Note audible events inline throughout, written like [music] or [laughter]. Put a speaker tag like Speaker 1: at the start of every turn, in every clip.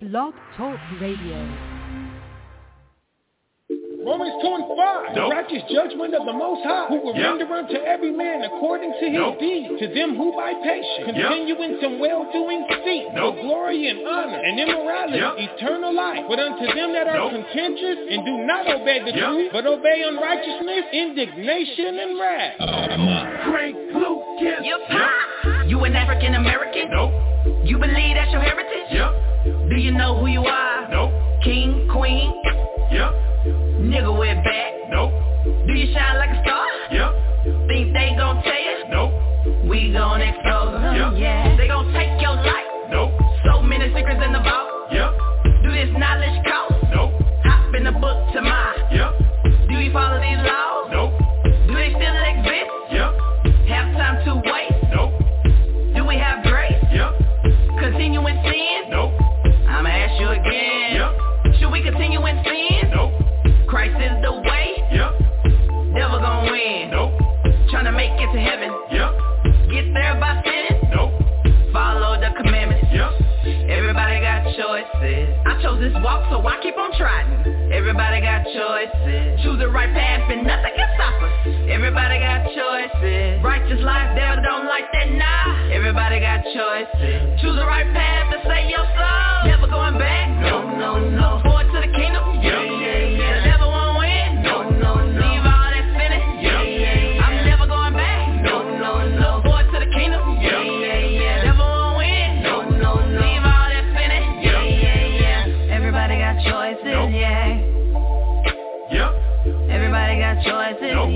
Speaker 1: Blog Talk Radio.
Speaker 2: Romans 2 and 5. The righteous judgment of the Most High, who will
Speaker 3: Yep.
Speaker 2: render unto every man according to his
Speaker 3: Nope.
Speaker 2: deed. To them who by patience
Speaker 3: Yep.
Speaker 2: continue in some well-doing seek
Speaker 3: Nope.
Speaker 2: for glory and honor and immorality,
Speaker 3: Yep.
Speaker 2: eternal life. But unto them that are
Speaker 3: Nope.
Speaker 2: contentious and do not obey the
Speaker 3: Yep.
Speaker 2: truth, but obey unrighteousness, indignation, and wrath.
Speaker 3: Frank Lucas.
Speaker 4: You pop. You an African American?
Speaker 3: Nope.
Speaker 4: You believe that's your heritage?
Speaker 3: Yep.
Speaker 4: Do you know who you are?
Speaker 3: Nope.
Speaker 4: King, queen,
Speaker 3: Yep.
Speaker 4: nigga with back.
Speaker 3: Nope.
Speaker 4: Do you shine like a star?
Speaker 3: Yep.
Speaker 4: Think they gon' tell you?
Speaker 3: Nope.
Speaker 4: We gon' expose them.
Speaker 3: Yep.
Speaker 4: Yeah. They gon' take your life.
Speaker 3: Nope.
Speaker 4: So many secrets in the vault.
Speaker 3: Yep.
Speaker 4: Do this knowledge cost?
Speaker 3: Nope.
Speaker 4: Hop in the book to mine.
Speaker 3: Yep.
Speaker 4: Do we follow these laws?
Speaker 3: Nope.
Speaker 4: Do they still exist? Win.
Speaker 3: Nope.
Speaker 4: Tryna make it to heaven.
Speaker 3: Yep.
Speaker 4: Get there by sinning.
Speaker 3: Nope.
Speaker 4: Follow the commandments.
Speaker 3: Yep.
Speaker 4: Everybody got choices. I chose this walk, so I keep on trying. Everybody got choices. Choose the right path and nothing can stop us. Everybody got choices. Righteous life, devil don't like that, nah. Everybody got choices. Choose the right path to save your soul. Never going back. No, no, no. Forward to the kingdom. Yeah,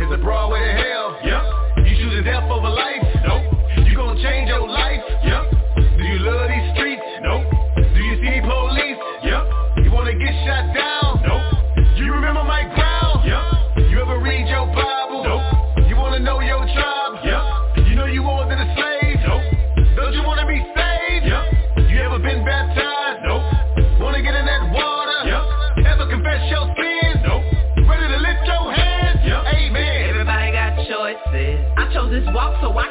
Speaker 5: Is a broad way to hell?
Speaker 3: Yep.
Speaker 5: You choosing death over life?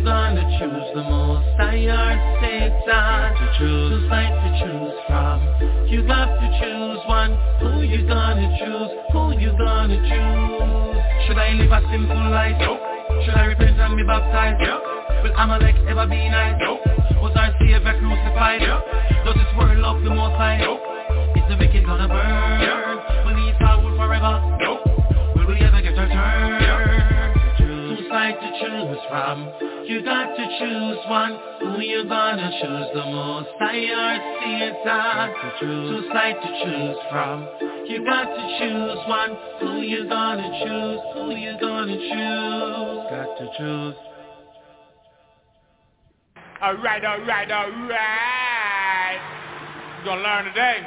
Speaker 6: Who you gonna choose the most? I or Satan to choose. Two sides to choose from. You have to choose one. Who you gonna choose? Who you gonna choose? Should I live a simple life?
Speaker 3: Nope.
Speaker 6: Should I repent and be baptized?
Speaker 3: Yep.
Speaker 6: Will Amalek ever be nice?
Speaker 3: Nope.
Speaker 6: Was our Savior crucified?
Speaker 3: Yep.
Speaker 6: Does this world love the most high?
Speaker 3: Nope.
Speaker 6: Is the wicked gonna burn?
Speaker 3: Yep.
Speaker 6: Will Esau rule forever?
Speaker 3: Nope.
Speaker 6: Two sides to choose from. You got to choose one. Who you gonna choose the most? I or Satan to choose. Two sides to choose from. You got to choose one. Who you gonna choose? Who you gonna choose? Got to choose.
Speaker 7: All right, all right, all right. We're gonna learn today.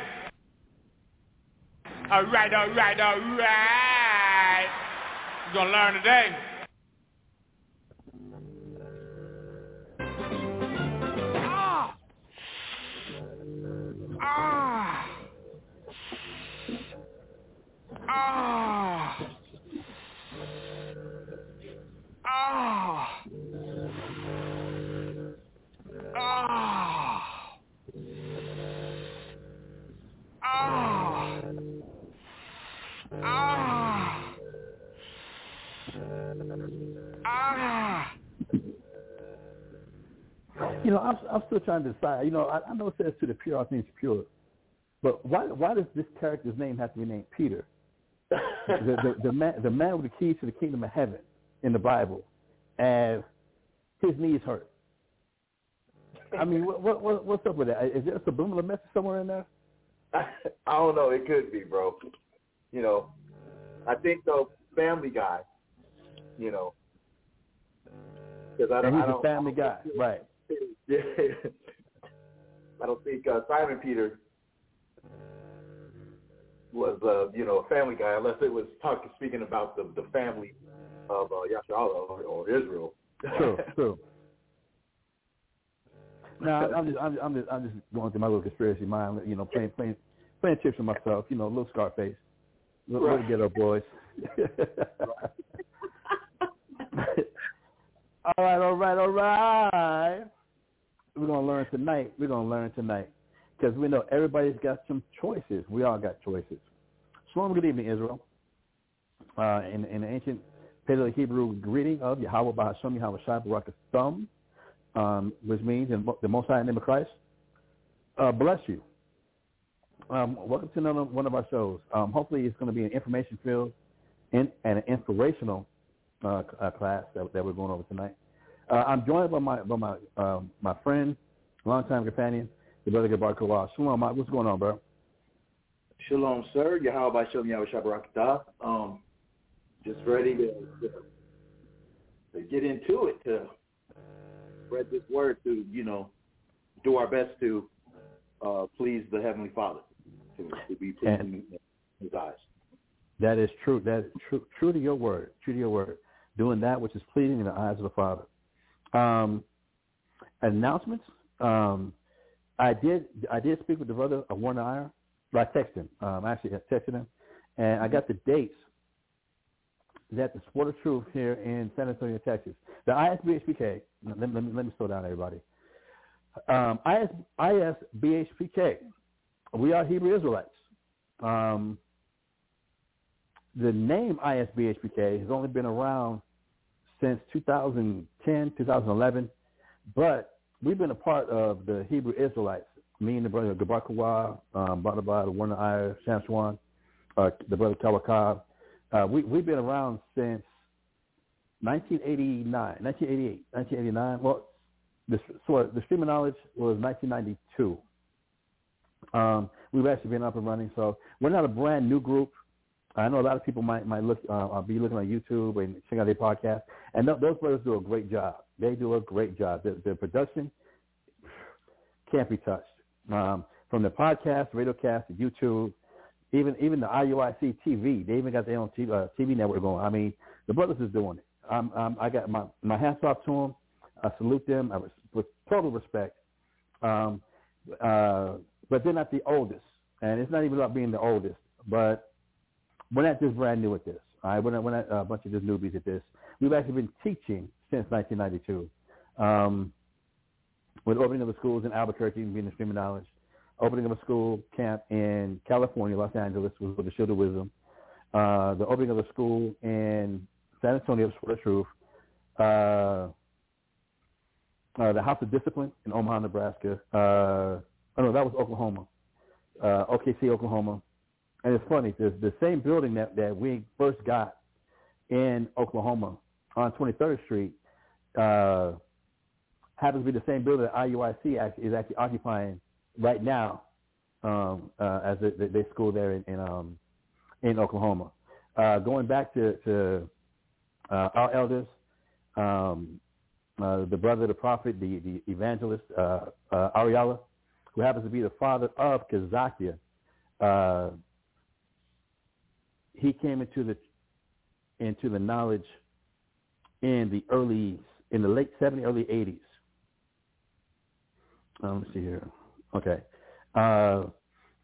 Speaker 7: All right, all right, all right. We're gonna learn today. Ah. Ah. Ah. Ah. Ah. Ah. You
Speaker 8: know, I'm, I'm still trying to decide. You know, I, I know it says to the pure, all things pure. But why, why does this character's name have to be named Peter? The, the, the man the man with the keys to the kingdom of heaven in the Bible, and his knees hurt. I mean, what, what, what what's up with that? Is there a subliminal message somewhere in there? [laughs]
Speaker 9: I don't know. It could be, bro. You know, I think though, Family Guy. You know, because I don't.
Speaker 8: And he's
Speaker 9: I don't,
Speaker 8: a family guy, right? [laughs]
Speaker 9: Yeah. I don't think uh, Simon Peter was, uh, you know, a family guy, unless it was talking, speaking about the the family of uh, Yashala or, or Israel.
Speaker 8: True, [laughs] true. No, I'm just, I'm, I'm just, I'm just going through my little conspiracy mind. You know, playing, playing, playing chips with myself. You know, little Scarface, little,
Speaker 9: Right.
Speaker 8: little Geto Boys. [laughs] all right, all right, all right. We're gonna learn tonight. We're gonna learn tonight because we know everybody's got some choices. We all got choices. Shalom, good evening, Israel. Uh, in, in ancient Paleo Hebrew greeting of Yahweh Bahasham Yahweh Shai Barak Thumb, um, which means in the Most High name of Christ, uh, bless you. Um, welcome to another one of our shows. Um, hopefully, it's going to be an information filled and, and an inspirational uh, uh, class that, that we're going over tonight. Uh, I'm joined by my by my um, my friend, longtime companion, the brother Gabar Kawah. Shalom, Mike. What's going on, bro?
Speaker 9: Shalom, sir. Yahweh Shalom Yahweh Shabbarakatah. Um, just ready to, to to get into it to spread this word to you know do our best to uh, please the Heavenly Father to, to be pleasing in His eyes.
Speaker 8: That is true. That is true. True to your word. True to your word. Doing that which is pleasing in the eyes of the Father. Um, announcements. Um, I did. I did speak with the brother of Warner Iron. I texted him. Um, actually, texted him, and I got the dates that the Sword of Truth here in San Antonio, Texas, the ISBHPK. Let me, let me, let me slow down, everybody. Um, IS, ISBHPK. We are Hebrew Israelites. Um, the name ISBHPK has only been around since 2010, 2011, but we've been a part of the Hebrew Israelites. Me and the brother Gabar Kawa, um, the Warner Iyer, Shamswan, uh, the brother Kawakab. Uh, we, we've been around since 1989, 1988, 1989. Well, the, so the stream of knowledge was 1992. Um, we've actually been up and running, so we're not a brand new group. I know a lot of people might might look uh, be looking on YouTube and check out their podcast, and th- those brothers do a great job. They do a great job. Their, their production can't be touched. Um, from the podcast, radio cast, YouTube, even even the IUIC TV, they even got their own TV, uh, TV network going. I mean, the brothers is doing it. I'm, I got my my hats off to them. I salute them. I res- with total respect. Um, uh, but they're not the oldest, and it's not even about being the oldest. But we're not just brand new at this. All right, we're not, we're not a bunch of just newbies at this. We've actually been teaching since 1992. Um, with opening of the schools in Albuquerque, being the stream of knowledge, opening of a school camp in California, Los Angeles, with, with the Shield of Wisdom, uh, the opening of a school in San Antonio, for the truth, uh, uh, the House of Discipline in Omaha, Nebraska. Uh, oh no, that was Oklahoma, uh, OKC, Oklahoma. And it's funny, the, the same building that, that we first got in Oklahoma on 23rd Street uh, happens to be the same building that IUIC is actually occupying right now um, uh, as they, they, school there in in, um, in Oklahoma. Uh, going back to, to uh, our elders, um, uh, the brother the prophet, the, the evangelist, uh, uh, Ariella, who happens to be the father of Kazakia, he came into the into the knowledge in the early in the late 70s, early 80s. Um, let me see here. Okay, uh,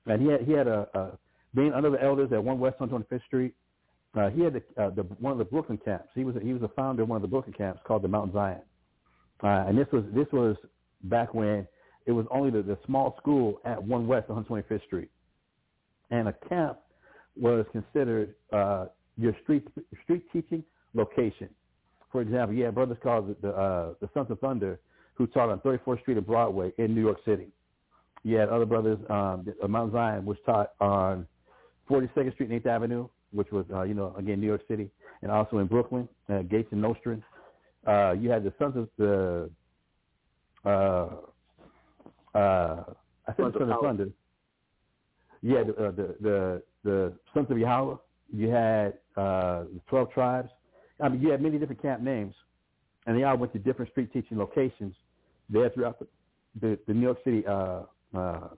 Speaker 8: and he had he had a, a being under the elders at One West 125th Street. Uh, he had the, uh, the one of the Brooklyn camps. He was he was a founder of one of the Brooklyn camps called the Mount Zion, uh, and this was this was back when it was only the, the small school at One West 125th Street, and a camp was considered uh, your street street teaching location. For example, you had brothers called the the, uh, the Sons of Thunder, who taught on 34th Street and Broadway in New York City. You had other brothers. Um, Mount Zion was taught on 42nd Street and 8th Avenue, which was, uh, you know, again, New York City, and also in Brooklyn, uh, Gates and Nostrand. Uh, you had the Sons of the, uh, uh, I think
Speaker 9: Sons of
Speaker 8: Sons of. Thunder. Yeah, the, uh, the the the Sons of Yahweh. You had uh, the Twelve Tribes. I mean, you had many different camp names, and they all went to different street teaching locations there throughout the, the, the New York City uh, uh,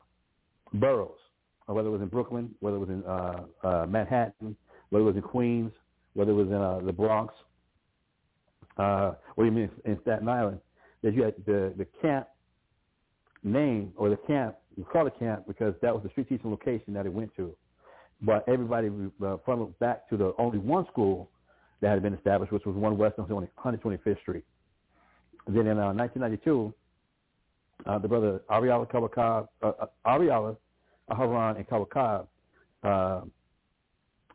Speaker 8: boroughs, or whether it was in Brooklyn, whether it was in uh, uh, Manhattan, whether it was in Queens, whether it was in uh, the Bronx, uh, or even in, in Staten Island. That you had the the camp name or the camp. We call it camp because that was the street teaching location that it went to. But everybody uh, funneled back to the only one school that had been established, which was one West on 125th Street. Then in uh, 1992, uh, the brother Ariala Kawakab, uh, uh, Ariala Aharon and Kawakab uh,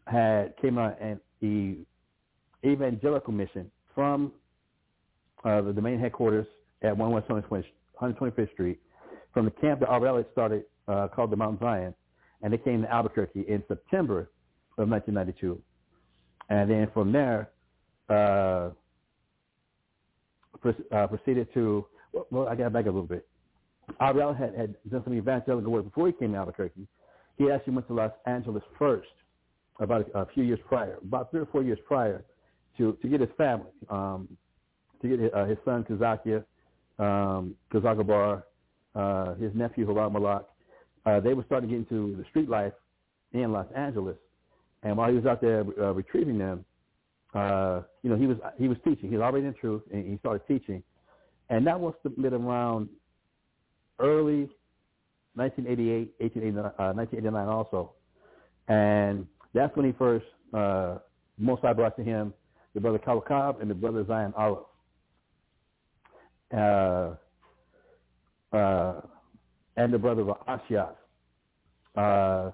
Speaker 8: had came out and the evangelical mission from uh, the, the main headquarters at 1 West 125th Street from the camp that Ariala started uh, called the Mount Zion, and they came to Albuquerque in September of 1992. And then from there, uh, pr- uh, proceeded to, well, I got back a little bit. Ariel had, had done some evangelical work before he came to Albuquerque. He actually went to Los Angeles first, about a, a few years prior, about three or four years prior, to, to get his family, um, to get his, uh, his son Kazakia, um, Kazagabar, uh, his nephew Harad Malak. Uh, they were starting to get into the street life in Los Angeles. And while he was out there uh, retrieving them, uh, you know, he was he was teaching. He was already in truth, and he started teaching. And that was submitted around early 1988, 1889, uh, 1989 also. And that's when he first, uh, brought to him the brother Kawakab and the brother Zion Olive. Uh, uh, and the brother Ashias. Uh,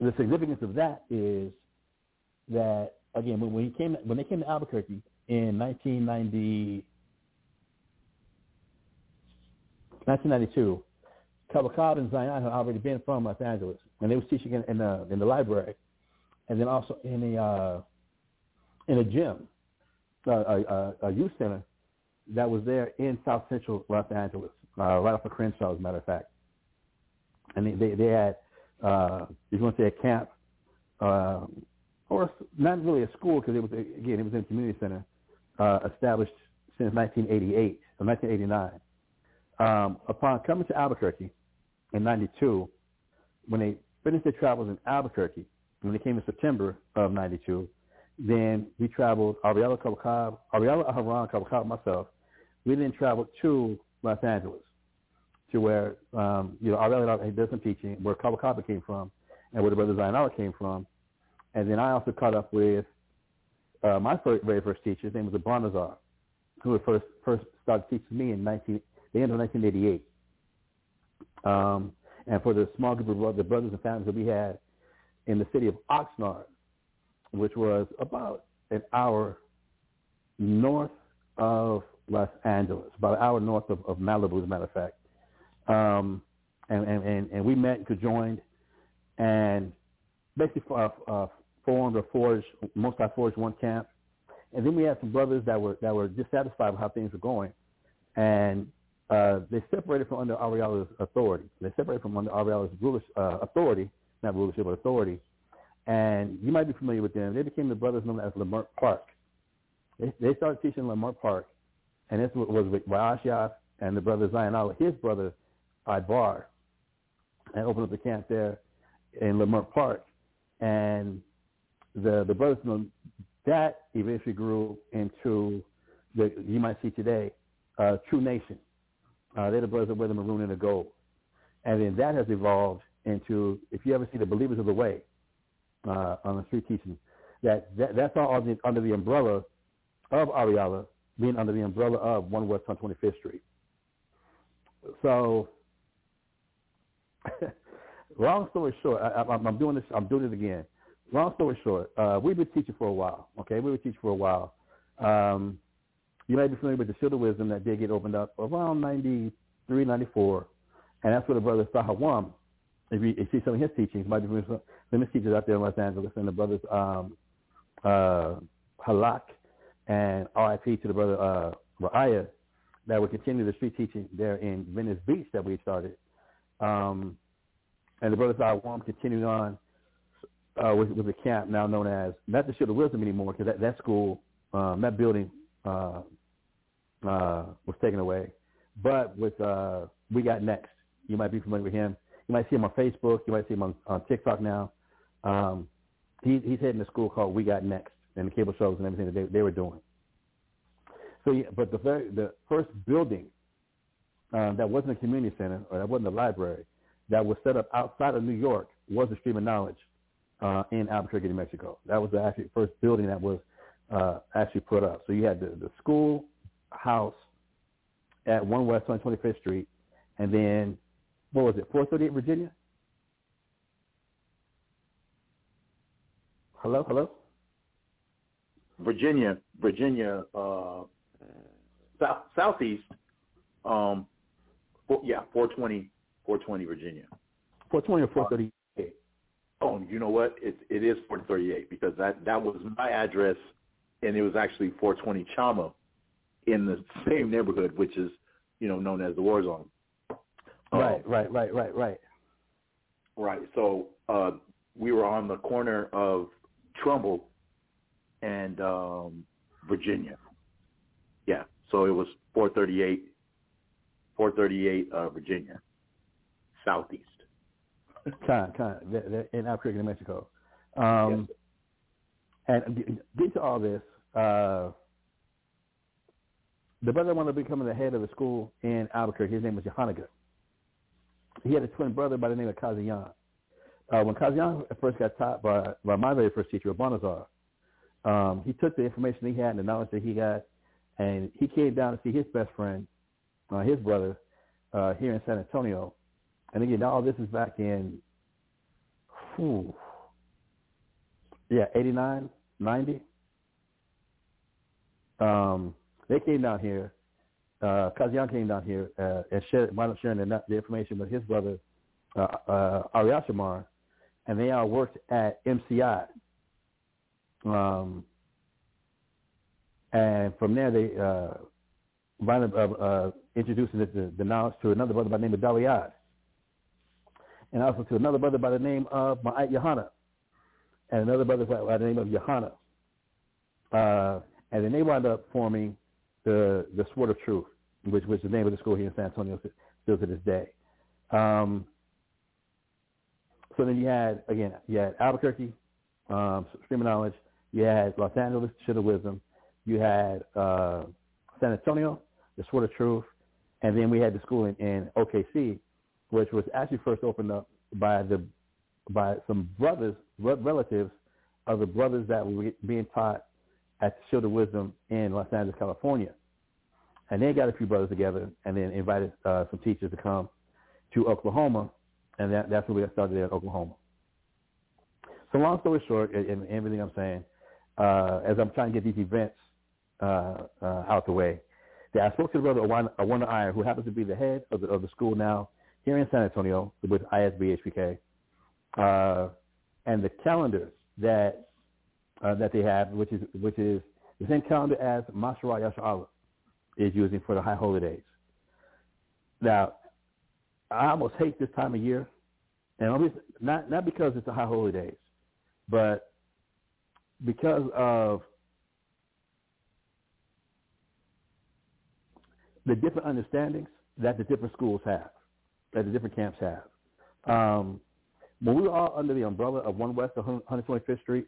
Speaker 8: the significance of that is that again when, when he came when they came to Albuquerque in 1990, 1992, Kawakab and Zion had already been from Los Angeles, and they was teaching in, in the in the library, and then also in a uh, in a gym, uh, a, a, a youth center that was there in South Central Los Angeles, uh, right off of Crenshaw, as a matter of fact. And they they, they had uh, if you want to say a camp, uh, or not really a school because it was again it was in a community center uh, established since 1988 or 1989. Um, upon coming to Albuquerque in '92, when they finished their travels in Albuquerque, when they came in September of '92, then we traveled Ariella Kawakab, Ariella Aharon Kawakab, myself. We then traveled to Los Angeles to where um, you know Ariella had done some teaching, where Kawakaba came from, and where the brother Zainala came from, and then I also caught up with uh, my first, very first teacher. His name was Abranazar, who had first first started teaching me in 19, the end of 1988. Um, and for the small group of the brothers and families that we had in the city of Oxnard, which was about an hour north of Los Angeles, about an hour north of, of Malibu, as a matter of fact. Um, and, and, and, and we met and conjoined and basically uh, uh, formed or forged, most I forged one camp. And then we had some brothers that were that were dissatisfied with how things were going, and uh, they separated from under Ariela's authority. They separated from under Ariela's rulership, uh, authority, not rulership, but authority. And you might be familiar with them. They became the brothers known as Leimert Park. They, they started teaching Leimert Park, and this was with Raashias and the brother Zion his brother Ibar, and opened up the camp there in Leimert Park. And the the brothers from that eventually grew into the you might see today uh, True Nation. Uh, they're the brothers that wear the maroon and the gold, and then that has evolved into if you ever see the Believers of the Way uh, on the street teaching, that, that that's all under, under the umbrella of Ariala, being under the umbrella of One West on 25th Street. So, [laughs] long story short, I, I'm, I'm doing this. I'm doing it again. Long story short, uh, we've been teaching for a while. Okay, we were teaching for a while. Um, you might be familiar with the Shield of Wisdom that did get opened up around 93, 94. And that's where the brother Sahawam, if you, if you see some of his teachings, might be familiar with some of his teachers out there in Los Angeles, and the brothers um, uh, Halak and RIP to the brother uh, Ra'aya that would continue the street teaching there in Venice Beach that we started. Um, and the brothers Sahawam continued on uh, with, with the camp now known as not the Shield of Wisdom anymore because that, that school, um, that building uh, uh, was taken away. But with uh, We Got Next, you might be familiar with him. You might see him on Facebook. You might see him on, on TikTok now. Um, he, he's heading a school called We Got Next and the cable shows and everything that they, they were doing. So, yeah, but the very, the first building um, that wasn't a community center or that wasn't a library that was set up outside of New York was the Stream of Knowledge uh, in Albuquerque, New Mexico. That was the actually first building that was uh, actually put up. So you had the, the school house at One West 125th Street, and then what was it, 438 Virginia? Hello, hello.
Speaker 9: Virginia, Virginia, uh, south, southeast. Um, four, yeah, 420, 420 Virginia.
Speaker 8: 420 or 438?
Speaker 9: Oh, you know what? It it is 438 because that that was my address, and it was actually 420 Chama, in the same neighborhood, which is you know known as the war zone.
Speaker 8: Right, right, right, right, right.
Speaker 9: Right. So uh, we were on the corner of Trumbull and um, Virginia. Yeah. So it was 438, 438 uh, Virginia, southeast. [laughs]
Speaker 8: Kind, kind, in Albuquerque, New Mexico. Um,
Speaker 9: Yes.
Speaker 8: And get to all this, uh, the brother wanted to become the head of the school in Albuquerque. His name was Yohanaga. He had a twin brother by the name of Kazian. Uh, when Kazian first got taught by, by my very first teacher, Bonazar, um, he took the information he had and the knowledge that he got, and he came down to see his best friend, uh, his brother, uh, here in San Antonio. And again, all this is back in, whew, yeah, 89, 90. Um, they came down here. Uh, Kazian came down here uh, and shared, wound up sharing the, the information with his brother, uh, uh, Ariashamar, and they all worked at MCI. Um, and from there, they uh, up uh, uh, introducing the, the, knowledge to another brother by the name of Dawiyad, and also to another brother by the name of Ma'at Yohana, and another brother by, the name of Yohana. Uh, and then they wound up forming the the Sword of Truth, which was the name of the school here in San Antonio still to this day. Um, so then you had again, you had Albuquerque, um, Stream of Knowledge. You had Los Angeles, Shield of Wisdom. You had uh, San Antonio, the Sword of Truth, and then we had the school in, in OKC, which was actually first opened up by the by some brothers, relatives of the brothers that were being taught at the Shield of Wisdom in Los Angeles, California. And they got a few brothers together and then invited uh, some teachers to come to Oklahoma, and that, that's where we started there in Oklahoma. So long story short, and, and everything I'm saying, uh, as I'm trying to get these events uh, uh, out the way, that I spoke to the brother Awana, Iron, who happens to be the head of the, of the school now here in San Antonio with ISB HPK, uh, and the calendars that uh, that they have, which is which is the same calendar as Masharah Yasha Allah is using for the high holidays. Now, I almost hate this time of year, and not not because it's the high holidays, but because of the different understandings that the different schools have, that the different camps have. Um, when we were all under the umbrella of One West, 125th Street,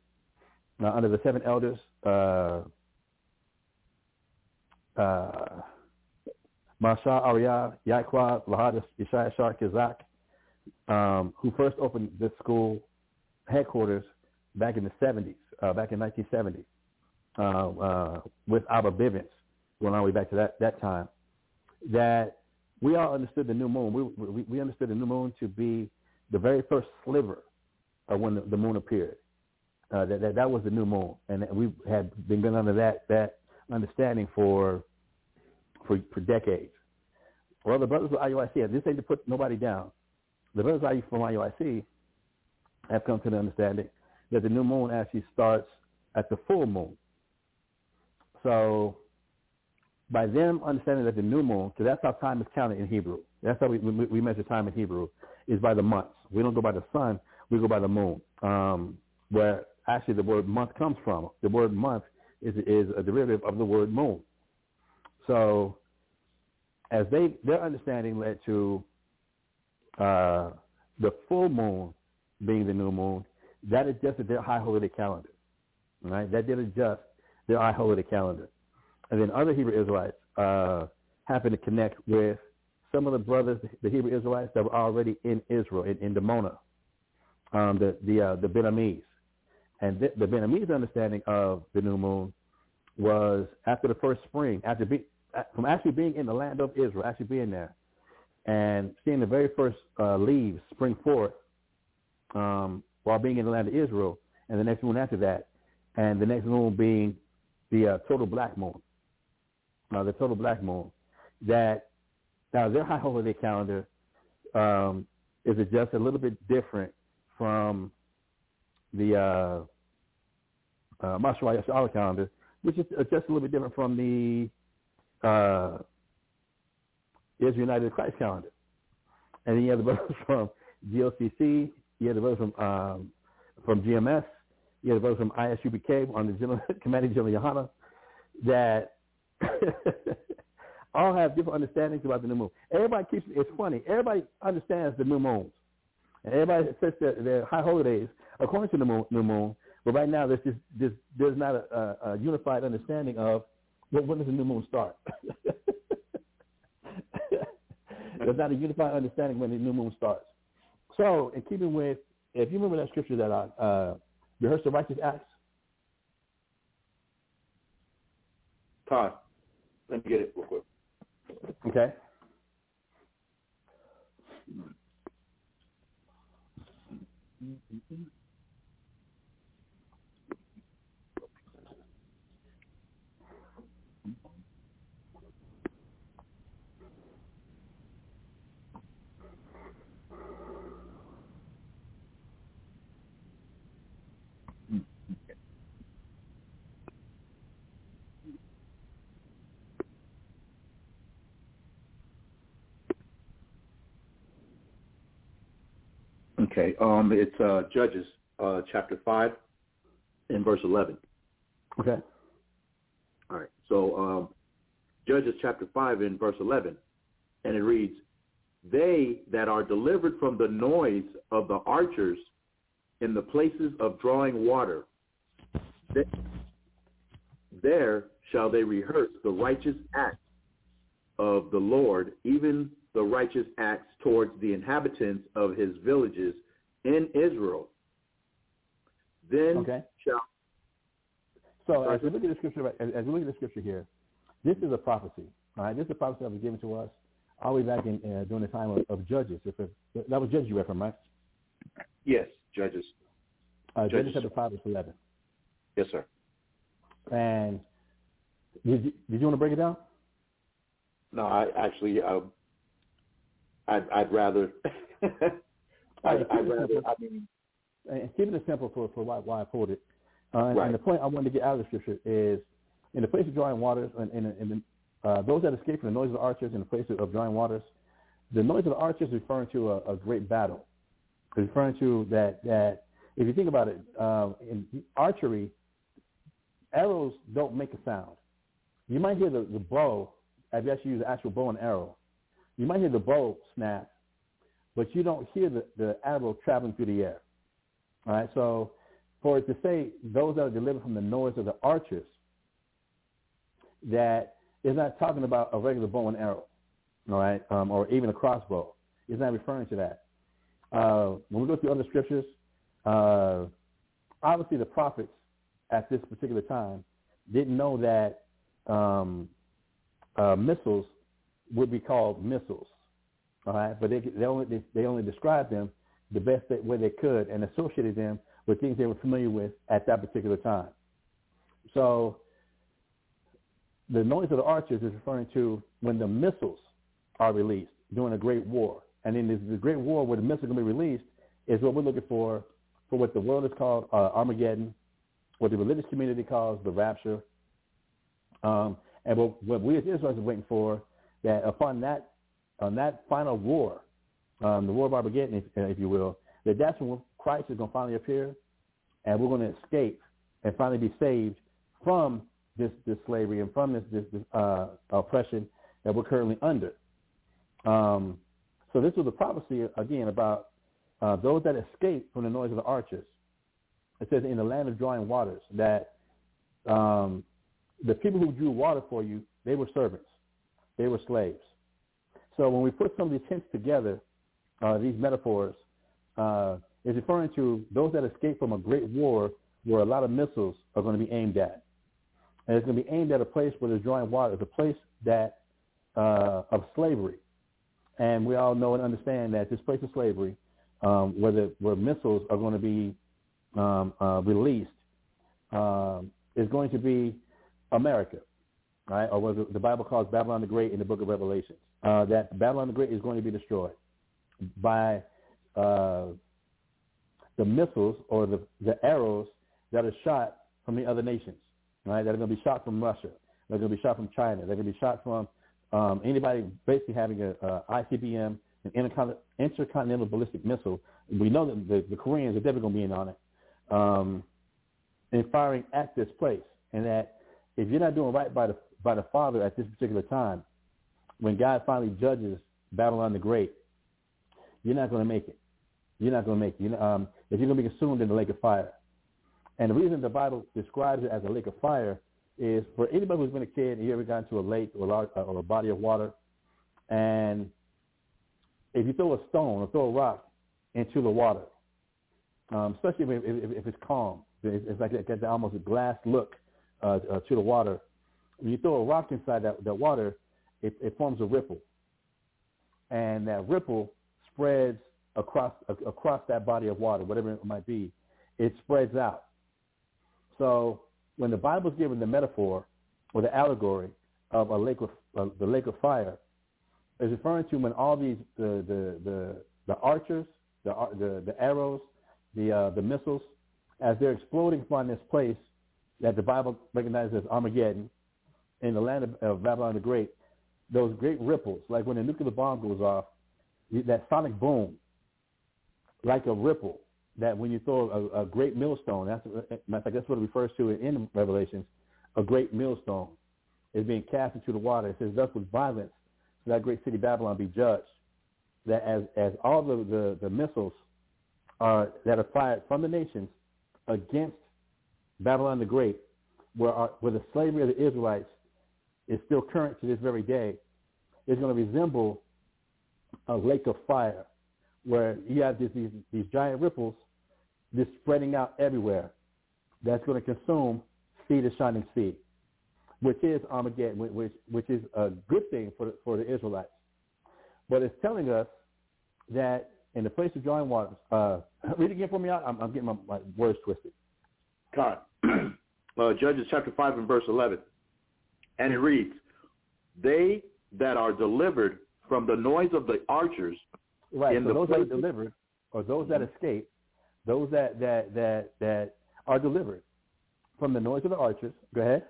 Speaker 8: uh, under the seven elders, uh, uh, Masha Arya, Yaqua, Lahad, Ishaya Shar um, who first opened this school headquarters back in the 70s, uh, back in 1970, uh, uh, with Abba Bivens, going all the way back to that, that time, that we all understood the new moon. We, we, we understood the new moon to be the very first sliver of when the, the moon appeared. Uh, that, that that was the new moon, and we had been going under that that understanding for for, for decades. Well, the brothers of IUIC, this ain't to put nobody down. The brothers from IUIC have come to the understanding that the new moon actually starts at the full moon. So by them understanding that the new moon, because that's how time is counted in Hebrew. That's how we, we, we measure time in Hebrew, is by the months. We don't go by the sun, we go by the moon. Um, where actually the word month comes from. The word month is, is a derivative of the word moon. So as they their understanding led to uh, the full moon being the new moon, that adjusted their high holiday calendar. Right? That did adjust their high holiday calendar. And then other Hebrew Israelites uh, happened to connect with some of the brothers, the Hebrew Israelites that were already in Israel, in, in um, the the uh, the Benamis. And the, the Benamis understanding of the new moon was after the first spring, after be, from actually being in the land of Israel, actually being there, and seeing the very first uh, leaves spring forth um, while being in the land of Israel, and the next moon after that, and the next moon being the uh, total black moon, uh, the total black moon, that now their high holiday calendar um, is just a little bit different from the uh, uh, Mashua calendar, which is just a little bit different from the uh, Israel United Christ calendar. And then you have the [laughs] brothers from GLCC, you have the brothers from um, from GMS, you have the brothers from ISUPK on the General, [laughs] Commanding General Yohana, that [laughs] all have different understandings about the new moon. Everybody keeps it's funny. Everybody understands the new moons. And everybody sets their, their high holidays according to the moon, new moon. But right now, there's just there's, there's not a, a, a unified understanding of well, when does the new moon start? [laughs] there's not a unified understanding when the new moon starts. So, in keeping with, if you remember that scripture that I uh, rehearsed the righteous acts.
Speaker 9: Todd, let me get it real quick.
Speaker 8: Okay. Mm-hmm.
Speaker 9: Okay. Um, it's uh, Judges uh, chapter five and verse eleven.
Speaker 8: Okay.
Speaker 9: All right. So um, Judges chapter five and verse eleven, and it reads, "They that are delivered from the noise of the archers in the places of drawing water, there shall they rehearse the righteous acts of the Lord, even the righteous acts towards the inhabitants of his villages in Israel. Then
Speaker 8: okay.
Speaker 9: shall.
Speaker 8: So as we look at the scripture, as we look at the scripture here, this is a prophecy. All right, this is a prophecy that was given to us all the way back in uh, during the time of, of Judges. If it, that was Judges you read from, right?
Speaker 9: Yes, Judges.
Speaker 8: Uh, Judges chapter five verse eleven.
Speaker 9: Yes, sir.
Speaker 8: And did you, did you want to break it down?
Speaker 9: No, I actually, uh, I'd, I'd rather. [laughs] I'd, I'd rather. I mean,
Speaker 8: and keep it simple for for why, why I pulled it. Uh, and,
Speaker 9: right.
Speaker 8: and the point I wanted to get out of the scripture is in the place of drawing waters, and, and, and uh, those that escape from the noise of the archers in the place of drawing waters, the noise of the archers is referring to a, a great battle. It's referring to that that if you think about it, um, in archery, arrows don't make a sound. You might hear the, the bow, if you actually use the actual bow and arrow, you might hear the bow snap, but you don't hear the, the arrow traveling through the air. All right, so for it to say those that are delivered from the noise of the archers, that is not talking about a regular bow and arrow, all right, um, or even a crossbow. It's not referring to that. Uh, when we go through other scriptures, uh, obviously the prophets at this particular time didn't know that um, uh, missiles would be called missiles. All right, but they they only they, they only described them the best way they could and associated them with things they were familiar with at that particular time. So the noise of the archers is referring to when the missiles are released during a great war. And in this, the great war where the missiles are going to be released is what we're looking for for what the world is called uh, Armageddon, what the religious community calls the rapture, um, and what, what we as Israelites are waiting for, that upon that on that final war, um, the war of Armageddon, if, if you will, that that's when Christ is going to finally appear, and we're going to escape and finally be saved from this, this slavery and from this, this, this uh, oppression that we're currently under. Um, so this was a prophecy, again, about uh, those that escape from the noise of the archers. It says in the land of drawing waters that um, the people who drew water for you, they were servants. They were slaves. So when we put some of these hints together, uh, these metaphors, uh, is referring to those that escape from a great war where a lot of missiles are going to be aimed at. And it's going to be aimed at a place where there's drawing water. It's a place that uh, of slavery. And we all know and understand that this place of slavery, um, where, the, where missiles are going to be um, uh, released, um, is going to be America, right? Or what the Bible calls Babylon the Great in the book of Revelations. Uh, that Babylon the Great is going to be destroyed by uh, the missiles or the, the arrows that are shot from the other nations, right? That are going to be shot from Russia. They're going to be shot from China. They're going to be shot from um, anybody basically having a, ICBM, an intercontinental ballistic missile. We know that the, the Koreans are definitely going to be in on it, um, and firing at this place. And that if you're not doing right by the by the Father at this particular time, when God finally judges Babylon the Great, you're not going to make it. You're not going to make it. You know, um, if you're going to be consumed in the lake of fire. And the reason the Bible describes it as a lake of fire is for anybody who's been a kid and you ever gone to a lake or a, large, uh, or a body of water, and if you throw a stone or throw a rock into the water, um, especially if, if, if, it's calm, it's, it's like got almost a glass look uh, uh, to the water. When you throw a rock inside that, that water, it, it forms a ripple, and that ripple spreads across across that body of water, whatever it might be. It spreads out. So when the Bible is given the metaphor or the allegory of a lake of uh, the lake of fire, is referring to when all these the the the, the archers, the, the the arrows, the uh, the missiles, as they're exploding upon this place that the Bible recognizes as Armageddon in the land of, of Babylon the Great, those great ripples, like when a nuclear bomb goes off, that sonic boom, like a ripple, that when you throw a, a great millstone, that's, uh, uh, that's what it refers to in Revelations, a great millstone is being cast into the water. It says, thus with violence, so that great city Babylon be judged. That as, as all the, the, the missiles are, that are fired from the nations against Babylon the Great, where, our, where the slavery of the Israelites is still current to this very day, is going to resemble a lake of fire where you have these, these, giant ripples just spreading out everywhere that's going to consume sea to shining sea, which is Armageddon, which, which is a good thing for for the Israelites. But it's telling us that in the place of drawing waters, uh, [clears throat] read again for me out. I'm, I'm getting my, my, words twisted.
Speaker 9: God. [clears throat] uh, Judges chapter 5 and verse 11. And it reads, They that are delivered from the noise of the archers
Speaker 8: Right. so those that are delivered, or those that escape, those that that that that are delivered from the noise of the archers. Go ahead.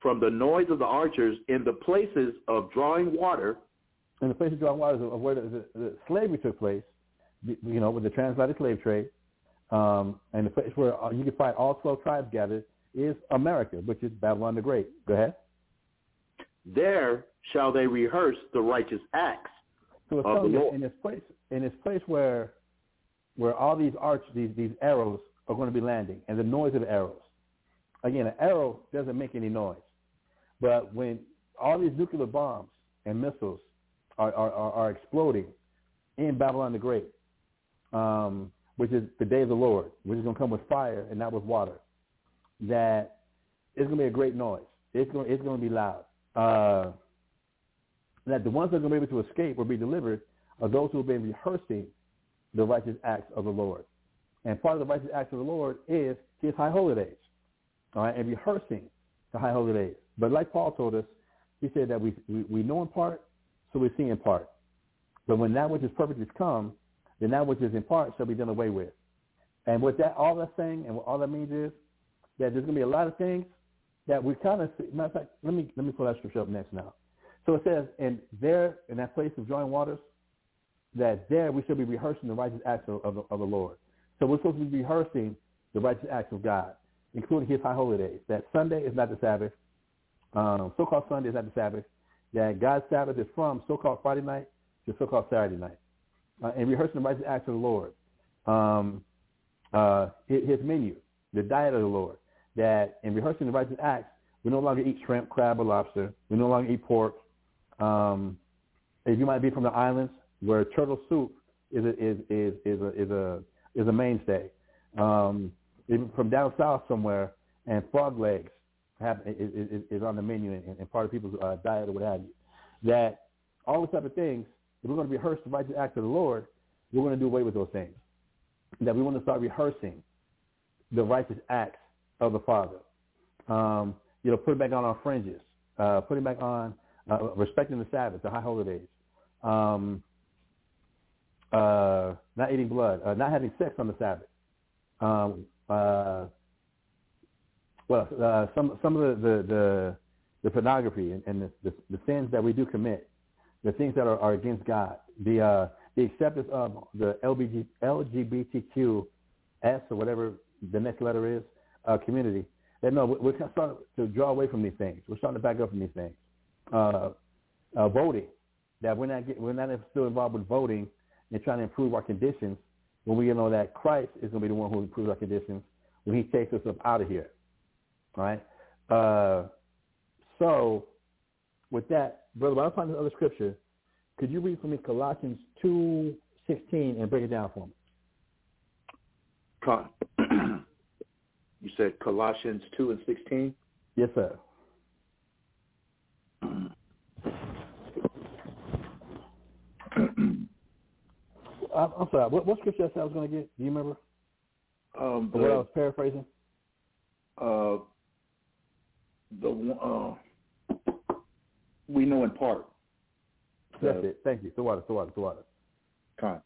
Speaker 9: From the noise of the archers in the places of drawing water.
Speaker 8: In the places of drawing water of where the, the, the slavery took place, you know, with the transatlantic slave trade, um, and the place where you can find all 12 tribes gathered is America, which is Babylon the Great. Go ahead.
Speaker 9: There shall they rehearse the righteous acts
Speaker 8: so it's telling you in this place, in this place where, where all these arch, these these arrows are going to be landing, and the noise of arrows. Again, an arrow doesn't make any noise, but when all these nuclear bombs and missiles are are, are, are exploding in Babylon the Great, um, which is the day of the Lord, which is going to come with fire and not with water, that it's going to be a great noise. It's going it's to be loud. Uh, that the ones that are going to be able to escape or be delivered are those who have been rehearsing the righteous acts of the Lord. And part of the righteous acts of the Lord is his high holy days. All right, and rehearsing the high holy days. But like Paul told us, he said that we, we, we know in part, so we see in part. But when that which is perfect is come, then that which is in part shall be done away with. And what that all that's saying and what all that means is that there's going to be a lot of things that we kind of see. Matter of fact, let me let me pull that scripture up next now. So it says, and there in that place of joint waters, that there we shall be rehearsing the righteous acts of, of, the, of the Lord. So we're supposed to be rehearsing the righteous acts of God, including His high holy days. That Sunday is not the Sabbath. Um, so-called Sunday is not the Sabbath. That God's Sabbath is from so-called Friday night to so-called Saturday night, uh, and rehearsing the righteous acts of the Lord. Um, uh, his menu, the diet of the Lord. That in rehearsing the righteous acts, we no longer eat shrimp, crab, or lobster. We no longer eat pork. Um, if you might be from the islands where turtle soup is a, is is is a is a is a mainstay. Um, even from down south somewhere, and frog legs have is, is, on the menu and, and part of people's uh, diet or what have you. That all those type of things, if we're going to rehearse the righteous acts of the Lord, we're going to do away with those things. That we want to start rehearsing the righteous acts of the Father. Um, you know, putting back on our fringes, uh, putting back on uh, respecting the Sabbath, the high holidays, um, uh, not eating blood, uh, not having sex on the Sabbath. Um, uh, well, uh, some some of the the, the, the pornography and, and the, the, the sins that we do commit, the things that are, are against God, the uh, the acceptance of the LBG, LGBTQ S or whatever the next letter is uh, community. That no, we're starting to draw away from these things. We're starting to back up from these things. Uh, uh, voting, that we're not get, we're not still involved with voting and trying to improve our conditions when we know that Christ is going to be the one who improves our conditions when He takes us up out of here. All right. Uh, so, with that, brother, when I find this other scripture, could you read for me Colossians two sixteen and break it down for me?
Speaker 9: You said Colossians two and sixteen.
Speaker 8: Yes, sir. [clears throat] I'm sorry. What, what scripture I was going to get? Do you remember?
Speaker 9: Um, the,
Speaker 8: what I was paraphrasing?
Speaker 9: Uh, the uh, we know in part.
Speaker 8: That's it. Thank you. The water. The water. The water.
Speaker 9: Con.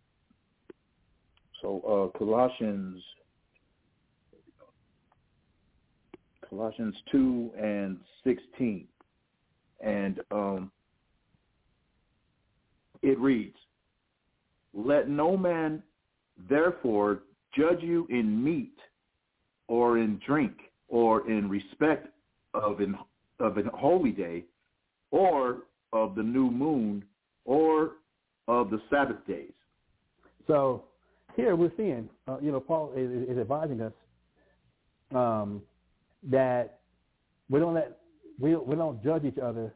Speaker 9: So uh, Colossians, Colossians two and sixteen, and um, it reads, "Let no man therefore judge you in meat, or in drink, or in respect of an of an holy day, or of the new moon, or of the Sabbath days."
Speaker 8: So here we're seeing, uh, you know, Paul is, is advising us um, that we don't let we we don't judge each other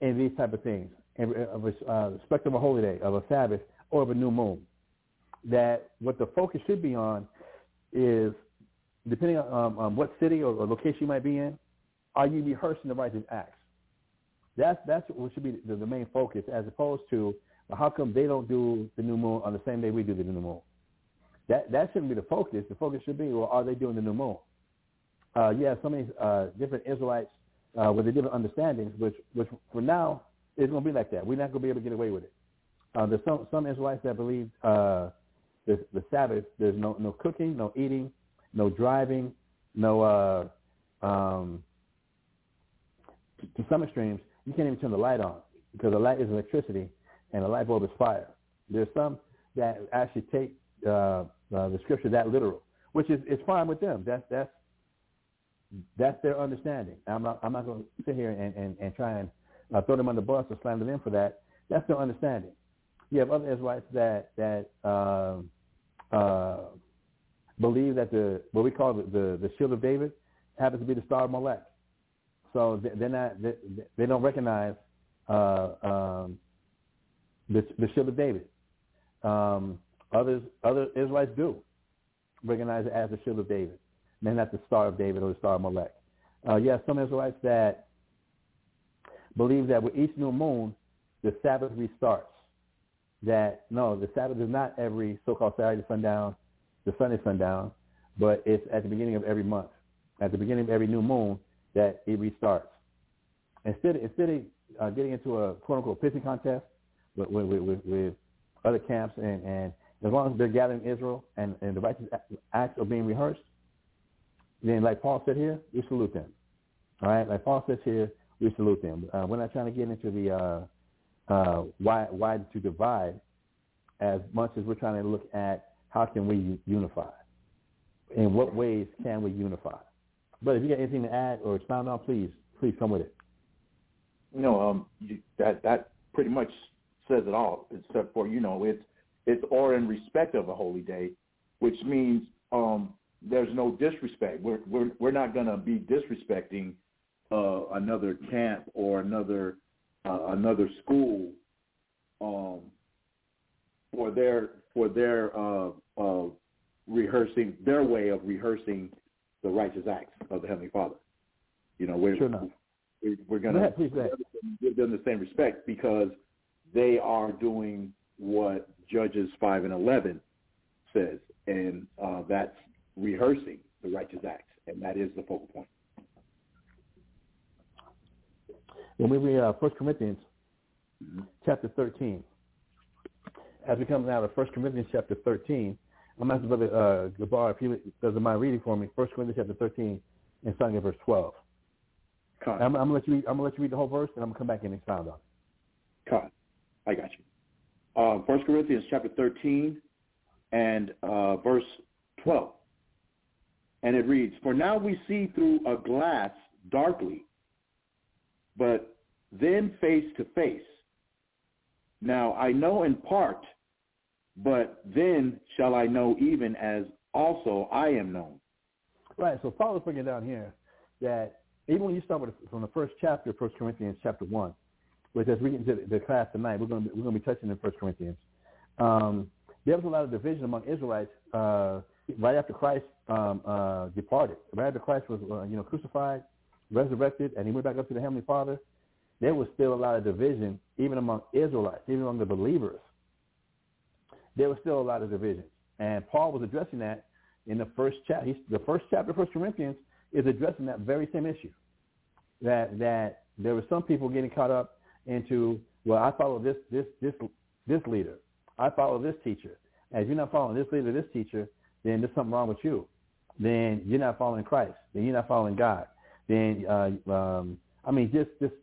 Speaker 8: in these type of things, in of uh, respect of a holy day, of a Sabbath, or of a new moon. That what the focus should be on is, depending on um, um, what city or, or location you might be in, are you rehearsing the righteous acts? That's that's what should be the, the main focus, as opposed to well, how come they don't do the new moon on the same day we do the new moon? That that shouldn't be the focus. The focus should be, well, are they doing the new moon? Uh, you have so many uh, different Israelites uh, with the different understandings, which which for now is going to be like that. We're not going to be able to get away with it. Uh, there's some some Israelites that believe uh, the the Sabbath. There's no no cooking, no eating, no driving, no. Uh, um, to, to some extremes, you can't even turn the light on because the light is electricity and the light bulb is fire. There's some that actually take uh, uh, the scripture that literal, which is, is fine with them. That's that's that's their understanding. I'm not I'm not going to sit here and, and, and try and uh, throw them on the bus or slander them in for that. That's their understanding. You have other Israelites that that uh, uh, believe that the what we call the, the, the shield of David happens to be the star of Molech. So they're not they, they don't recognize uh, um, the, the shield of David. Um, others, other Israelites do recognize it as the shield of David, and not the star of David or the star of Molech. Uh, you some Israelites that believe that with each new moon, the Sabbath restarts. That no, the Sabbath is not every so-called Saturday sundown, the Sunday sundown, but it's at the beginning of every month, at the beginning of every new moon that it restarts. instead instead of uh, getting into a quote unquote pissing contest with with, with, with other camps, and, and as long as they're gathering Israel and, and the righteous acts are being rehearsed, then like Paul said here, we salute them. All right, like Paul says here, we salute them. Uh, we're not trying to get into the uh, uh, why why to divide as much as we're trying to look at how can we unify. In what ways can we unify? But if you got anything to add or expound on, please, please come with it.
Speaker 9: You know, um, you, that that pretty much says it all, except for you know it's it's or in respect of a holy day, which means um, there's no disrespect. We're we're we're not going to be disrespecting uh, another camp or another uh, another school um, for their for their uh, uh, rehearsing their way of rehearsing the righteous acts of the Heavenly Father. You know, we're
Speaker 8: sure
Speaker 9: we're, we're going to give them the same respect because they are doing what Judges five and eleven says, and uh, that's rehearsing the righteous acts, and that is the focal point.
Speaker 8: When we read uh, 1 Corinthians mm-hmm. chapter 13, as we come now to 1 Corinthians chapter 13, I'm asking Brother uh, Gabar if he doesn't mind reading for me 1 Corinthians chapter 13 and starting at verse 12. I'm, I'm, gonna let you. Read, I'm gonna let you read the whole verse, and I'm gonna come back and expound on it.
Speaker 9: Cut. I got you. Uh, 1 Corinthians chapter 13 and uh, verse 12. And it reads, For now we see through a glass darkly, but then face to face. Now I know in part, but then shall I know even as also I am known.
Speaker 8: Right. So Paul is down here that even when you start with from the first chapter First Corinthians chapter one, which as we get into the class tonight, we're going to we're going to be touching in First Corinthians. Um, there was a lot of division among Israelites uh, right after Christ um, uh, departed. Right after Christ was uh, you know crucified, resurrected, and he went back up to the heavenly Father there was still a lot of division, even among Israelites, even among the believers. There was still a lot of division. And Paul was addressing that in the first chapter. The first chapter First Corinthians is addressing that very same issue. That that there were some people getting caught up into, well, I follow this this this this leader. I follow this teacher. As you're not following this leader, this teacher, then there's something wrong with you. Then you're not following Christ. Then you're not following God. Then uh, um, I mean, just just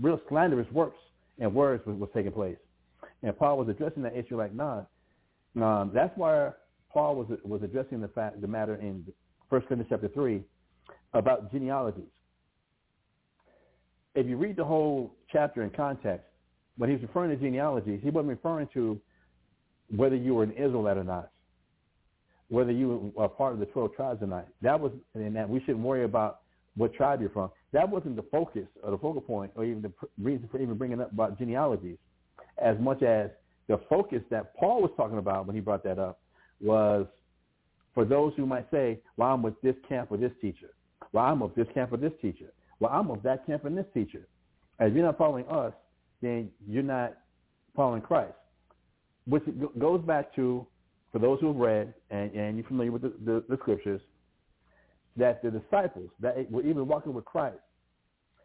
Speaker 8: real slanderous works and words was, was taking place. And Paul was addressing that issue like, nah. Um, that's why Paul was was addressing the fact the matter in First Corinthians chapter three about genealogies. If you read the whole chapter in context, when he was referring to genealogies, he wasn't referring to whether you were an Israelite or not, whether you are part of the twelve tribes or not. That was, and that we shouldn't worry about what tribe you're from. That wasn't the focus or the focal point or even the reason for even bringing up about genealogies as much as the focus that Paul was talking about when he brought that up was for those who might say, well, I'm with this camp or this teacher. Well, I'm of this camp or this teacher. Well, I'm of that camp and this teacher. If you're not following us, then you're not following Christ. Which goes back to, for those who have read and, and you're familiar with the, the, the scriptures, that the disciples that were even walking with Christ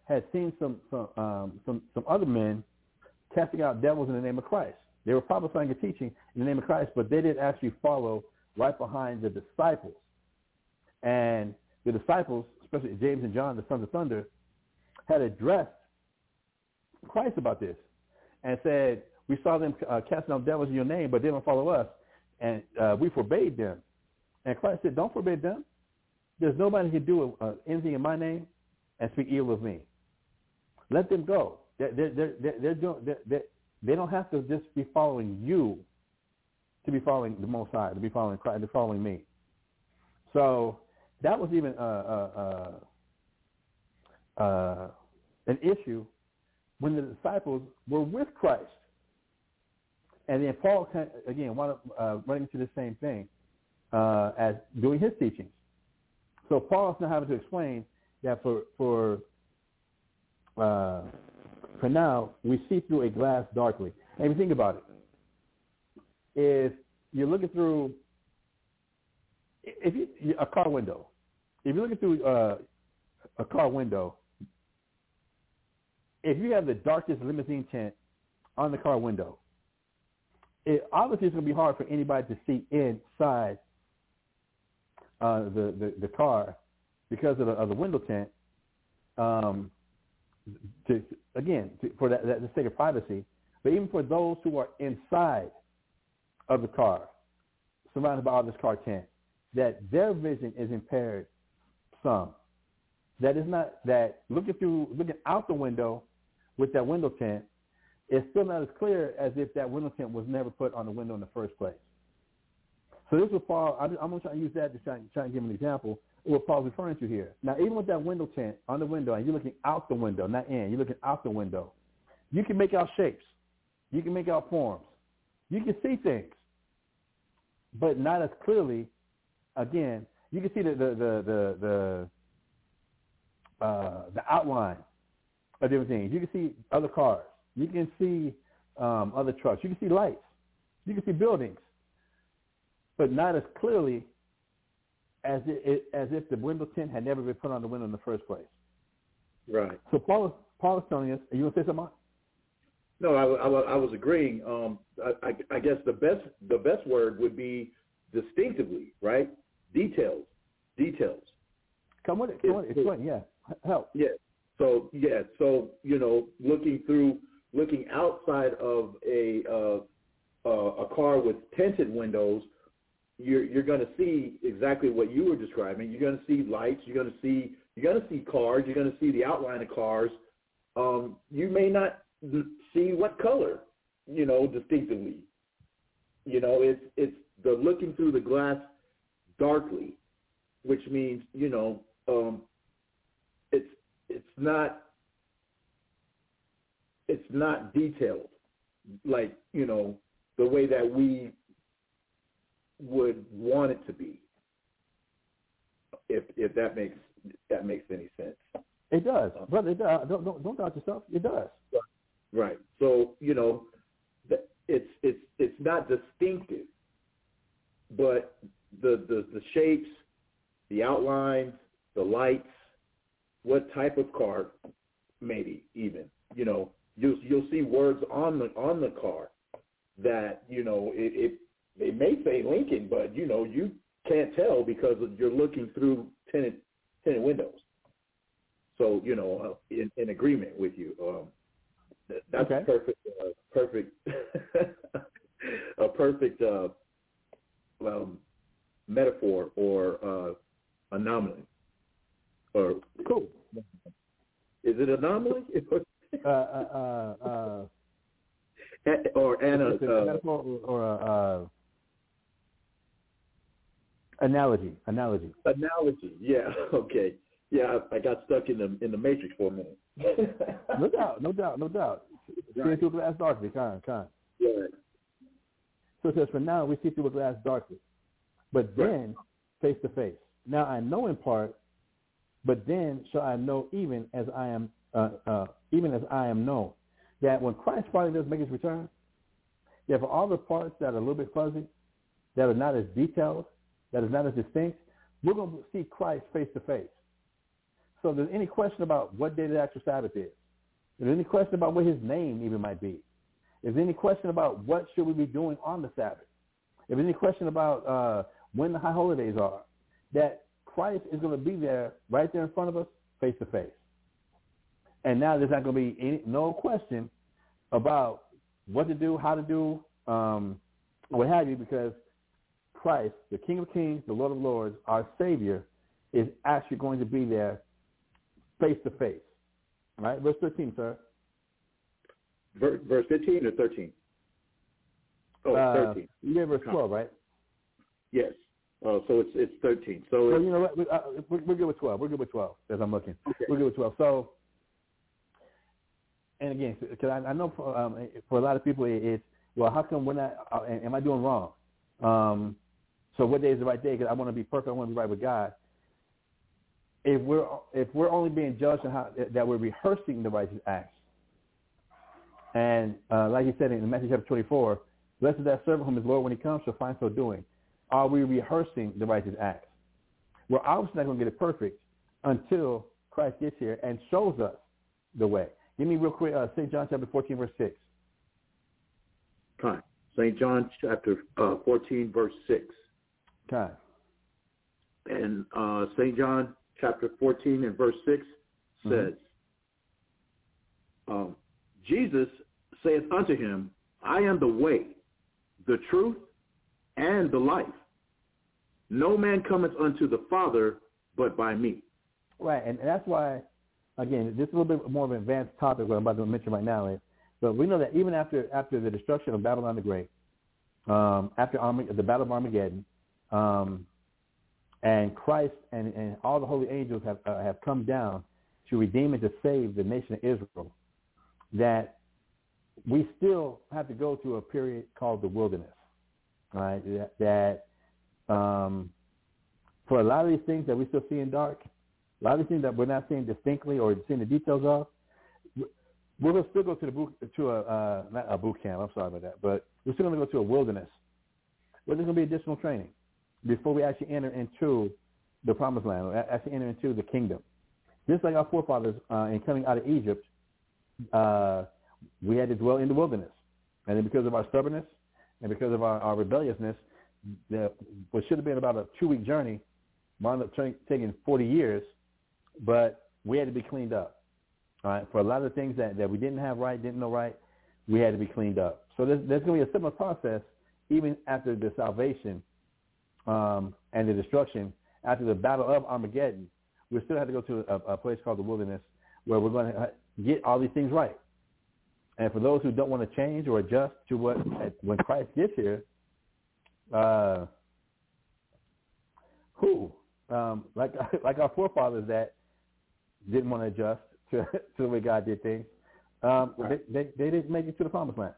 Speaker 8: had seen some some um, some some other men casting out devils in the name of Christ. They were prophesying and teaching in the name of Christ, but they didn't actually follow right behind the disciples. And the disciples, especially James and John, the sons of thunder, had addressed Christ about this and said, we saw them uh, casting out devils in your name, but they don't follow us. And uh, we forbade them. And Christ said, don't forbid them. There's nobody who can do uh, anything in my name and speak evil of me. Let them go. They're, they're, they're, they're they're, they're, they don't have to just be following you to be following the Most High, to be following Christ, to following me. So that was even uh, uh, uh, uh, an issue when the disciples were with Christ. And then Paul, again, wound up uh, running into the same thing uh, as doing his teachings. So Paul is now having to explain that for for uh, for now we see through a glass darkly. And if you think about it, if you're looking through if you, a car window, if you're looking through uh, a car window, if you have the darkest limousine tint on the car window, it obviously it's going to be hard for anybody to see inside uh, the, the the car because of the, of the window tint. Um, to again to, for that, that the sake of privacy, but even for those who are inside of the car, surrounded by all this car tint, that their vision is impaired some. That is not that looking through looking out the window with that window tint is still not as clear as if that window tint was never put on the window in the first place. So this would fall. I'm going to try to use that to try, try and give an example of what Paul's referring to here. Now, even with that window tint on the window, and you're looking out the window, not in, you're looking out the window, you can make out shapes. You can make out forms. You can see things, but not as clearly. Again, you can see the the the the the, uh, the outline of different things. You can see other cars. You can see um, other trucks. You can see lights. You can see buildings, but not as clearly as it, as if the window tint had never been put on the window in the first place.
Speaker 9: Right.
Speaker 8: So Paul is, Paul is telling us. Are you want to say something?
Speaker 9: No, I, I, I was agreeing. Um, I, I, I guess the best the best word would be distinctively, right? Details, details.
Speaker 8: Come with it. Come with it. Explain. Yeah. Help.
Speaker 9: Yeah. So yeah. So you know, looking through, looking outside of a uh, uh, a car with tinted windows, you're you're going to see exactly what you were describing. You're going to see lights. You're going to see you're going to see cars. You're going to see the outline of cars. Um, you may not see what color, you know, distinctively. You know, it's it's the looking through the glass darkly, which means you know um, it's it's not it's not detailed like you know the way that we would want it to be. If if that makes that makes any sense.
Speaker 8: It does, uh-huh. brother. It does. Don't don't, don't doubt yourself. It does.
Speaker 9: Right. So you know, it's it's it's not distinctive, but the the the shapes, the outlines, the lights, what type of car, maybe even you know you'll you'll see words on the on the car that you know it, it they may say Lincoln, but you know you can't tell because you're looking through tenant tenant windows. So you know, uh, in, in agreement with you. Um, that's
Speaker 8: okay.
Speaker 9: perfect, uh, perfect, [laughs] a perfect uh, um, metaphor or uh, anomaly. Or
Speaker 8: cool.
Speaker 9: Is it anomaly? [laughs]
Speaker 8: uh, uh, uh,
Speaker 9: or an
Speaker 8: uh, or a analogy. Analogy.
Speaker 9: Analogy. Yeah. [laughs] Okay. Yeah, I, I got stuck in the in the matrix for a minute. [laughs]
Speaker 8: no doubt, no doubt, no doubt.
Speaker 9: Right.
Speaker 8: See through a glass darkly, kind, kind.
Speaker 9: Yeah.
Speaker 8: So it says, for now we see through a glass darkly, but then face to face. Now I know in part, but then shall I know even as I am, uh, uh, even as I am known. That when Christ finally does make his return, that for all the parts that are a little bit fuzzy, that are not as detailed, that is not as distinct, we're going to see Christ face to face. So if there's any question about what day the actual Sabbath is, if there's any question about what his name even might be, if there's any question about what should we be doing on the Sabbath, if there's any question about uh, when the high holidays are, that Christ is going to be there right there in front of us, face to face. And now there's not going to be any, no question about what to do, how to do, um, what have you, because Christ, the King of Kings, the Lord of Lords, our Savior, is actually going to be there face to face. Right? Verse 13, sir.
Speaker 9: Verse, verse 15 or 13? Oh,
Speaker 8: uh,
Speaker 9: 13.
Speaker 8: You gave verse 12, right?
Speaker 9: Yes. Uh, so it's it's 13. So it's,
Speaker 8: you know what? We, uh, we're, we're good with 12. We're good with 12 as I'm looking.
Speaker 9: Okay.
Speaker 8: We're good with 12. So, and again, because I, I know for, um, for a lot of people, it, it's, well, how come we're not, uh, am I doing wrong? Um, so what day is the right day? Because I want to be perfect. I want to be right with God. If we're if we're only being judged on how that we're rehearsing the righteous acts, and uh, like he said in Matthew chapter 24, blessed is that servant whom his Lord when he comes shall find so doing. Are we rehearsing the righteous acts? We're obviously not going to get it perfect until Christ gets here and shows us the way. Give me real quick, uh, St. John chapter 14, verse 6.
Speaker 9: Fine. St. John chapter uh, 14, verse 6.
Speaker 8: Okay.
Speaker 9: And uh, St. John chapter 14 and verse 6
Speaker 8: Mm-hmm.
Speaker 9: says, um, Jesus saith unto him, I am the way, the truth, and the life. No man cometh unto the Father but by me.
Speaker 8: Right, and that's why, again, this is a little bit more of an advanced topic what I'm about to mention right now. Is, but we know that even after after the destruction of Babylon the Great, um, after the Battle of Armageddon, um, and Christ and, and all the holy angels have uh, have come down to redeem and to save the nation of Israel, that we still have to go through a period called the wilderness, right? That, that um, for a lot of these things that we still see in dark, a lot of things that we're not seeing distinctly or seeing the details of, we're going to still go to the boot, to a uh, not a boot camp. I'm sorry about that, but we're still going to go to a wilderness where there's going to be additional training before we actually enter into the promised land, or actually enter into the kingdom. Just like our forefathers uh, in coming out of Egypt, uh, we had to dwell in the wilderness, and then because of our stubbornness and because of our, our rebelliousness, the, what should have been about a two-week journey wound up t- taking 40 years, but we had to be cleaned up. All right, for a lot of things that, that we didn't have right, didn't know right, we had to be cleaned up. So there's, there's going to be a similar process even after the salvation um, and the destruction, after the battle of Armageddon. We still have to go to a, a place called the wilderness where we're going to get all these things right. And for those who don't want to change or adjust to what when Christ gets here, uh, who um, like [laughs] like our forefathers that didn't want to adjust [laughs] to, to the way God did things, um, right. they, they they didn't make it to the promised land.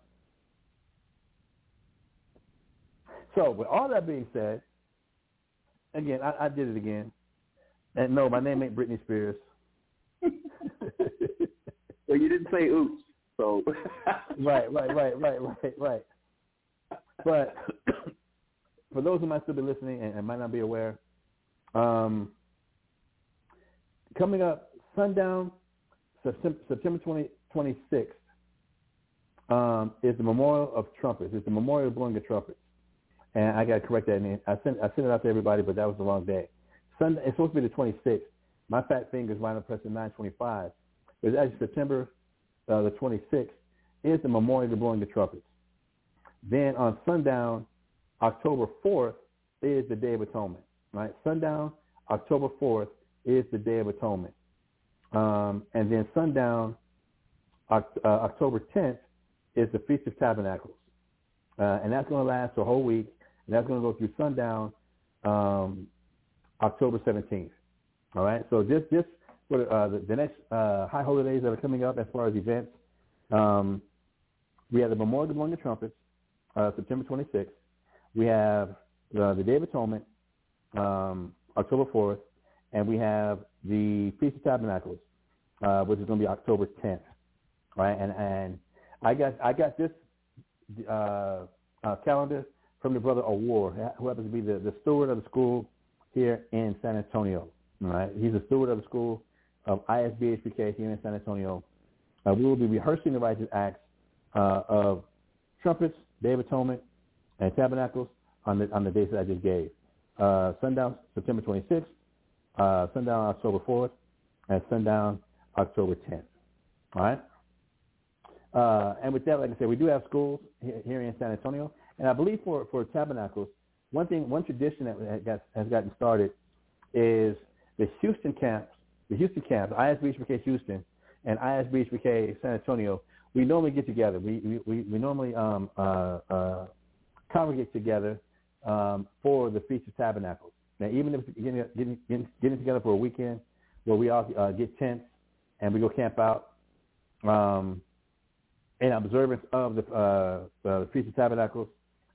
Speaker 8: So, with all that being said, again, I, I did it again. And no, my name ain't Britney Spears. [laughs]
Speaker 9: well, you didn't say oops, so. [laughs]
Speaker 8: right, right, right, right, right, right. But [coughs] for those who might still be listening and, and might not be aware, um, coming up sundown, September 20, 26th, um, is the Memorial of Trumpets. It's the Memorial of Blowing of Trumpets. And I got to correct that name. I sent I sent it out to everybody, but that was the wrong day. Sunday, it's supposed to be the 26th. My fat fingers wind up pressing 925. It's actually September uh, the 26th is the Memorial of Blowing the Trumpets. Then on sundown, October 4th is the Day of Atonement. Right? Sundown, October 4th is the Day of Atonement. Um, and then sundown, uh, October 10th is the Feast of Tabernacles. Uh, and that's going to last a whole week. And that's going to go through sundown um, October 17th. All right. So just just uh, the, the next uh, high holidays that are coming up as far as events, um, we have the Memorial of the Trumpets, uh, September 26th. We have uh, the Day of Atonement, um, October 4th, and we have the Feast of Tabernacles, uh, which is going to be October 10th. Right. And and I got I got this uh, uh, calendar from the brother Awar, who happens to be the, the steward of the school here in San Antonio. Right, he's the steward of the school of ISBHPK here in San Antonio. Uh, we will be rehearsing the righteous acts uh, of trumpets, Day of Atonement, and tabernacles on the on the dates that I just gave. Uh, sundown September 26th, uh, sundown October 4th, and sundown October 10th. All right. Uh, and with that, like I said, we do have schools here in San Antonio, and I believe for for tabernacles, one thing, one tradition that has gotten started is the Houston camps, the Houston camps, ISBHPK Houston and ISBHPK San Antonio. We normally get together. We we we normally um, uh, uh, congregate together um, for the Feast of Tabernacles. Now, even if getting getting getting, together for a weekend where we all uh, get tents and we go camp out. Um, in observance of the, uh, the Feast of Tabernacles,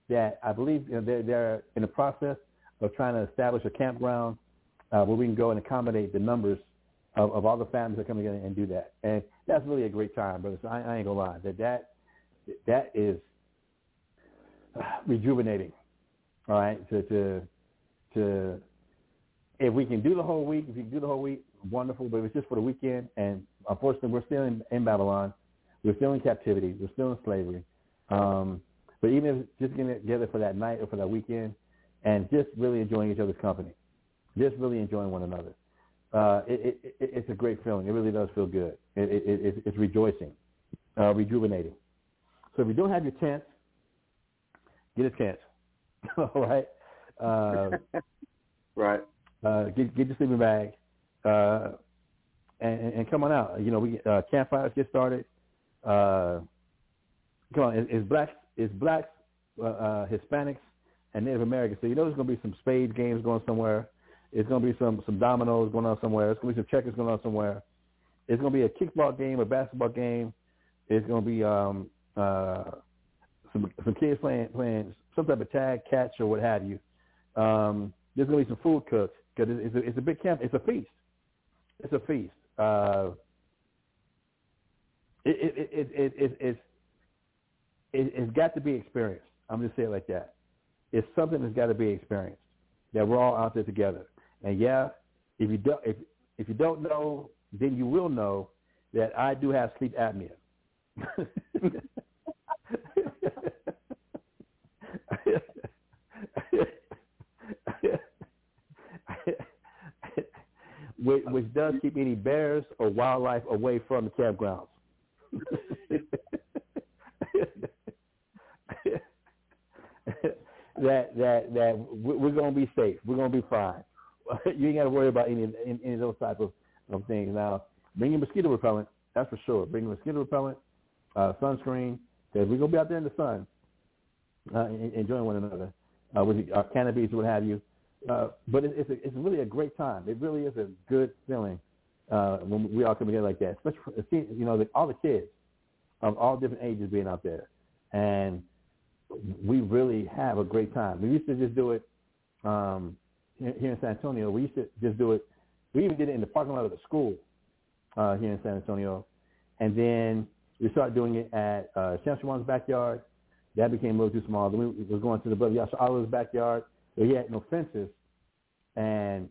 Speaker 8: that I believe you know, they're, they're in the process of trying to establish a campground uh, where we can go and accommodate the numbers of, of all the families that come together and do that. And that's really a great time, brother. So I, I ain't gonna lie that that that is rejuvenating. All right, to to to if we can do the whole week, if you can do the whole week, wonderful, but it was just for the weekend. And unfortunately, we're still in, in Babylon. We're still in captivity. We're still in slavery. Um, but even if just getting together for that night or for that weekend, and just really enjoying each other's company, just really enjoying one another, uh, it, it, it, it's a great feeling. It really does feel good. It, it, it, it's rejoicing, uh, rejuvenating. So if you don't have your tent, get a tent. [laughs] All right. Uh, [laughs]
Speaker 9: right.
Speaker 8: Uh, get get your sleeping bag, uh, and, and come on out. You know, we uh, campfires get started. Uh, come on, it's, it's blacks, it's blacks, uh, uh, Hispanics, and Native Americans. So you know there's going to be some spades games going somewhere. It's going to be some some dominoes going on somewhere. It's going to be some checkers going on somewhere. It's going to be a kickball game, a basketball game. It's going to be um, uh, some some kids playing playing some type of tag, catch, or what have you. Um, there's going to be some food cooked because it's, it's, a, big camp. It's a feast. It's a feast. Uh, it, it, it, it, it, it's, it, it's got to be experienced. I'm just saying it like that. It's something that's got to be experienced. That we're all out there together. And yeah, if you don't, if if you don't know, then you will know that I do have sleep apnea. [laughs] which, which does keep any bears or wildlife away from the campgrounds. [laughs] that that that we're to be safe. We're to be fine. [laughs] you ain't got to worry about any, any of those type of, of things. Now, bring your mosquito repellent. That's for sure. Bring your mosquito repellent, uh, sunscreen, because we're to be out there in the sun, uh, enjoying one another uh, with our canopies, what have you. Uh, but it, it's a, it's really a great time. It really is a good feeling uh, when we all come together like that. Especially for, you know the, all the kids of all different ages being out there, and we really have a great time. We used to just do it um, here in San Antonio. We used to just do it. We even did it in the parking lot of the school uh, here in San Antonio, and then we started doing it at uh, Shamshawan's backyard. That became a little too small. Then we was going to the brother Yasha Allah's backyard he had no fences and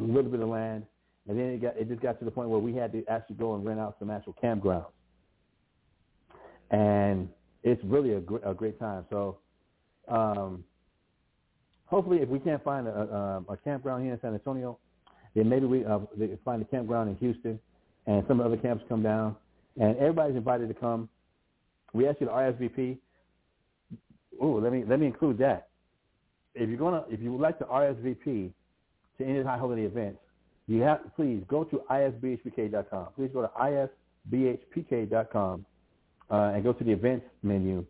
Speaker 8: a little bit of land. And then it got it just got to the point where we had to actually go and rent out some actual campgrounds. And it's really a, gr- a great time. So um, hopefully, if we can't find a, a, a campground here in San Antonio, then maybe we uh, find a campground in Houston, and some of the other camps come down, and everybody's invited to come. We asked you to RSVP. Oh, let me let me include that if you're gonna if you would like to RSVP to any of the high holiday events, you have please go to isbhpk.com. Please go to isbhpk.com uh, and go to the events menu,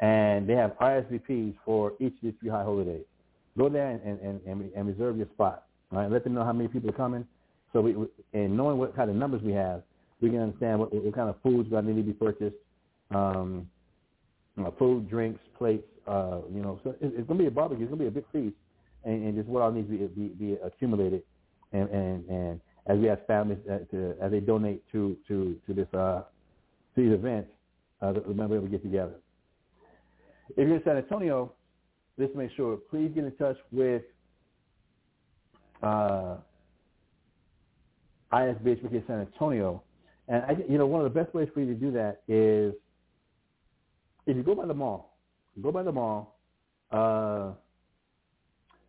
Speaker 8: and they have RSVPs for each of these three high holidays. Go there and and, and, and reserve your spot. All right, let them know how many people are coming. So we and knowing what kind of numbers we have, we can understand what, what kind of foods are going to need to be purchased, um, you know, food, drinks, plates, uh, you know, so it's, it's to be a barbecue. It's to be a big feast, and, and just what all needs to be, be, be accumulated, and, and and as we have families uh, to, as they donate to to to this uh, to these events, uh, remember we get together. If you're in San Antonio, just make sure please get in touch with uh, ISBHPK San Antonio, and I, you know one of the best ways for you to do that is if you go by the mall go by the mall. Uh,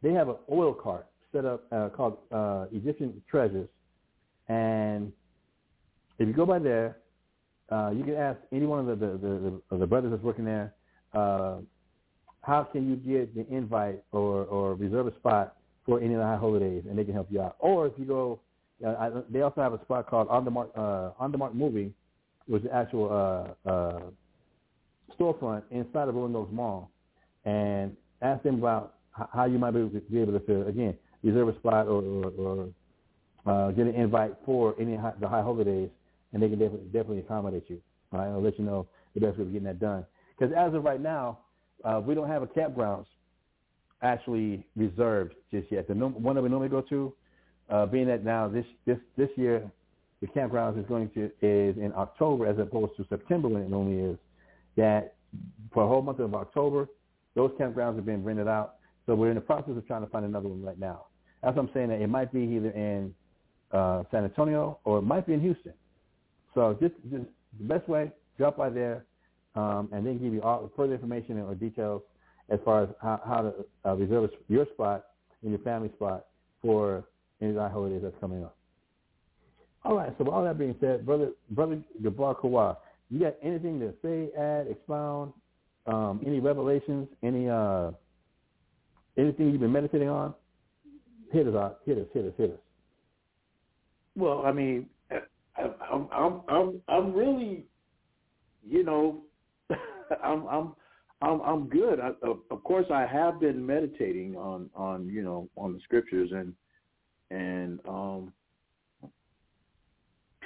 Speaker 8: they have an oil cart set up uh, called uh, Egyptian Treasures, and if you go by there, uh, you can ask any one of the the, the, the, the brothers that's working there, uh, how can you get the invite or, or reserve a spot for any of the high holidays, and they can help you out. Or if you go, uh, I, they also have a spot called On the Mark uh, On the Mark Movie, which is actual uh, uh, storefront inside of one of those malls and ask them about how you might be able to, be able to again, reserve a spot or, or, or uh, get an invite for any high, the high holidays, and they can definitely, definitely accommodate you. All right, I'll let you know the best way of getting that done. Because as of right now, uh, we don't have a campgrounds actually reserved just yet. The one that we normally go to, uh, being that now this this this year, the campgrounds is going to is in October as opposed to September when it normally is that for a whole month of October, those campgrounds have been rented out. So we're in the process of trying to find another one right now. That's what I'm saying. That it might be either in uh, San Antonio, or it might be in Houston. So just, just the best way, drop by there, um, and then give you all further information or details as far as how, how to uh, reserve your spot in your family spot for any of the holidays that's coming up. All right. So with all that being said, brother, brother Gabar you got anything to say, add, expound, um, any revelations, any uh, anything you've been meditating on? Hit us. Hit us. Hit us. Hit us.
Speaker 9: Well, I mean, I'm I'm I'm I'm really, you know, [laughs] I'm I'm I'm I'm good. I, of course, I have been meditating on on you know on the scriptures and and um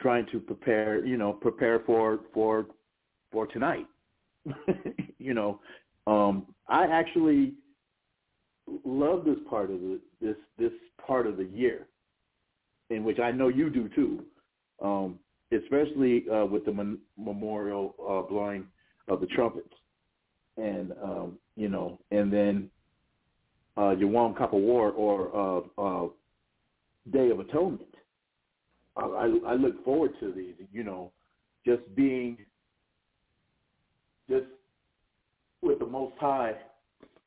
Speaker 9: trying to prepare you know prepare for for for tonight. [laughs] you know, um I actually love this part of the this this part of the year, in which I know you do too, um, especially uh, with the mon- memorial uh, blowing of the trumpets, and um, you know, and then uh, Yom Kippur or uh, uh, Day of Atonement. I, I, look forward to these. You know, just being just with the Most High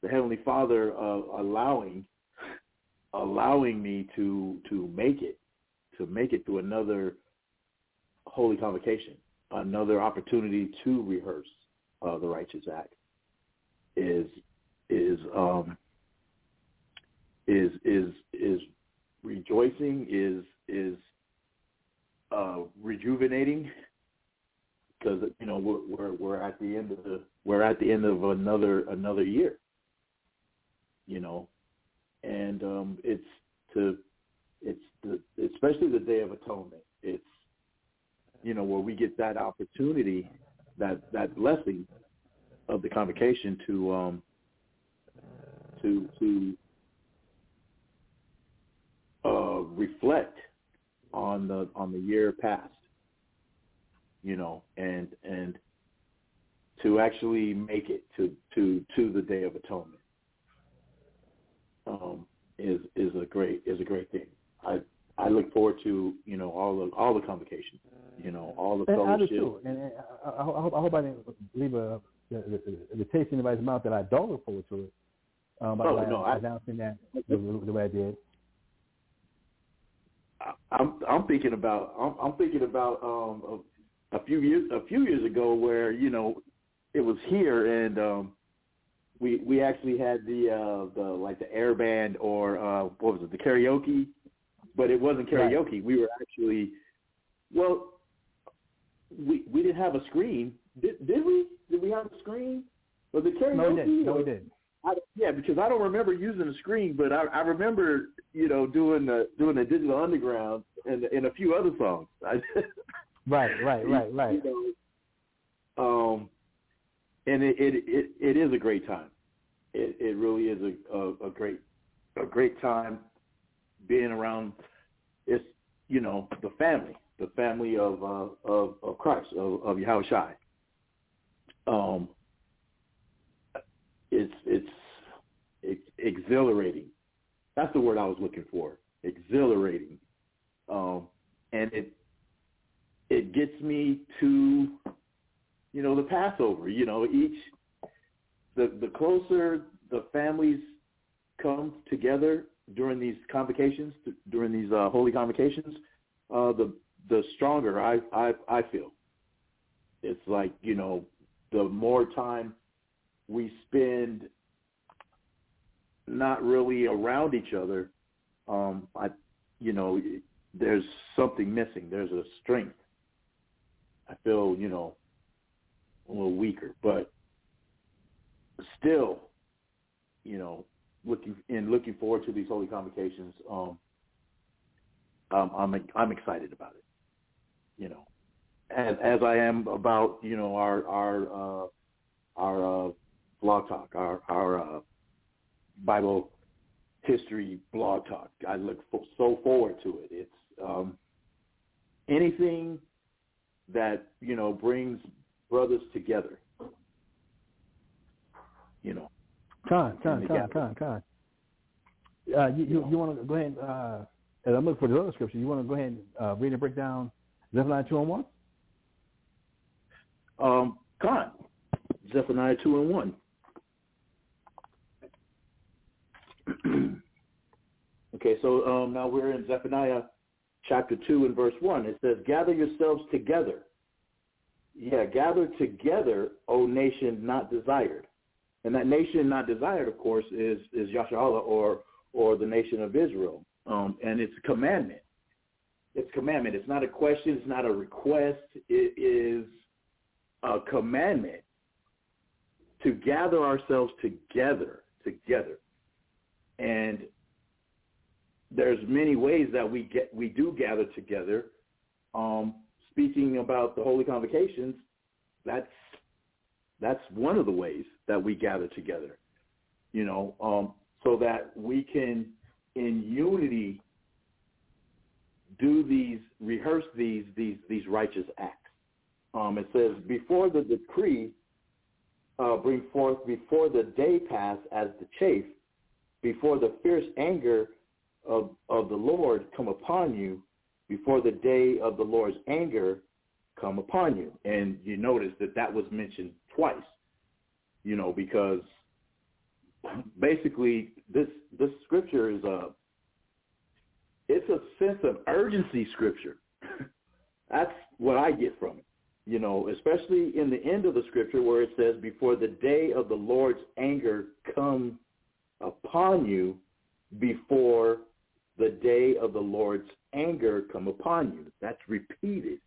Speaker 9: the Heavenly Father uh, allowing allowing me to to make it to make it through another holy convocation, another opportunity to rehearse uh, the Righteous Act is is um, is is is rejoicing is is uh, rejuvenating because you know we're, we're we're at the end of the we're at the end of another another year you know, and um, it's to it's the especially the Day of Atonement. It's you know where we get that opportunity, that that blessing of the convocation to um, to to uh, reflect on the on the year past, you know, and and to actually make it to to to the Day of Atonement um, is is a great is a great thing. I I look forward to you know all the all the convocations, you know all the fellowship.
Speaker 8: And I do too. And, and I, I, hope, I hope I didn't leave a the, the, the taste in anybody's mouth that I don't look forward to it. Um, by
Speaker 9: oh, no, I,
Speaker 8: announcing that the, the way I did.
Speaker 9: I'm I'm thinking about I'm, I'm thinking about um a, a few years a few years ago where you know it was here and um we we actually had the uh the like the air band or uh what was it the karaoke? But it wasn't karaoke.
Speaker 8: Right.
Speaker 9: we were actually well we we didn't have a screen. Did did we? Did we have a screen? Was it karaoke
Speaker 8: no we did no we did
Speaker 9: I, yeah because I don't remember using a screen but I I remember you know doing the doing the digital underground and and a few other songs [laughs]
Speaker 8: right right right right
Speaker 9: you know, um and it, it it it is a great time. It it really is a, a, a great a great time being around. It's you know the family, the family of uh, of of Christ of of Yahushua. Um, it's it's it's exhilarating. That's the word I was looking for. Exhilarating, um, and it it gets me to you know, the Passover. You know, each the the closer the families come together during these convocations, during these uh, holy convocations, uh, the the stronger I, I I feel. It's like you know, the more time we spend not really around each other, um, I, you know, there's something missing. There's a strength. I feel, you know, a little weaker, but still, you know, looking and looking forward to these holy convocations. Um, um, I'm I'm excited about it. You know, as as I am about you know our our uh, our uh, blog talk, our our uh, Bible history blog talk. I look so forward to it. It's um, anything that you know brings brothers together. You know.
Speaker 8: Con, con, con, con, con. Uh, you you, you want to go ahead and uh, as I'm looking for the other scripture, you want to go ahead and uh, read and break down Zephaniah 2 and 1?
Speaker 9: Um, Con, Zephaniah 2 and 1. [clears throat] okay, so um, now we're in Zephaniah chapter 2 and verse 1. It says, Gather yourselves together. Yeah, gather together, O nation not desired. And that nation not desired, of course, is is Yasharallah or or the nation of Israel. Um, and it's a commandment. It's commandment. It's not a question. It's not a request. It is a commandment to gather ourselves together, together. And there's many ways that we get we do gather together. Um, speaking about the holy convocations, that's that's one of the ways that we gather together. You know, um, so that we can, in unity, do these, rehearse these these these righteous acts. Um, it says, before the decree uh, bring forth, before the day pass as the chafe, before the fierce anger of, of the Lord come upon you, before the day of the Lord's anger come upon you. And you notice that that was mentioned twice, you know, because basically this this scripture is a it's a sense of urgency scripture. [laughs] That's what I get from it. You know, especially in the end of the scripture where it says, before the day of the Lord's anger come upon you, before the day of the Lord's anger come upon you. That's repeated.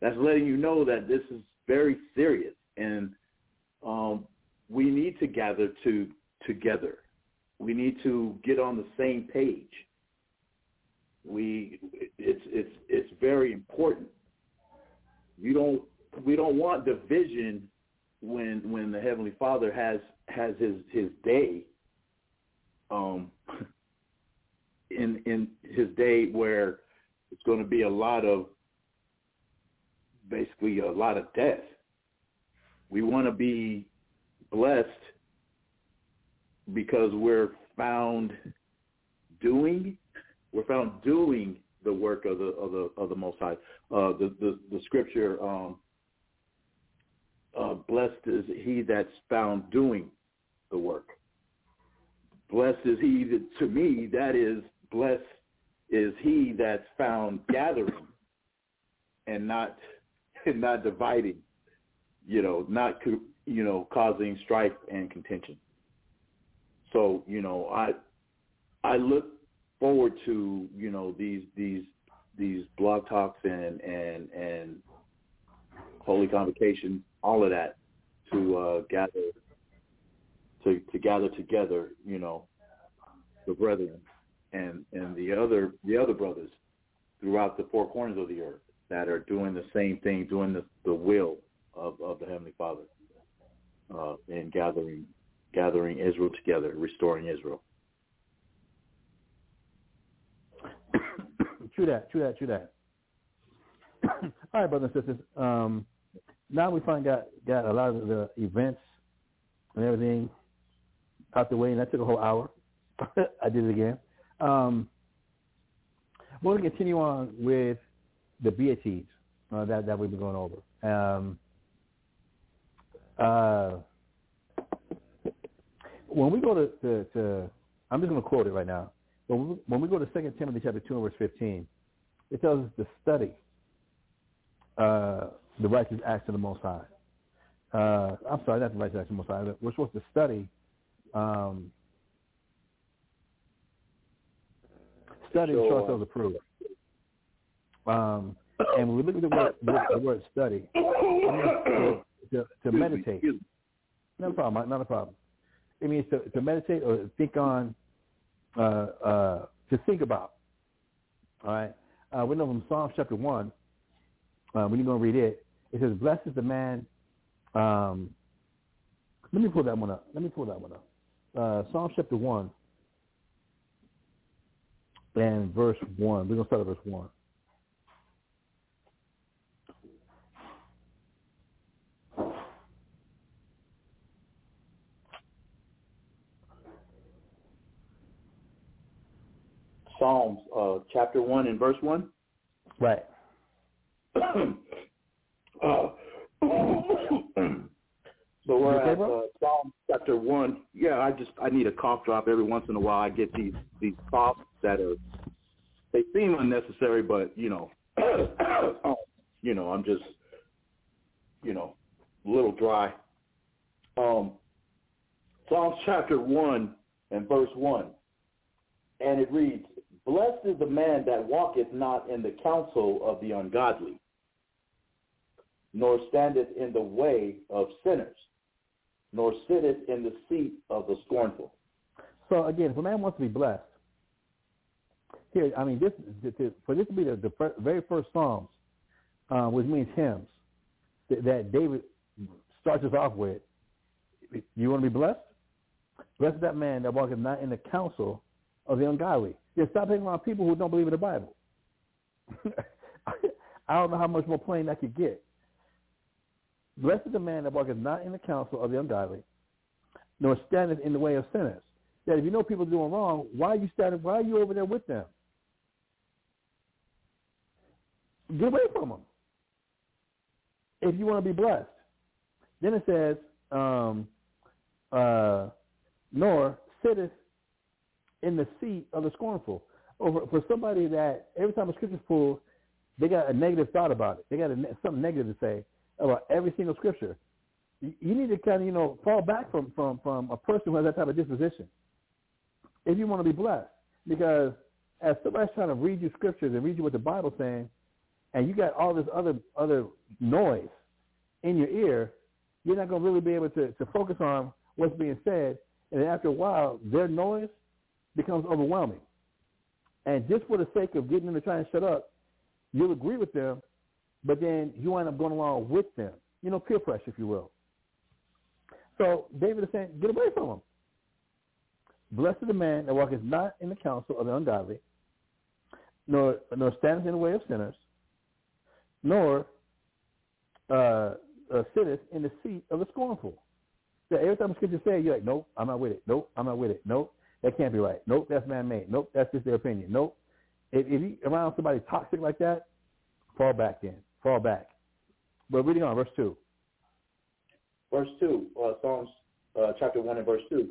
Speaker 9: That's letting you know that this is very serious, and um, we need to gather to together. We need to get on the same page. We it's it's it's very important. You don't we don't want division when when the heavenly Father has has his his day um in in his day where it's going to be a lot of basically a lot of death. We want to be blessed because we're found doing we're found doing the work of the of the of the Most High. Uh, the, the the scripture, um, uh, blessed is he that's found doing the work. Blessed is he that to me that is blessed is he that's found gathering and not [laughs] and not dividing, you know, not you know causing strife and contention. So you know, I I look forward to you know these these these blog talks and and and holy convocation, all of that to uh, gather to to gather together, you know, the brethren and and the other the other brothers throughout the four corners of the earth that are doing the same thing, doing the the will of of the heavenly Father, uh, and gathering gathering Israel together, restoring Israel. [coughs]
Speaker 8: true that, true that, true that. [coughs] All right, brothers and sisters. Um, now we finally got got a lot of the events and everything out the way, and that took a whole hour. [laughs] I did it again. Um, we're going to continue on with the Beaties uh, that that we've been going over. Um, uh, when we go to, to, to I'm just going to quote it right now. When we, when we go to 2 Timothy chapter 2 and verse 15, it tells us to study uh, the righteous acts of the Most High. Uh, I'm sorry, not the righteous acts of the Most High. But we're supposed to study um, study sure. and show ourselves approved. Um, and when we look at the word, the word study, to, to, to meditate, No problem, not a problem. It means to, to meditate or think on, uh, uh, to think about. All right. Uh, we know from Psalms chapter one. Uh, when you're going to read it, it says, "Blessed is the man." Um, let me pull that one up. Let me pull that one up. Uh, Psalms chapter one and verse one. We're going to start at verse one.
Speaker 9: Psalms uh, chapter 1 and verse 1.
Speaker 8: Right. [clears throat]
Speaker 9: uh, so we're
Speaker 8: okay,
Speaker 9: at uh, Psalm chapter 1. Yeah, I just I need a cough drop every once in a while. I get these these coughs that are they seem unnecessary, but you know, [coughs] you know, I'm just you know, a little dry. Um, Psalms chapter 1 and verse 1. And it reads, Blessed is the man that walketh not in the counsel of the ungodly, nor standeth in the way of sinners, nor sitteth in the seat of the scornful.
Speaker 8: So again, if a man wants to be blessed, here, I mean, this for this to be the, the very first Psalms, uh, which means hymns, that, that David starts us off with. You want to be blessed? Blessed that man that walketh not in the counsel of the ungodly. Just stop hanging around people who don't believe in the Bible. [laughs] I don't know how much more plain that could get. Blessed is the man that walketh not in the counsel of the ungodly, nor standeth in the way of sinners. That if you know people doing wrong, why are you standing? Why are you over there with them? Get away from them. If you want to be blessed, then it says, um, uh, nor sitteth in the seat of the scornful. Over for somebody that every time a scripture's pulled, they got a negative thought about it. They got a, something negative to say about every single scripture. You, need to kind of you know fall back from from from a person who has that type of disposition if you want to be blessed, because as somebody's trying to read you scriptures and read you what the Bible's saying, and you got all this other other noise in your ear, you're not going to really be able to, to focus on what's being said. And after a while, their noise becomes overwhelming. And just for the sake of getting them to try and shut up, you'll agree with them, but then you wind up going along with them. You know, peer pressure, if you will. So David is saying, get away from them. Blessed is the man that walketh not in the counsel of the ungodly, nor nor standeth in the way of sinners, nor uh, uh, sitteth in the seat of the scornful. So every time the scripture say, you're like, nope, I'm not with it. Nope, I'm not with it. Nope, that can't be right. Nope, that's man-made. Nope, that's just their opinion. Nope. If, if you around somebody toxic like that, fall back then. Fall back. But reading on, verse 2.
Speaker 9: Verse 2, uh, Psalms uh, chapter 1 and verse 2.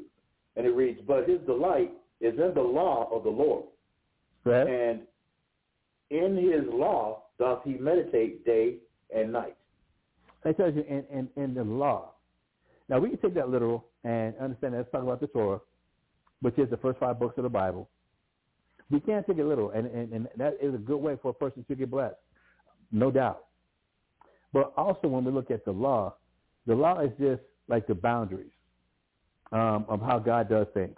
Speaker 9: And it reads, But his delight is in the law of the Lord. And in his law doth he meditate day and night.
Speaker 8: It tells you in, in, in the law. Now, we can take that literal and understand that. Let's talk about the Torah, which is the first five books of the Bible. We can't take it literal, and, and, and that is a good way for a person to get blessed, no doubt. But also when we look at the law, the law is just like the boundaries um, of how God does things,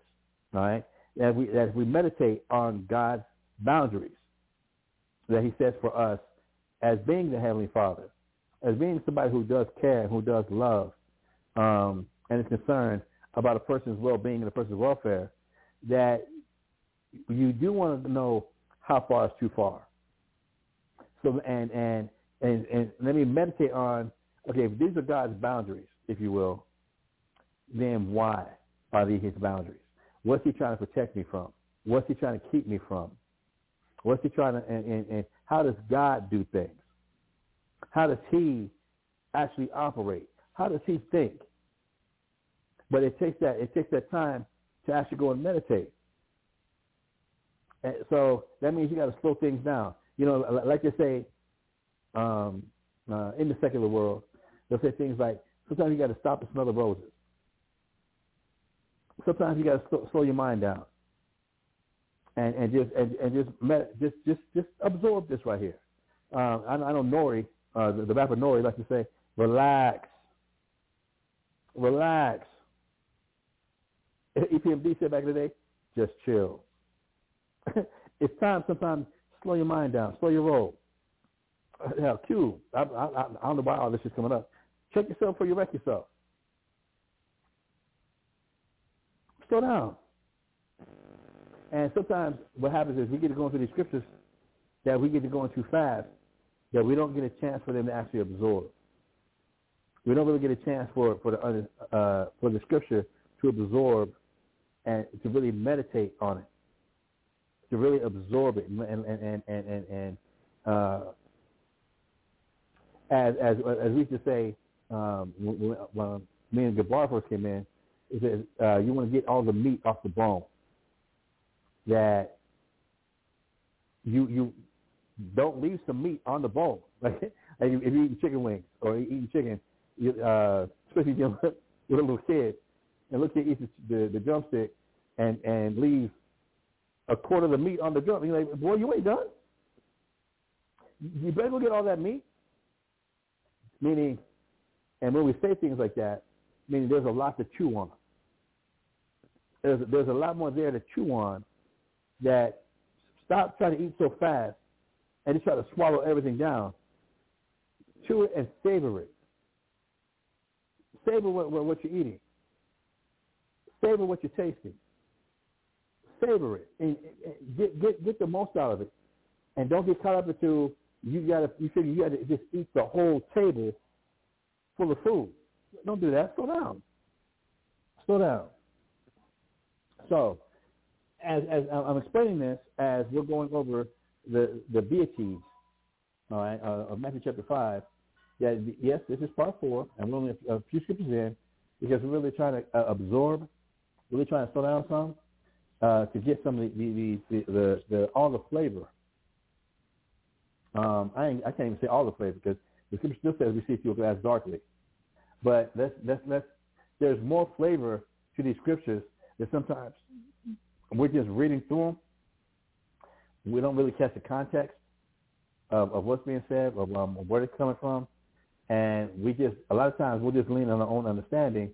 Speaker 8: all right? As we, as we meditate on God's boundaries that he sets for us as being the Heavenly Father, as being somebody who does care, who does love, um, and is concerned about a person's well-being and a person's welfare, that you do want to know how far is too far. And and and and let me meditate on okay, if these are God's boundaries, if you will, then why are these his boundaries? What's he trying to protect me from? What's he trying to keep me from? What's he trying to and, and, and how does God do things? How does he actually operate? How does he think? But it takes that it takes that time to actually go and meditate. And so that means you got to slow things down. You know, like they say um, uh, in the secular world, they'll say things like, sometimes you got to stop and smell the roses. Sometimes you got to slow, slow your mind down, and and just and, and just med- just just just absorb this right here. Uh, I, I know Nori, uh, the, the rapper Nori, likes to say, "Relax, relax." EPMD said back in the day, "Just chill." [laughs] it's time sometimes slow your mind down, slow your roll. Hell, Q, I, I, I don't know why all this is coming up. Check yourself before you wreck yourself. Slow down. And sometimes what happens is we get to going through these scriptures that we get to going too fast, that we don't get a chance for them to actually absorb. We don't really get a chance for for the uh, for the scripture to absorb and to really meditate on it. To really absorb it and and and and and, and uh, as as as we used to say um, when, when me and Gabar first came in, is that uh, you want to get all the meat off the bone. That you you don't leave some meat on the bone. [laughs] Like, if you're eating chicken wings or eating chicken, you, uh, especially if you're [laughs] with a little kid, and look at eat the, the, the drumstick and and leave a quarter of the meat on the drum. You're like, boy, you ain't done. You better go get all that meat. Meaning, and when we say things like that, meaning there's a lot to chew on. There's there's a lot more there to chew on. That stop trying to eat so fast and just try to swallow everything down. Chew it and savor it. Savor what, what, what you're eating. Savor what you're tasting. Savor it and, get get get the most out of it, and don't get caught up into you gotta you figure you gotta just eat the whole table full of food. Don't do that. Slow down. Slow down. So, as as I'm explaining this, as we're going over the the Beatitudes, all right, uh, of Matthew chapter five, yeah, yes, this is part four, and we're only a, a few scriptures in because we're really trying to uh, absorb, really trying to slow down some uh, to get some of the the, the, the, the all the flavor. Um, I I can't even say all the flavor because the scripture still says we see through a glass darkly. But let's let's let's there's more flavor to these scriptures that sometimes we're just reading through them. We don't really catch the context of, of what's being said, of um, where it's coming from, and we just a lot of times we'll just lean on our own understanding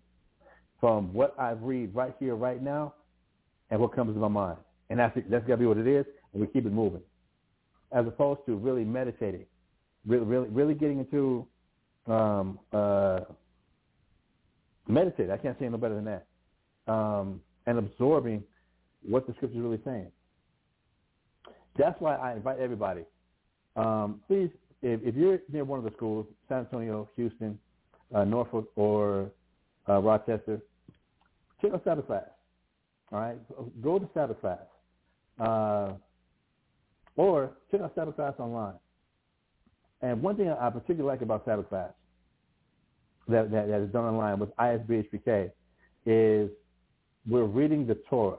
Speaker 8: from what I've read right here, right now, and what comes to my mind, and that's that's got to be what it is, and we keep it moving, as opposed to really meditating, really really really getting into um, uh, meditate. I can't say no better than that. Um, and absorbing what the scripture is really saying. That's why I invite everybody. Um, please, if, if, you're near one of the schools, San Antonio, Houston, uh, Norfolk, or uh, Rochester, check out Sabbath class. All right, go to Sabbath class, uh, or check out Sabbath class online. And one thing I particularly like about Sabbath class that, that, that is done online with ISBHPK is we're reading the Torah.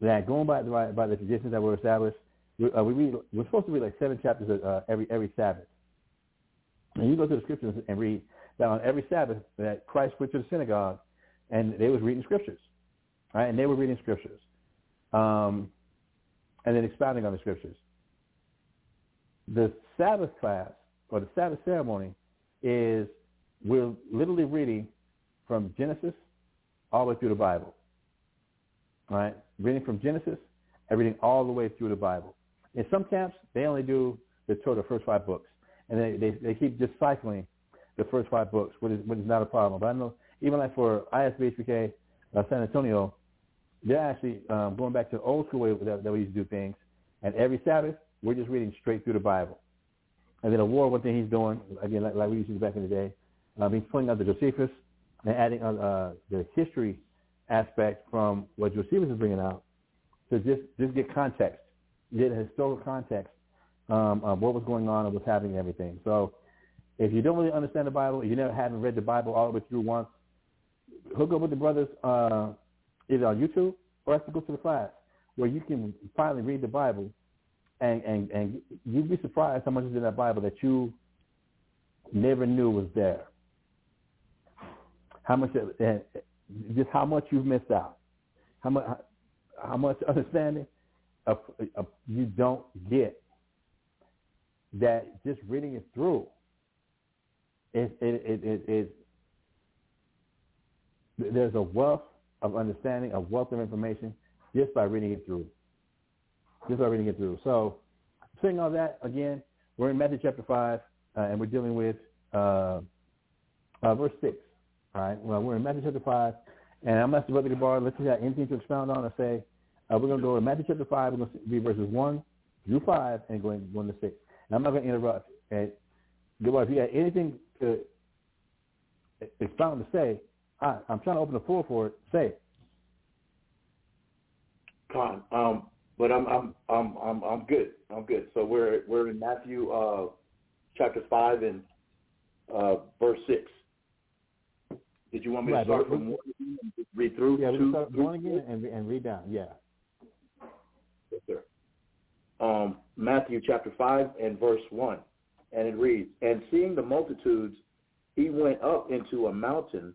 Speaker 8: That going by, by, by the traditions that were established, we, uh, we read, we're supposed to read like seven chapters uh, every every Sabbath. And you go to the scriptures and read that on every Sabbath that Christ went to the synagogue and they was reading scriptures, right? And they were reading scriptures, um, and then expounding on the scriptures. The Sabbath class or the Sabbath ceremony is we're literally reading from Genesis all the way through the Bible. Right? Reading from Genesis and reading all the way through the Bible. In some camps, they only do the total first five books. And they, they, they keep just cycling the first five books, which is, which is not a problem. But I know even like for ISBHPK uh, San Antonio, they're actually um, going back to the old school way that, that we used to do things. And every Sabbath, we're just reading straight through the Bible. And then a war, one thing he's doing, again, like, like we used to do back in the day, um, he's pulling out the Josephus and adding uh, uh, the history aspect from what Josephus is bringing out to just just get context, get a historical context um, of what was going on and what's happening and everything. So if you don't really understand the Bible, you never haven't read the Bible all the way through once, hook up with the brothers uh, either on YouTube or to go to the class where you can finally read the Bible and, and, and you'd be surprised how much is in that Bible that you never knew was there how much uh, just how much you've missed out, how much how much understanding of, of you don't get that just reading it through. It it it, it, it there's a wealth of understanding, a wealth of information just by reading it through. Just by reading it through. So, saying all that again, we're in Matthew chapter five, uh, and we're dealing with uh, uh, verse six. All right. Well, we're in Matthew chapter 5, and I'm asking Brother Gabar, let's see if anything to expound on or say. Uh, we're going to go to Matthew chapter 5. We're going to read verses 1 through 5 and going 1 to 6. And I'm not going to interrupt. And Gabar, if you have anything to expound to say, I, I'm trying to open the floor for it. Say it.
Speaker 9: Con, um, but I'm I'm I'm I'm I'm good. I'm good. So we're we're in Matthew uh, chapter five and uh, verse six. Did you want me
Speaker 8: Right,
Speaker 9: to start from one again and read through?
Speaker 8: Yeah, we
Speaker 9: two
Speaker 8: start
Speaker 9: through
Speaker 8: one again and, and read down. Yeah.
Speaker 9: Yes, sir. Um, Matthew chapter 5 and verse 1. And it reads, And seeing the multitudes, he went up into a mountain,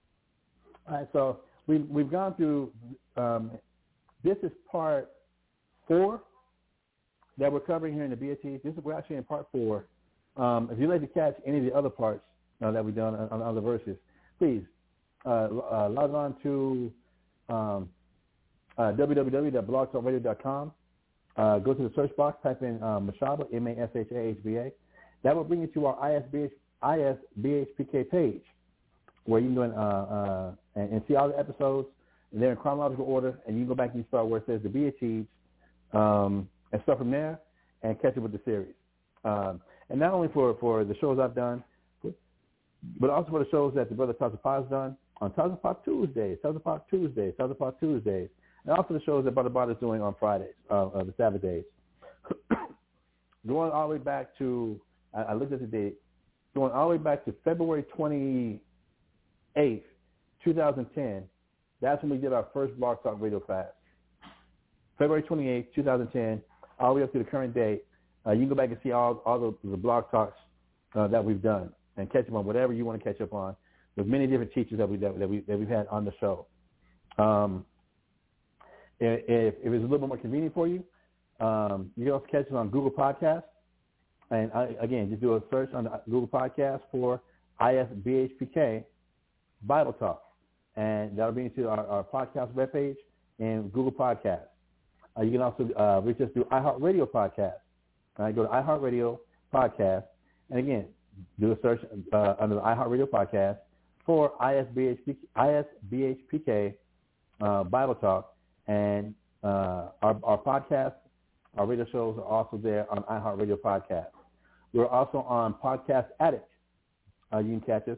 Speaker 8: All right, so we've we've gone through. Um, this is part four that we're covering here in the BAT. This is we're actually in part four. Um, if you'd like to catch any of the other parts uh, that we've done on, on other verses, please uh, uh, log on to um, uh, www.blogtalkradio.com. Uh, go to the search box, type in uh, Mashahba, M-A-S-H-A-H-B-A. That will bring you to our ISBH, ISBHPK page where you can go and, uh, uh, and, and see all the episodes. They're in chronological order, and you can go back and you start where it says to be achieved um, and start from there and catch up with the series. Um, and not only for, for the shows I've done, but also for the shows that the brother Tazapah has done on Tazapah Tuesdays, Tazapah Tuesdays, Tazapah Tuesdays, and also the shows that Brother Bart is doing on Fridays, uh, uh, the Sabbath days. [coughs] going all the way back to, I, I looked at the date, going all the way back to February 28th, 2010, that's when we did our first Blog Talk Radio Fast. February 28th, 2010, all the way up to the current date. Uh, you can go back and see all, all the, the Blog Talks uh, that we've done and catch up on whatever you want to catch up on with many different teachers that, we, that, that, we, that we've had on the show. Um, if, if it's a little bit more convenient for you, um, you can also catch us on Google Podcasts. And I, again, just do a search on Google Podcast for ISBHPK Bible Talk. And that'll bring you to our, our podcast webpage and Google Podcasts. Uh, you can also uh, reach us through iHeartRadio Podcast. Right, go to iHeartRadio Podcast. And again, do a search uh, under the iHeartRadio Podcast for ISBHPK, ISBHPK uh, Bible Talk. And uh, our, our podcast, our radio shows are also there on iHeartRadio Podcast. We're also on Podcast Addict. Uh, you can catch us.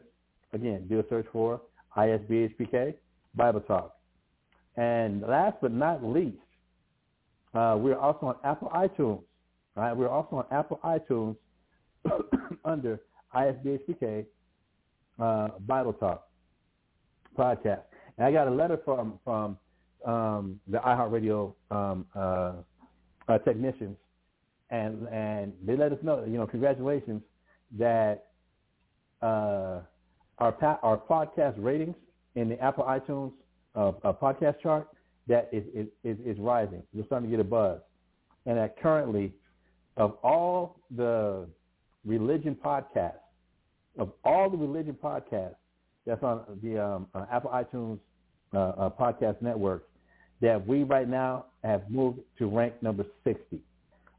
Speaker 8: Again, do a search for ISBHPK Bible Talk. And last but not least, uh, we're also on Apple iTunes. Right? We're also on Apple iTunes [coughs] under ISBHPK uh, Bible Talk podcast. And I got a letter from from um, the iHeartRadio um, uh, uh, technicians, and and they let us know, you know, congratulations that uh, our pa- our podcast ratings in the Apple iTunes uh, uh, podcast chart that is, is, is, is rising. We're starting to get a buzz, and that currently, of all the religion podcasts, of all the religion podcasts that's on the um, uh, Apple iTunes uh, uh, podcast network, that we right now have moved to rank number 60.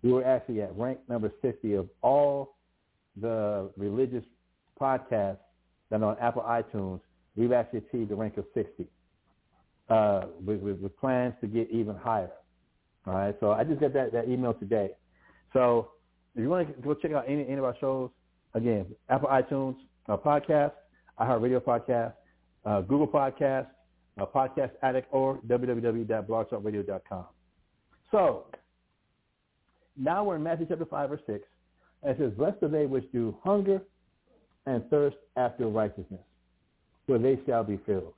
Speaker 8: We were actually at rank number 60 of all the religious podcasts are on Apple iTunes. We've actually achieved the rank of 60 uh, with, with, with plans to get even higher. All right, so I just got that, that email today. So if you want to go check out any, any of our shows, again, Apple iTunes uh, podcast, iHeartRadio podcast, uh, Google podcast, uh, Podcast Addict, or www.blogtalkradio.com. So now we're in Matthew chapter 5 or 6, and it says, Blessed are they which do hunger and thirst after righteousness, for they shall be filled.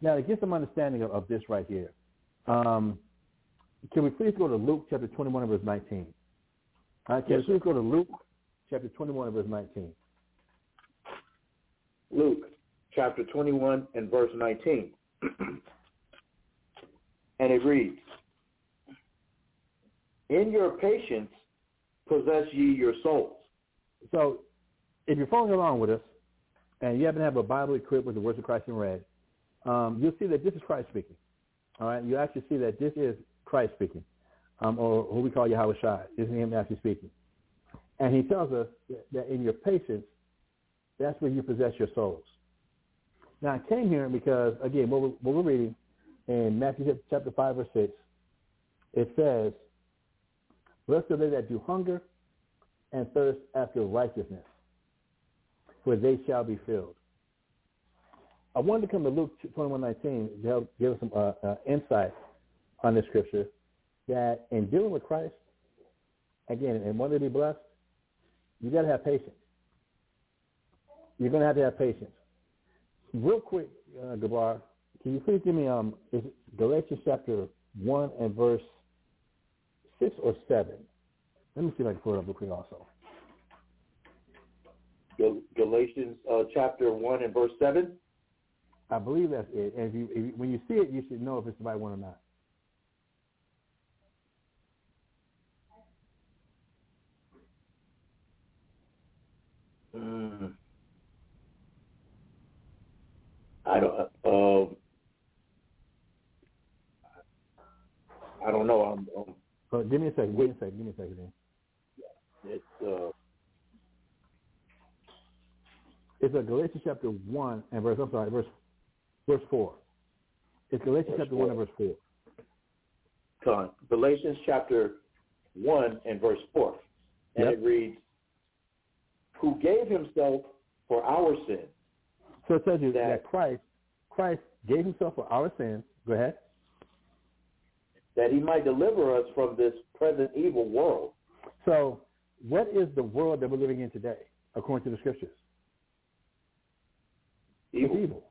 Speaker 8: Now, to get some understanding of, of this right here, um, can we please go to Luke chapter 21 and verse 19? Uh, can
Speaker 9: Yes,
Speaker 8: we please go to Luke chapter 21 and verse 19?
Speaker 9: Luke chapter 21 and verse 19. [clears throat] and it reads, In your patience possess ye your souls.
Speaker 8: So if you're following along with us and you happen to have a Bible equipped with the words of Christ in red, um, you'll see that this is Christ speaking. All right, you actually see that this is Christ speaking. um, or who we call Yahawashi. This is him actually speaking. And he tells us that in your patience, that's where you possess your souls. Now, I came here because, again, what we're, what we're reading in Matthew chapter 5, or 6, it says, Blessed are they that do hunger and thirst after righteousness, for they shall be filled. I wanted to come to Luke 21:19 to help give us some uh, uh, insight on this scripture that in dealing with Christ, again, and wanting to be blessed, you got to have patience. You're going to have to have patience. Real quick, uh, Gabar, can you please give me um, Galatians chapter one and verse six or seven? Let me see if I can pull it up real quick also.
Speaker 9: Galatians uh, chapter 1 and verse 7.
Speaker 8: I believe that's it. And if you, if you, when you see it, you should know if it's the right one or not.
Speaker 9: Mm. I don't. Uh, I don't know. I'm. Um,
Speaker 8: uh, give me a second. Me a second. Give me a second. Then.
Speaker 9: It's. Uh,
Speaker 8: it's a Galatians chapter one and verse. I'm sorry, verse verse four. It's Galatians
Speaker 9: verse
Speaker 8: chapter
Speaker 9: four.
Speaker 8: one and verse four.
Speaker 9: Con. Galatians chapter one and verse four, and
Speaker 8: Yep.
Speaker 9: it reads, "Who gave himself for our sins."
Speaker 8: So it tells you that,
Speaker 9: That-
Speaker 8: Christ Christ gave himself for our sins. Go ahead.
Speaker 9: that he might deliver us from this present evil world.
Speaker 8: So what is the world that we're living in today, according to the scriptures?
Speaker 9: Evil.
Speaker 8: It's evil.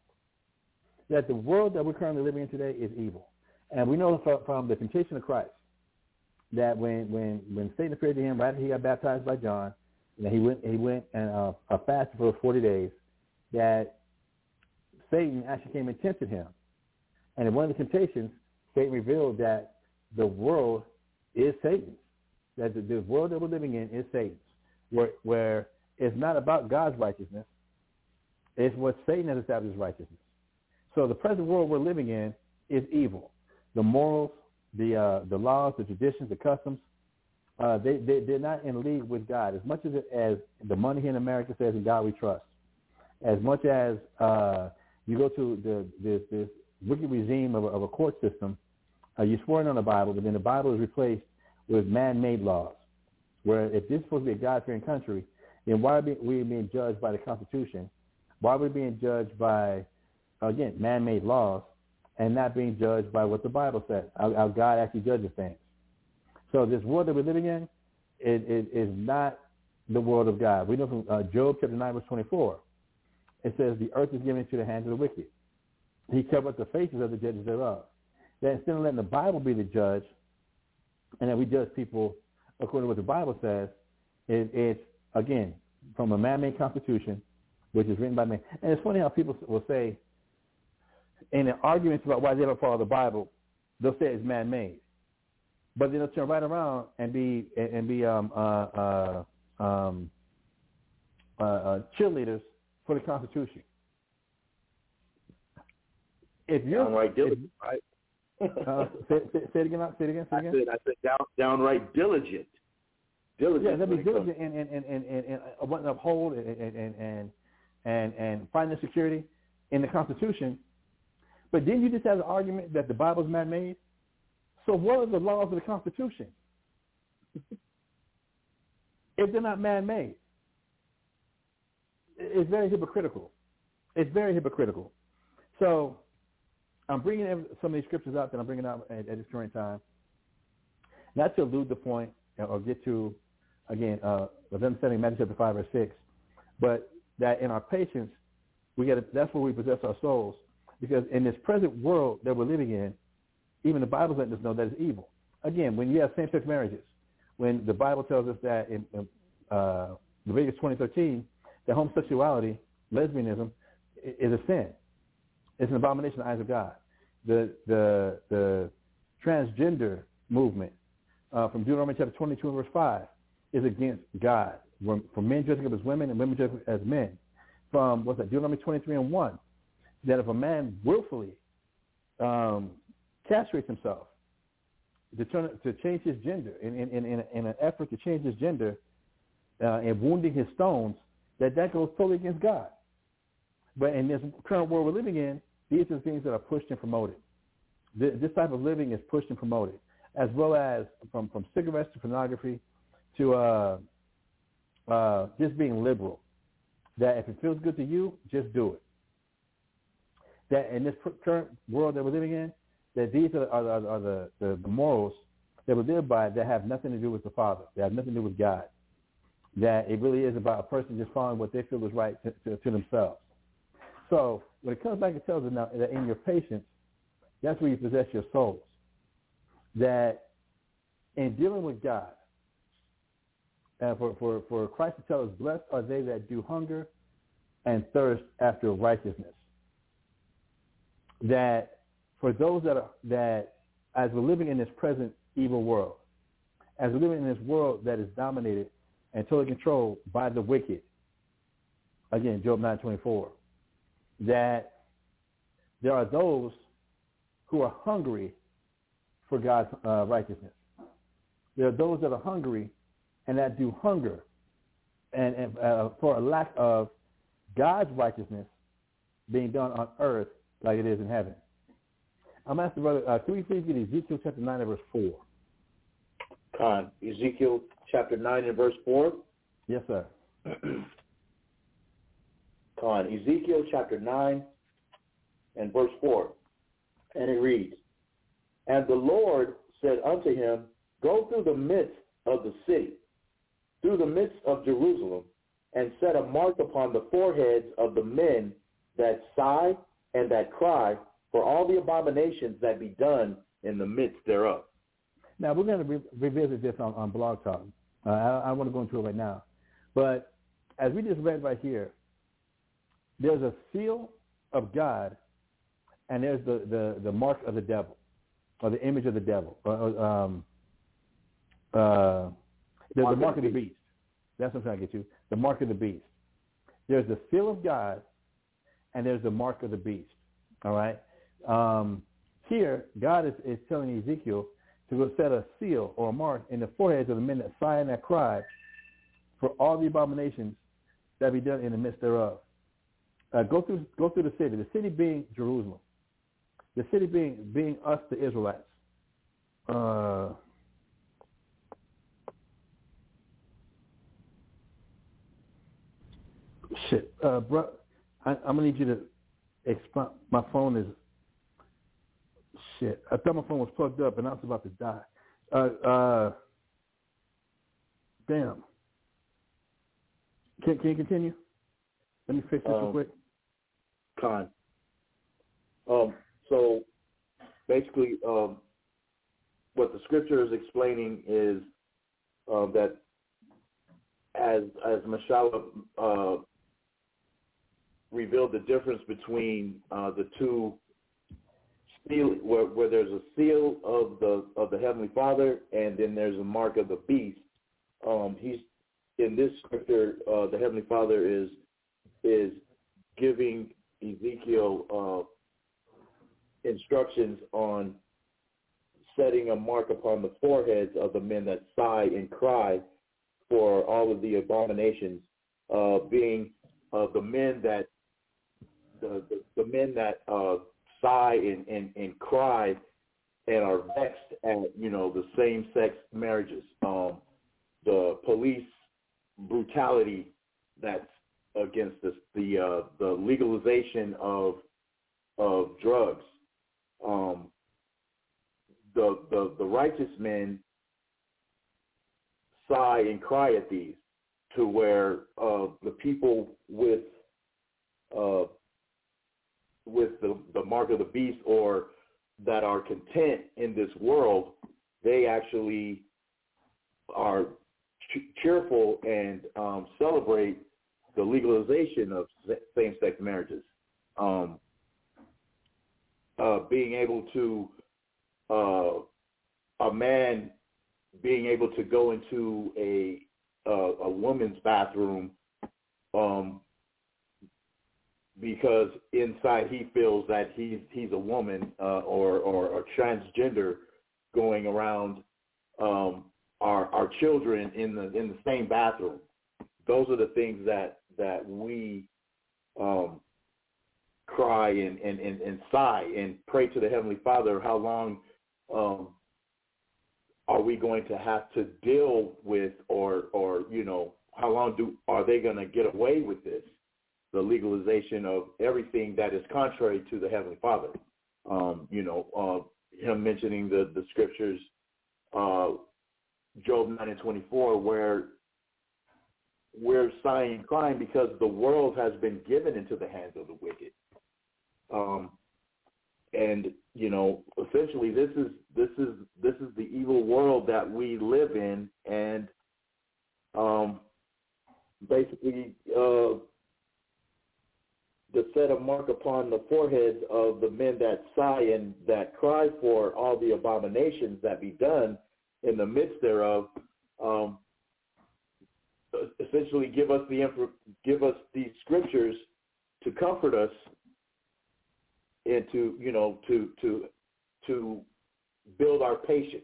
Speaker 8: That the world that we're currently living in today is evil. And we know from, from the temptation of Christ that when, when, when Satan appeared to him right after he got baptized by John, and he went he went and uh, uh, fasted for 40 days, that Satan actually came and tempted him. And in one of the temptations, Satan revealed that the world is Satan's. That the, the world that we're living in is Satan's, where, where it's not about God's righteousness. It's what Satan has established righteousness. So the present world we're living in is evil. The morals, the uh, the laws, the traditions, the customs, uh, they, they they're not in league with God. As much as it, as the money here in America says, "In God we trust." As much as uh, you go to the this this wicked regime of a, of a court system, uh, you swear on the Bible, but then the Bible is replaced with man-made laws. Where if this is supposed to be a God-fearing country, then why are we being judged by the Constitution? Why are we being judged by, again, man-made laws and not being judged by what the Bible says, how, how God actually judges things? So this world that we're living in it, it is not the world of God. We know from uh, Job chapter 9, verse 24, it says, the earth is given into the hands of the wicked. He covered the faces of the judges thereof. That instead of letting the Bible be the judge, and that we judge people according to what the Bible says, it, it's, again, from a man-made constitution, which is written by man. And it's funny how people will say, in the arguments about why they don't follow the Bible, they'll say it's man-made. But then they'll turn right around and be and be um, uh, uh, um, uh, uh, cheerleaders for the Constitution. If you're
Speaker 9: Downright
Speaker 8: if-
Speaker 9: diligent, right? [laughs]
Speaker 8: uh, say, say, say it again. Say it again. Say it
Speaker 9: I
Speaker 8: again.
Speaker 9: said, I said, down, downright diligent. Diligent.
Speaker 8: Yeah, they'll be diligent and and and and, and wanting to uphold and and and and and find the security in the Constitution. But then you just have the argument that the Bible's man-made. So what are the laws of the Constitution [laughs] if they're not man-made? It's very hypocritical. It's very hypocritical. So I'm bringing in some of these scriptures out that I'm bringing out at, at this current time, not to elude the point or get to, again, uh, with understanding Matthew chapter 5 or 6, but that in our patience, we get that's where we possess our souls. Because in this present world that we're living in, even the Bible's letting us know that it's evil. Again, when you have same-sex marriages, when the Bible tells us that in, in uh, Leviticus 2013, that homosexuality, lesbianism, is a sin. It's an abomination in the eyes of God. The the the transgender movement uh, from Deuteronomy chapter 22 and verse 5 is against God. For men dressing up as women and women dressing up as men. From what's that? Deuteronomy 23 and 1, that if a man willfully um, castrates himself, to turn to change his gender in in in, in, an effort to change his gender uh, and wounding his stones, that that goes totally against God. But in this current world we're living in, these are things that are pushed and promoted. This type of living is pushed and promoted, as well as from, from cigarettes to pornography to uh, uh, just being liberal. That if it feels good to you, just do it. That in this current world that we're living in, that these are, are, are, are the, the, morals that we live by that have nothing to do with the Father. They have nothing to do with God. That it really is about a person just following what they feel is right to, to, to themselves. So when it comes back, it tells us now that in your patience, that's where you possess your souls. That in dealing with God, uh, for, for, for Christ to tell us, blessed are they that do hunger and thirst after righteousness. That for those that are, that as we're living in this present evil world, as we're living in this world that is dominated and totally controlled by the wicked, again, Job 9.24, that there are those who are hungry for God's uh, righteousness. There are those that are hungry and that do hunger and, and uh, for a lack of God's righteousness being done on earth like it is in heaven. I'm asking brother, uh, can we please get Ezekiel chapter 9 and verse 4?
Speaker 9: Con, Ezekiel chapter 9 and verse 4?
Speaker 8: Yes, sir. [clears throat]
Speaker 9: Con, Ezekiel chapter 9 and verse 4. And it reads, And the Lord said unto him, Go through the midst of the city, through the midst of Jerusalem, and set a mark upon the foreheads of the men that sigh and that cry for all the abominations that be done in the midst thereof.
Speaker 8: Now, we're going to re- revisit this on, on Blog Talk. Uh, I, I want to go into it right now. But as we just read right here, there's a seal of God, and there's the, the, the mark of the devil, or the image of the devil. Uh, um, uh, there's the mark of the beast. That's what I'm trying to get you. The mark of the beast. There's the seal of God, and there's the mark of the beast. All right. Um, here, God is, is telling Ezekiel to go set a seal or a mark in the foreheads of the men that sigh and that cry for all the abominations that be done in the midst thereof. Uh, go through go through the city. The city being Jerusalem. The city being being us, the Israelites. Uh, shit, uh, bro, I, I'm gonna need you to explain. My phone is shit. I thought my phone was plugged up, and I was about to die. Uh, uh, damn. Can, can you continue? Let me fix this
Speaker 9: Um,
Speaker 8: real quick.
Speaker 9: Con. Um, so basically, um, what the scripture is explaining is uh, that as as Mashallah uh, revealed the difference between uh, the two seal, where, where there's a seal of the of the Heavenly Father, and then there's a mark of the beast. Um, he's in this scripture, uh, the Heavenly Father is is giving Ezekiel uh, instructions on setting a mark upon the foreheads of the men that sigh and cry for all of the abominations, uh, being uh, the men that the, the, the men that uh, sigh and, and, and cry and are vexed at you know the same sex marriages, um, the police brutality that's against this, the uh, the legalization of of drugs, um, the the the righteous men sigh and cry at these, to where uh, the people with uh, with the, the mark of the beast or that are content in this world, they actually are ch- cheerful and um, celebrate the legalization of same-sex marriages. Um, uh, being able to, uh, a man being able to go into a uh, a woman's bathroom um, because inside he feels that he's he's a woman uh, or or a transgender going around um, our our children in the in the same bathroom. Those are the things that that we um, cry and, and, and, and sigh and pray to the Heavenly Father. How long um, are we going to have to deal with, or or you know, how long do are they going to get away with this? The legalization of everything that is contrary to the Heavenly Father. Um, you know, uh, him mentioning the the scriptures, uh, Job nine and twenty four, where we're sighing crying because the world has been given into the hands of the wicked. Um, and you know, essentially, this is this is this is the evil world that we live in, and um, basically, uh, the set of mark upon the foreheads of the men that sigh and that cry for all the abominations that be done in the midst thereof. Um, essentially, give us the give us these scriptures to comfort us and to you know to to to build our patience,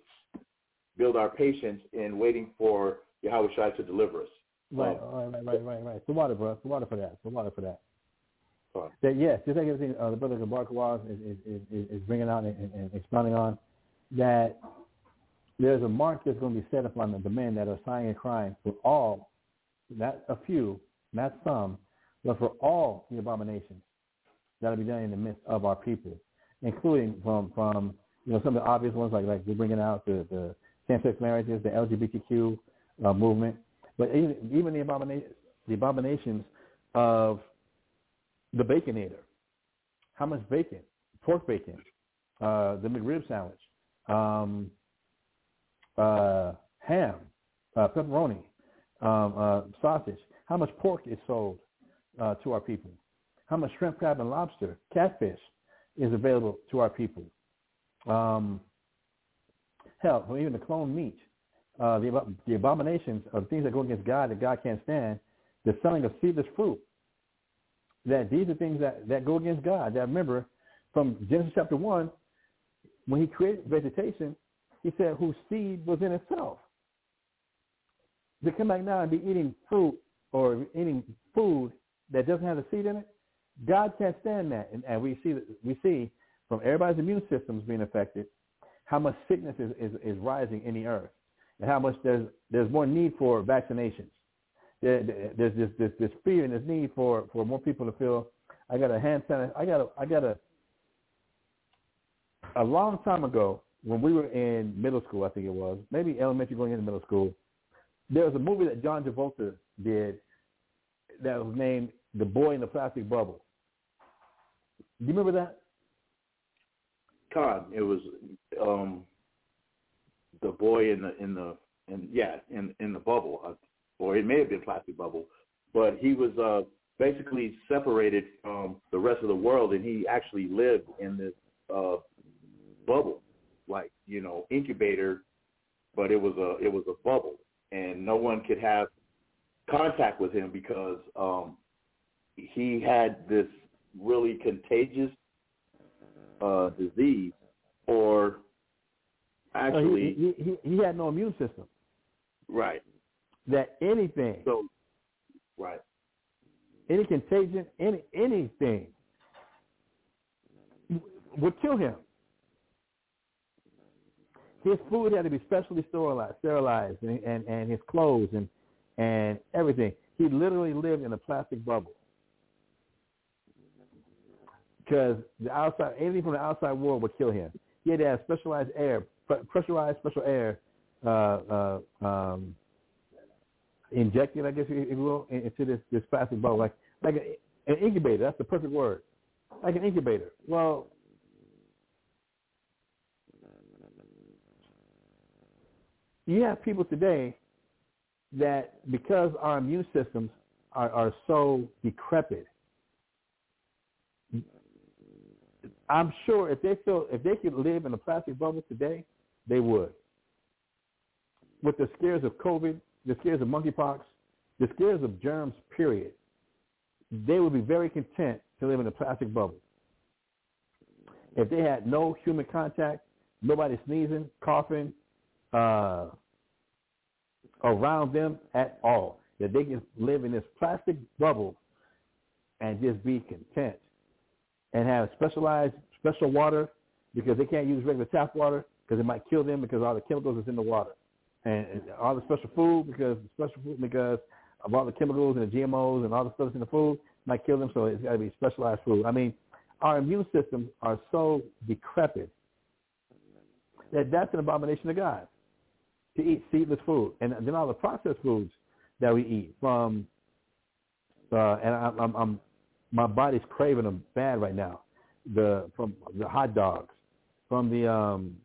Speaker 9: build our patience in waiting for Yahawashi to deliver us.
Speaker 8: Right,
Speaker 9: Um,
Speaker 8: right, right, right, right. So water, bro. So water for that. So water for that. That yes, just like everything uh, the brother Gabar is, is, is, is, bringing out and, and, and expounding on, that there's a mark that's going to be set upon the men that are sighing and crying for all, not a few, not some, but for all the abominations that'll be done in the midst of our people, including from from you know some of the obvious ones like like we're bringing out the the same-sex marriages, the LGBTQ uh, movement, but even even the abomination the abominations of the baconator. How much bacon? Pork bacon, uh, the McRib sandwich, um, uh, ham, uh, pepperoni, um, uh, sausage. How much pork is sold uh, to our people? How much shrimp, crab, and lobster, catfish, is available to our people? Um, hell, even the clone meat, uh, the, the abominations of things that go against God that God can't stand, the selling of seedless fruit. That these are things that, that go against God. That remember, from Genesis chapter 1, when he created vegetation, he said whose seed was in itself. To come back now and be eating fruit or eating food that doesn't have a seed in it, God can't stand that. And, and we see we see from everybody's immune systems being affected, how much sickness is, is, is rising in the earth, and how much there's there's more need for vaccinations. There, there's this, this this fear and this need for, for more people to feel. I got a hand sanitizer. I got a I got a a long time ago when we were in middle school, I think it was maybe elementary going into middle school. There was a movie that John Travolta did that was named "The Boy in the Plastic Bubble." Do you remember that?
Speaker 9: Con, it was um, the boy in the in the in yeah in in the bubble, uh, or it may have been plastic bubble, but he was uh, basically separated from the rest of the world, and he actually lived in this uh, bubble, like you know incubator, but it was a it was a bubble, and no one could have contact with him because um, he had this really contagious uh, disease, or actually,
Speaker 8: he, he, he, he had no immune system.
Speaker 9: right.
Speaker 8: That anything,
Speaker 9: So, right.
Speaker 8: any contagion, any anything would kill him. His food had to be specially sterilized, sterilized, and, and, and his clothes and and everything. He literally lived in a plastic bubble because the outside, anything from the outside world would kill him. He had to have specialized air, pressurized special air, uh, uh, um, injected, I guess if you will, into this this plastic bubble, like like an incubator. That's the perfect word, like an incubator. Well, you have people today that because our immune systems are, are so decrepit, I'm sure if they feel if they could live in a plastic bubble today, they would. With the scares of COVID, the scares of monkeypox, the scares of germs, period, they would be very content to live in a plastic bubble. If they had no human contact, nobody sneezing, coughing uh, around them at all. That they can live in this plastic bubble and just be content and have specialized special water because they can't use regular tap water because it might kill them because all the chemicals is in the water, and, and all the special food because special food because of all the chemicals and the GMOs and all the stuff in the food might kill them. So it's got to be specialized food. I mean, our immune systems are so decrepit that that's an abomination to God to eat seedless food, and then all the processed foods that we eat from. Uh, and I'm, I'm, I'm, my body's craving them bad right now. The from the hot dogs, from the um,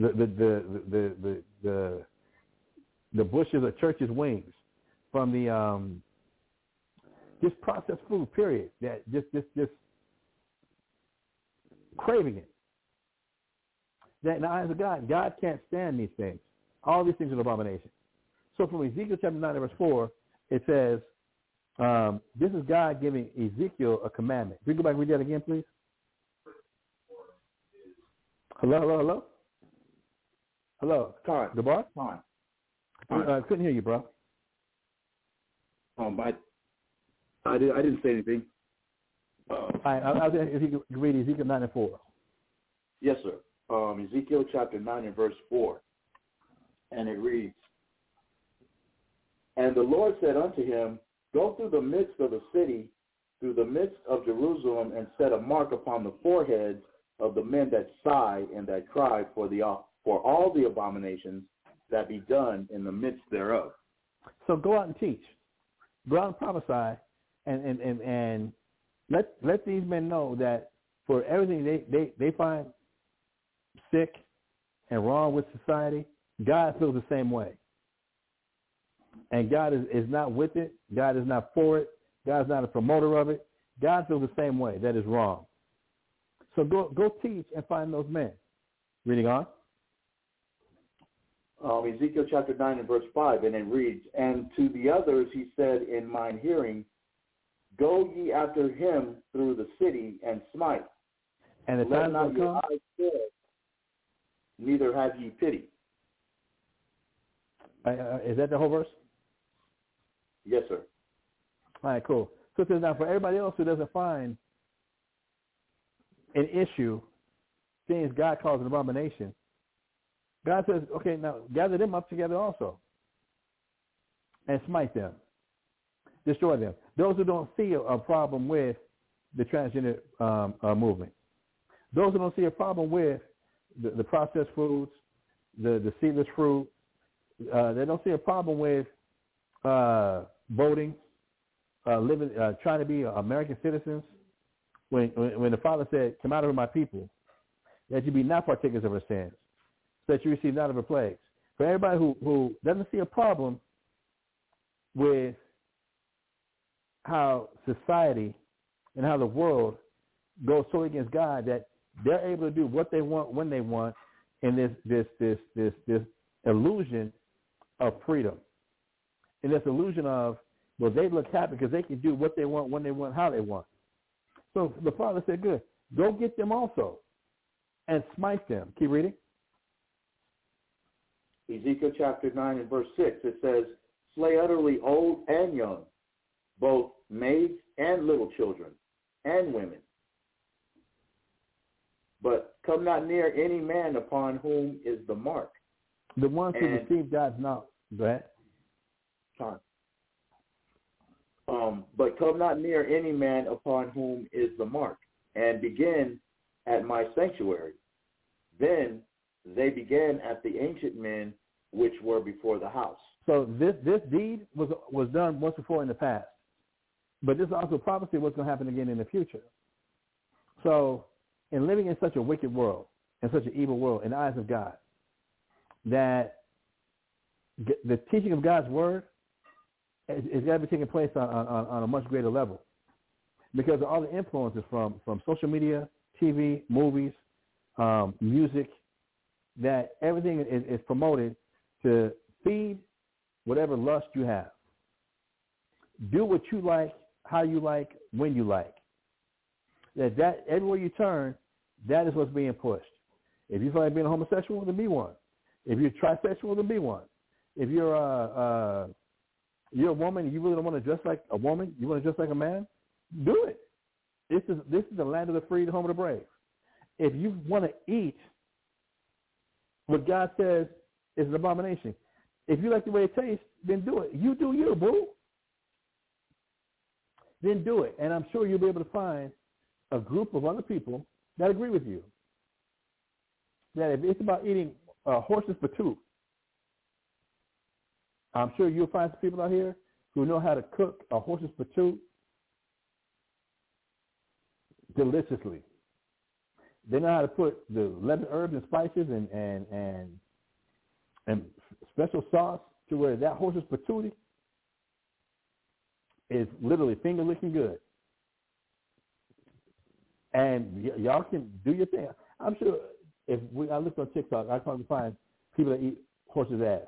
Speaker 8: the the the the the, the, bushes of church's wings, from the um, just processed food. Period. That just just just craving it. That in the eyes of God, God can't stand these things. All these things are an abomination. So from Ezekiel chapter 9, verse 4, it says, um, this is God giving Ezekiel a commandment. Can we go back and read that again, please? Hello, hello, hello? Hello.
Speaker 9: Fine.
Speaker 8: Gabar?
Speaker 9: Fine.
Speaker 8: I uh, couldn't hear you, bro.
Speaker 9: Um, I, I, did, I didn't say anything. Uh,
Speaker 8: All right, I, I if you could read Ezekiel 9 and 4.
Speaker 9: Yes, sir. Um, Ezekiel chapter 9 and verse 4. And it reads, And the Lord said unto him, Go through the midst of the city, through the midst of Jerusalem, and set a mark upon the foreheads of the men that sigh and that cry for the for all the abominations that be done in the midst thereof.
Speaker 8: So go out and teach. Go out and prophesy and, and, and, and let let these men know that for everything they, they, they find sick and wrong with society, God feels the same way. And God is, is not with it. God is not for it. God is not a promoter of it. God feels the same way. That is wrong. So go go teach and find those men. Reading on.
Speaker 9: Um, Ezekiel chapter 9 and verse 5, and it reads, And to the others he said in mine hearing, Go ye after him through the city and smite.
Speaker 8: And the
Speaker 9: Let
Speaker 8: time
Speaker 9: not your eyes fail, neither have ye pity.
Speaker 8: Uh, uh, is that the whole verse?
Speaker 9: Yes, sir.
Speaker 8: All right, cool. So it says now for everybody else who doesn't find an issue, things God calls an abomination, God says, okay, now gather them up together also and smite them, destroy them. Those who don't see a, problem with the transgender um, uh, movement, those who don't see a problem with the, the processed foods, the, the seedless fruit, uh, they don't see a problem with uh, voting, uh, living, uh, trying to be American citizens. When, when when the Father said, "Come out of my people, that you be not partakers of her sins, that you receive none of her plagues." For everybody who who doesn't see a problem with how society and how the world goes so against God that they're able to do what they want when they want in this this this this this illusion of freedom. In this illusion of well, they look happy because they can do what they want, when they want, how they want. So the father said, good, go get them also and smite them. Keep reading.
Speaker 9: Ezekiel chapter 9 and verse 6, it says, Slay utterly old and young, both maids and little children, and women. But come not near any man upon whom is the mark.
Speaker 8: The ones who receive God's knowledge. Go ahead.
Speaker 9: Sorry. Um, but come not near any man upon whom is the mark, and begin at my sanctuary. Then they began at the ancient men which were before the house.
Speaker 8: So this this deed was was done once before in the past, but this also prophecy what's going to happen again in the future. So, in living in such a wicked world, in such an evil world, in the eyes of God, that the teaching of God's word is, is got to be taking place on, on, on a much greater level, because of all the influences from from social media, TV, movies, um, music, that everything is, is promoted to feed whatever lust you have. Do what you like, how you like, when you like. That that everywhere you turn, that is what's being pushed. If you feel like being a homosexual, then be one. If you're trisexual, then be one. If you're a, uh, you're a woman and you really don't want to dress like a woman, you want to dress like a man, do it. This is this is the land of the free, the home of the brave. If you want to eat what God says is an abomination, if you like the way it tastes, then do it. You do you, boo. Then do it, and I'm sure you'll be able to find a group of other people that agree with you. That if it's about eating uh, horses patoot, I'm sure you'll find some people out here who know how to cook a horse's patoot deliciously. They know how to put the lemon herbs and spices and and and and special sauce to where that horse's patootie is literally finger licking good. And y- y'all can do your thing. I'm sure if we I looked on TikTok, I can't find people that eat horse's ass.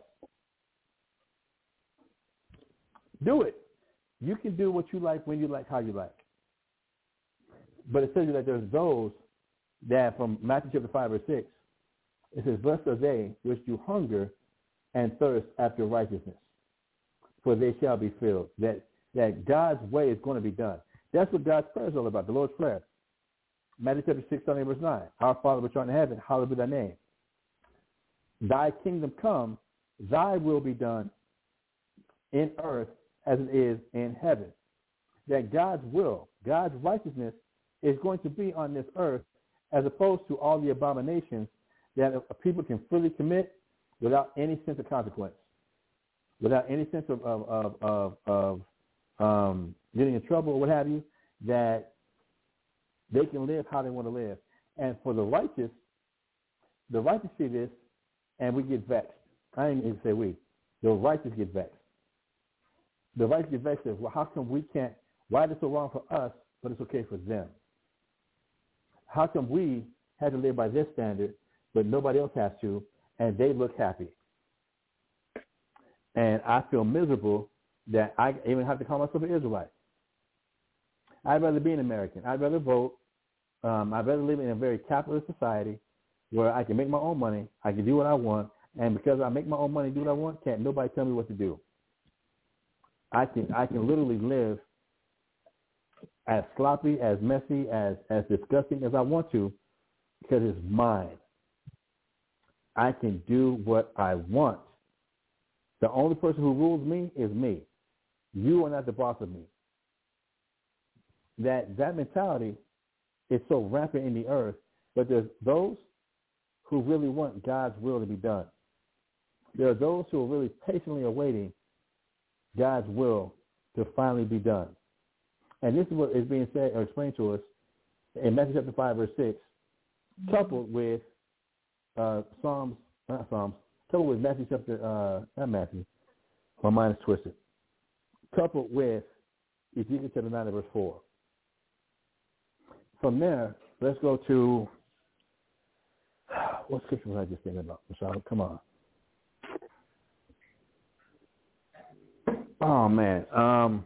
Speaker 8: Do it. You can do what you like when you like, how you like. But it tells you that there's those that from Matthew chapter 5 or 6, it says, Blessed are they which do hunger and thirst after righteousness, for they shall be filled. That, that God's way is going to be done. That's what God's prayer is all about, the Lord's Prayer. Matthew chapter 6, starting verse 9. Our Father which art in heaven, hallowed be thy name. Thy kingdom come, thy will be done in earth as it is in heaven. That God's will, God's righteousness is going to be on this earth as opposed to all the abominations that people can freely commit without any sense of consequence, without any sense of, of, of, of, of um, getting in trouble or what have you, that they can live how they want to live. And for the righteous, the righteous see this and we get vexed. I didn't even say we. The righteous get vexed. The righteous get vexed. Well, how come we can't? Why is it so wrong for us, but it's okay for them? How come we had to live by this standard, but nobody else has to, and they look happy? And I feel miserable that I even have to call myself an Israelite. I'd rather be an American. I'd rather vote. Um, I'd rather live in a very capitalist society where I can make my own money, I can do what I want, and because I make my own money, and do what I want, can't nobody tell me what to do. I can I can literally live as sloppy, as messy, as as disgusting as I want to, because it's mine. I can do what I want. The only person who rules me is me. You are not the boss of me. That that mentality is so rampant in the earth, but there's those who really want God's will to be done. There are those who are really patiently awaiting God's will to finally be done. And this is what is being said or explained to us in Matthew chapter 5, verse 6, mm-hmm. coupled with uh, Psalms, not Psalms, coupled with Matthew chapter, uh, not Matthew, my mind is twisted, coupled with Ezekiel chapter 9, verse 4. From there, let's go to [sighs] what scripture was I just thinking about? Michelle, come on. Oh man. Um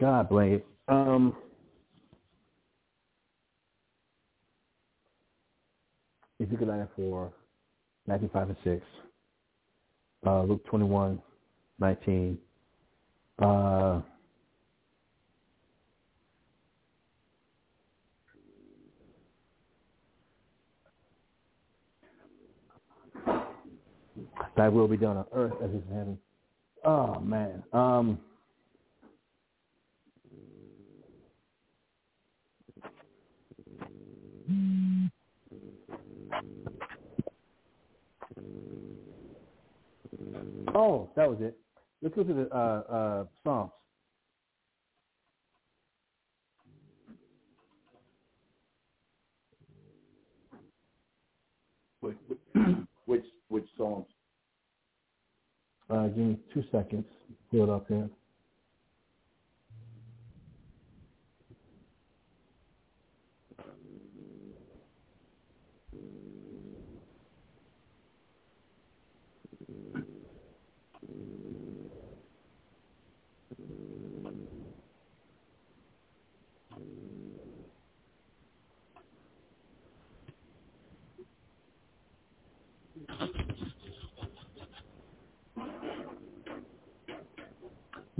Speaker 8: God blame it. Um Ezekiel 9 4, Matthew 5 and 6, uh, Luke 21, 19, uh, Thy will be done on earth as it is in heaven. Oh man. Um Oh, that was it. Let's go to the uh, uh, Psalms.
Speaker 9: Which which which songs?
Speaker 8: Uh, give me two seconds. Pull it up here.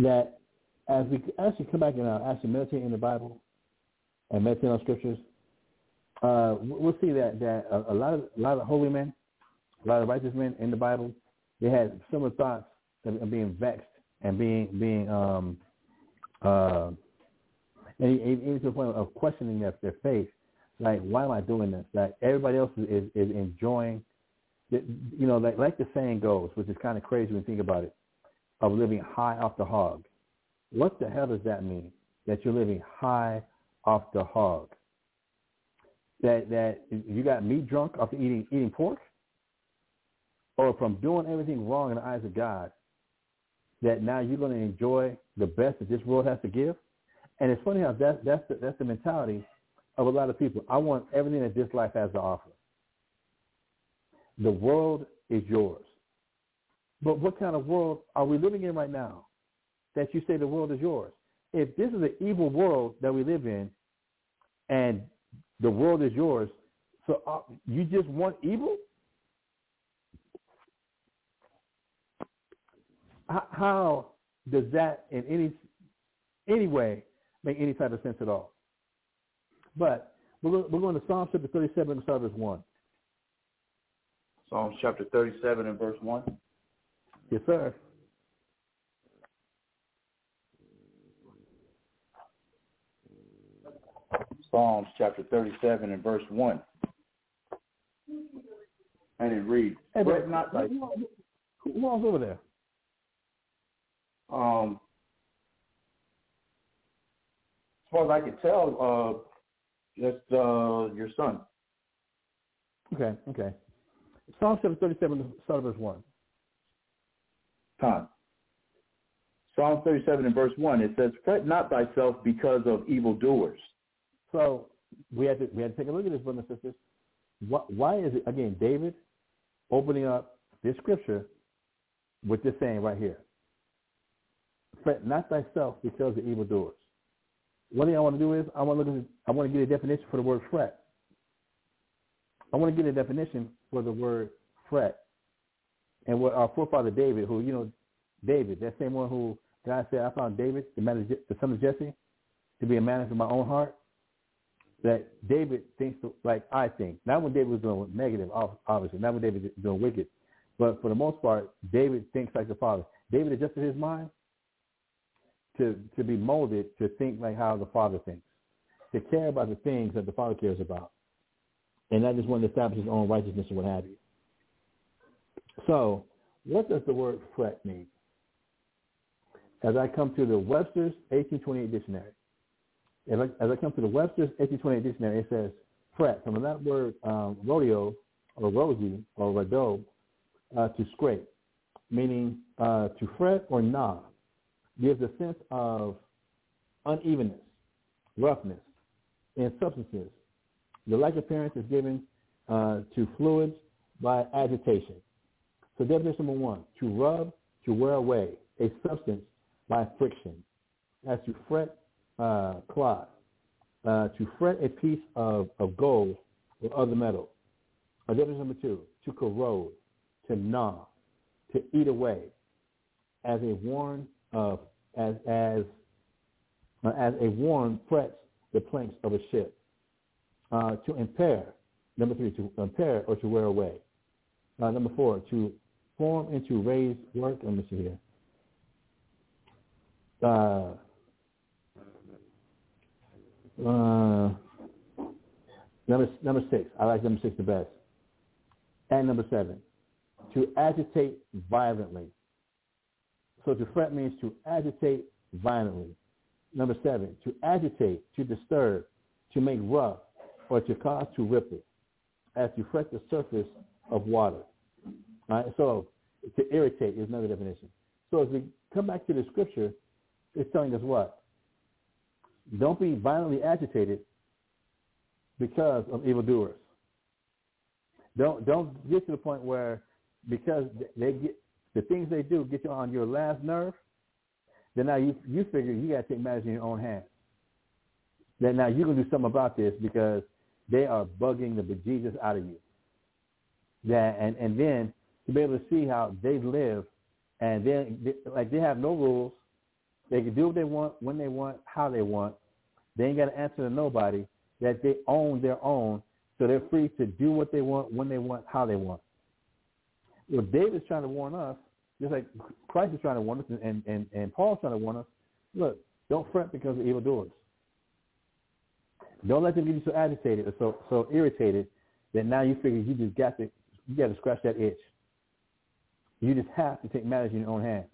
Speaker 8: that as we actually come back and uh, actually meditate in the Bible and meditate on scriptures, uh, we'll see that that a, a lot of a lot of holy men, a lot of righteous men in the Bible, they had similar thoughts of being vexed and being being um uh and even to the point of questioning their, their faith. Like, why am I doing this? Like everybody else is is enjoying, the, you know, like like the saying goes, which is kind of crazy when you think about it, of living high off the hog. What the hell does that mean? That you're living high off the hog. That that you got meat drunk off eating eating pork, or from doing everything wrong in the eyes of God, that now you're going to enjoy the best that this world has to give. And it's funny how that's that's the, that's the mentality of a lot of people. I want everything that this life has to offer. The world is yours. But what kind of world are we living in right now that you say the world is yours? If this is an evil world that we live in and the world is yours, so uh, you just want evil? How does that in any any way make any type of sense at all? But we're, we're going to Psalm chapter 37 and start verse 1.
Speaker 9: Psalms chapter 37 and verse 1.
Speaker 8: Yes, sir.
Speaker 9: Psalms chapter 37 and verse 1. And it reads,
Speaker 8: hey,
Speaker 9: but not
Speaker 8: like, who, else over there?
Speaker 9: Um, as far as I can tell, uh, just uh, your son.
Speaker 8: Okay, okay. Psalm chapter 37, start verse 1.
Speaker 9: Time. Psalm 37 and verse 1, it says, Fret not thyself because of evildoers.
Speaker 8: So we had to we had to take a look at this, brothers and sisters. Why is it again David opening up this scripture with this saying right here? Fret not thyself because of evildoers. One thing I want to do is I want to look at I want to get a definition for the word fret. I want to get a definition for the word fret. And what our forefather David, who you know, David, that same one who God said, I found David, the the son of Jesse, to be a man after my own heart that David thinks like I think. Not when David was doing negative, obviously. Not when David was doing wicked. But for the most part, David thinks like the Father. David adjusted his mind to, to be molded to think like how the Father thinks, to care about the things that the Father cares about. And that is when to establish his own righteousness and what have you. So what does the word fret mean? As I come to the Webster's 1828 dictionary, as I, come to the Webster's 1828 dictionary, it says fret, from that word um, rodeo or rosy or rado, uh, to scrape, meaning uh, to fret or gnaw, gives a sense of unevenness, roughness in substances. The like appearance is given uh, to fluids by agitation. So definition number one, to rub, to wear away a substance by friction. As to fret uh, cloth, uh, to fret a piece of, of gold or other metal. Definition number two, to corrode, to gnaw, to eat away, as a worn uh, as as uh, as a worn frets the planks of a ship. Uh, to impair, number three, to impair or to wear away. Uh, number four, to form into raised work. Let me see here. Uh, number number six. I like number six the best. And number seven, to agitate violently. So to fret means to agitate violently. Number seven, to agitate, to disturb, to make rough, or to cause to ripple, as to fret the surface of water. All right, so to irritate is another definition. So as we come back to the scripture, it's telling us what? Don't be violently agitated because of evildoers. Don't don't get to the point where because they get the things they do get you on your last nerve. Then now you you figure you got to take matters in your own hands. Then now you can do something about this because they are bugging the bejesus out of you. That and and then to be able to see how they live, and then like they have no rules, They can do what they want, when they want, how they want. They ain't got to answer to nobody. That they own their own, so they're free to do what they want, when they want, how they want. Well, David's trying to warn us, just like Christ is trying to warn us, and, and, and Paul's trying to warn us. Look, don't fret because of evildoers. Don't let them get you so agitated or so so irritated that now you figure you just got to you got to scratch that itch. You just have to take matters in your own hands.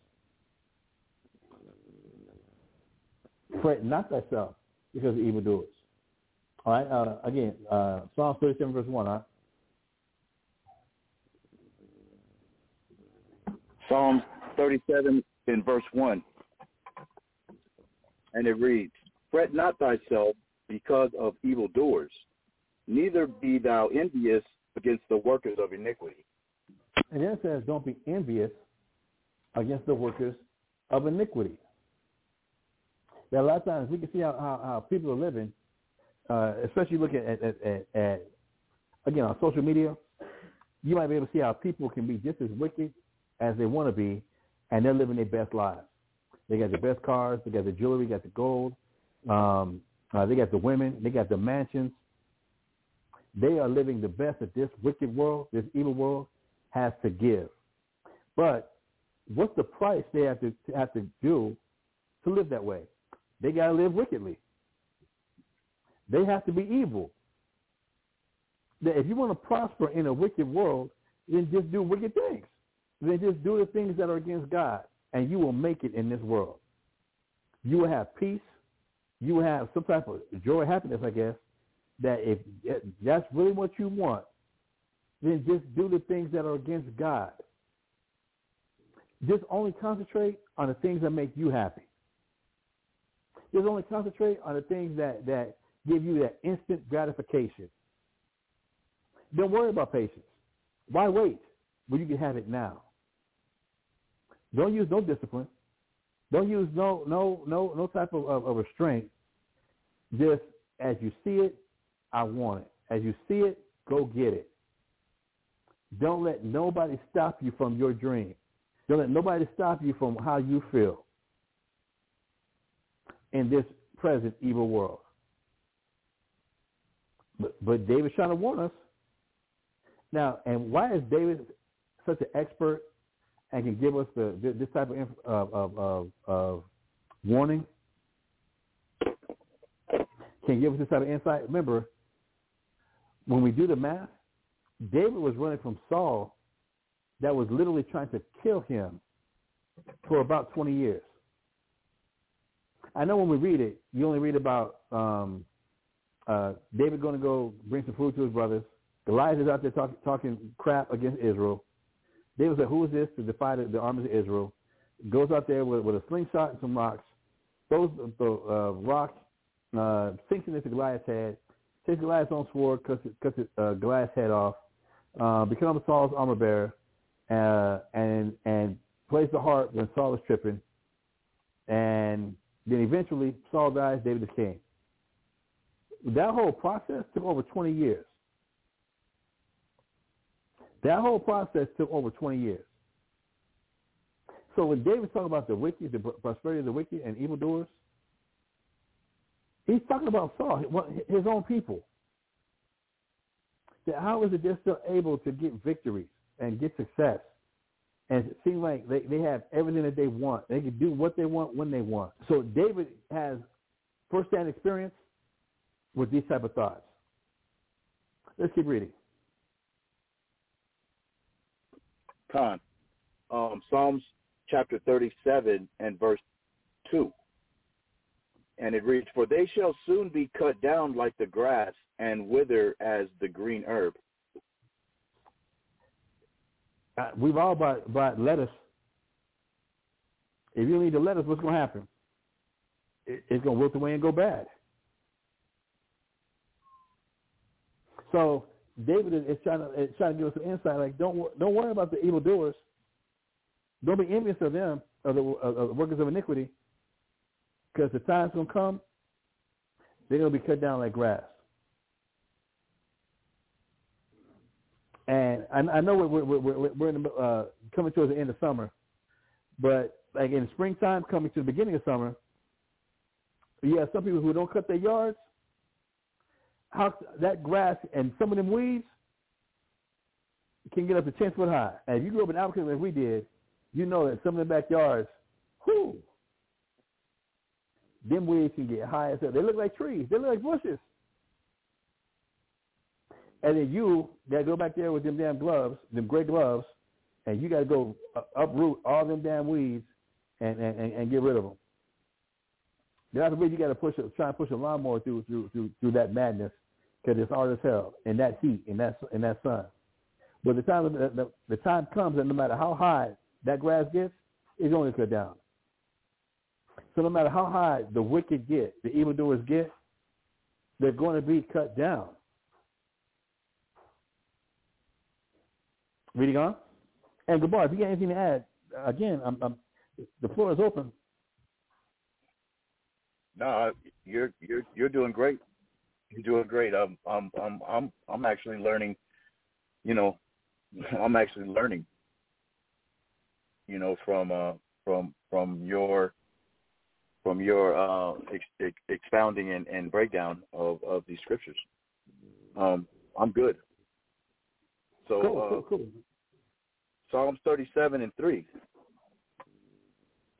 Speaker 8: Fret not thyself because of evildoers. All right. Uh, again, uh, Psalm 37 verse one. Huh?
Speaker 9: Psalms 37 in verse 1. And it reads, Fret not thyself because of evildoers, neither be thou envious against the workers of iniquity.
Speaker 8: And then it says, don't be envious against the workers of iniquity. Now, a lot of times we can see how, how, how people are living, uh, especially looking at, at, at, at, again, on social media. You might be able to see how people can be just as wicked as they want to be, and they're living their best lives. They got the best cars, they got the jewelry, got the gold, um, uh, they got the women, they got the mansions. They are living the best that this wicked world, this evil world, has to give. But what's the price they have to have to do to live that way? They got to live wickedly. They have to be evil. If you want to prosper in a wicked world, then just do wicked things. Then just do the things that are against God, and you will make it in this world. You will have peace. You will have some type of joy, happiness, I guess. That if that's really what you want, then just do the things that are against God. Just only concentrate on the things that make you happy. Just only concentrate on the things that, that give you that instant gratification. Don't worry about patience. Why wait when you can have it now? Don't use no discipline. Don't use no no no no type of, of, of restraint. Just as you see it, I want it. As you see it, go get it. Don't let nobody stop you from your dream. Don't let nobody stop you from how you feel in this present evil world. But, but David's trying to warn us. Now, and why is David such an expert and can give us the this type of of, of, of warning? Can give us this type of insight. Remember, when we do the math, David was running from Saul that was literally trying to kill him for about 20 years. I know when we read it, you only read about um, uh, David going to go bring some food to his brothers. Goliath is out there talk, talking crap against Israel. David said, who is this to defy the, the armies of Israel? Goes out there with, with a slingshot and some rocks, throws the, uh, rock, uh, sinks it into Goliath's head, takes Goliath's own sword, cuts, it, cuts it, uh, Goliath's head off, uh, becomes Saul's armor bearer, uh, and and plays the harp when Saul is tripping, and then eventually Saul dies, David is king. That whole process took over 20 years. That whole process took over 20 years. So when David's talking about the wicked, the prosperity of the wicked and evildoers, he's talking about Saul, his own people. How is it they're still able to get victories and get success? And it seems like they, they have everything that they want. They can do what they want when they want. So David has firsthand experience with these type of thoughts. Let's keep reading.
Speaker 9: Con, um, Psalms chapter 37 and verse 2. And it reads, For they shall soon be cut down like the grass and wither as the green herb.
Speaker 8: Uh, we've all bought, bought lettuce. If you need the lettuce, what's going to happen? It, it's going to wilt away and go bad. So David is, trying to is trying to give us an insight. Like, don't don't worry about the evildoers. Don't be envious of them, of the, of the workers of iniquity, because the time's gonna come. They're gonna be cut down like grass. And I, I know we're we're, we're, we're in the, uh, coming towards the end of summer, but like in springtime coming to the beginning of summer, you have some people who don't cut their yards. How that grass and some of them weeds can get up to ten foot high. And if you grew up in Albuquerque like we did, you know that some of the backyards, whoo, them weeds can get high as hell. They look like trees. They look like bushes. And then you got to go back there with them damn gloves, them gray gloves, and you got to go uh, uproot all them damn weeds and, and, and get rid of them. That's the way you got to push try and push a lawnmower through through through, through that madness because it's hard as hell in that heat in that in that sun. But the time the, the, the time comes, and no matter how high that grass gets, it's going to cut down. So no matter how high the wicked get, the evildoers get, they're going to be cut down. Reading on. And Gabar, if you got anything to add, again, I'm, I'm, the floor is open.
Speaker 10: No, you're you're you're doing great. You're doing great. I'm I'm I'm I'm I'm actually learning. You know, I'm actually learning. You know, from uh from from your from your uh ex, ex, expounding and, and breakdown of of these scriptures. Um, I'm good. So
Speaker 8: cool,
Speaker 10: uh,
Speaker 8: cool, cool.
Speaker 10: Psalms 37 and 3.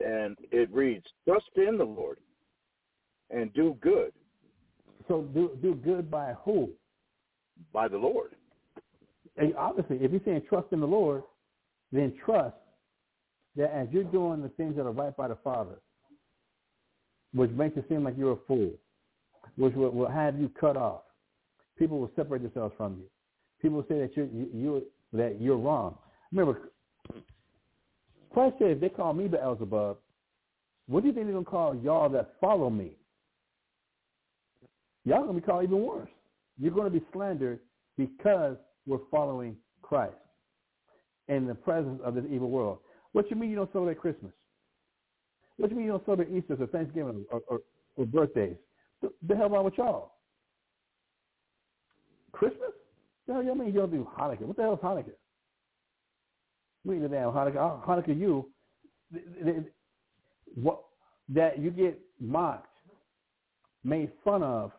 Speaker 10: And it reads, Trust in the Lord and do good.
Speaker 8: So do do good by who?
Speaker 10: By the Lord.
Speaker 8: And obviously, if you're saying trust in the Lord, then trust that as you're doing the things that are right by the Father, which makes it seem like you're a fool, which will, will have you cut off, people will separate themselves from you. People say that you're you, you that you're wrong. Remember, Christ said, if they call me Beelzebub, what do you think they're to call y'all that follow me? Y'all to be called even worse. You're to be slandered because we're following Christ in the presence of this evil world. What you mean you don't celebrate Christmas? What you mean you don't celebrate Easter or Thanksgiving or, or, or birthdays? The, the hell wrong with y'all? Christmas? The hell y'all mean don't do Hanukkah? What the hell is Hanukkah? We ain't the damn Hanukkah. Hanukkah, you what that you get mocked, made fun of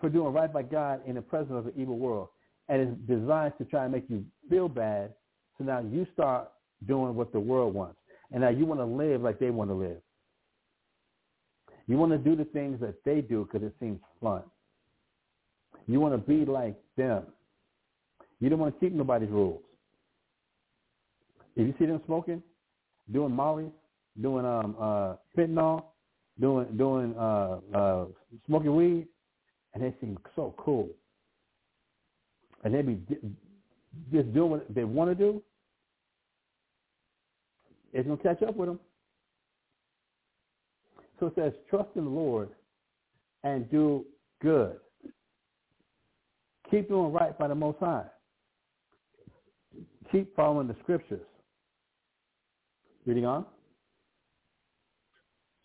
Speaker 8: for doing right by God in the presence of the evil world, and it's designed to try and make you feel bad. So now you start doing what the world wants, and now you want to live like they want to live. You want to do the things that they do because it seems fun. You want to be like them. You don't want to keep nobody's rules. If you see them smoking, doing Molly, doing um uh fentanyl, doing doing uh uh smoking weed, and they seem so cool. And they be just doing what they want to do. It's gonna catch up with them. So it says, trust in the Lord and do good. Keep doing right by the Most High. Keep following the scriptures. Reading on.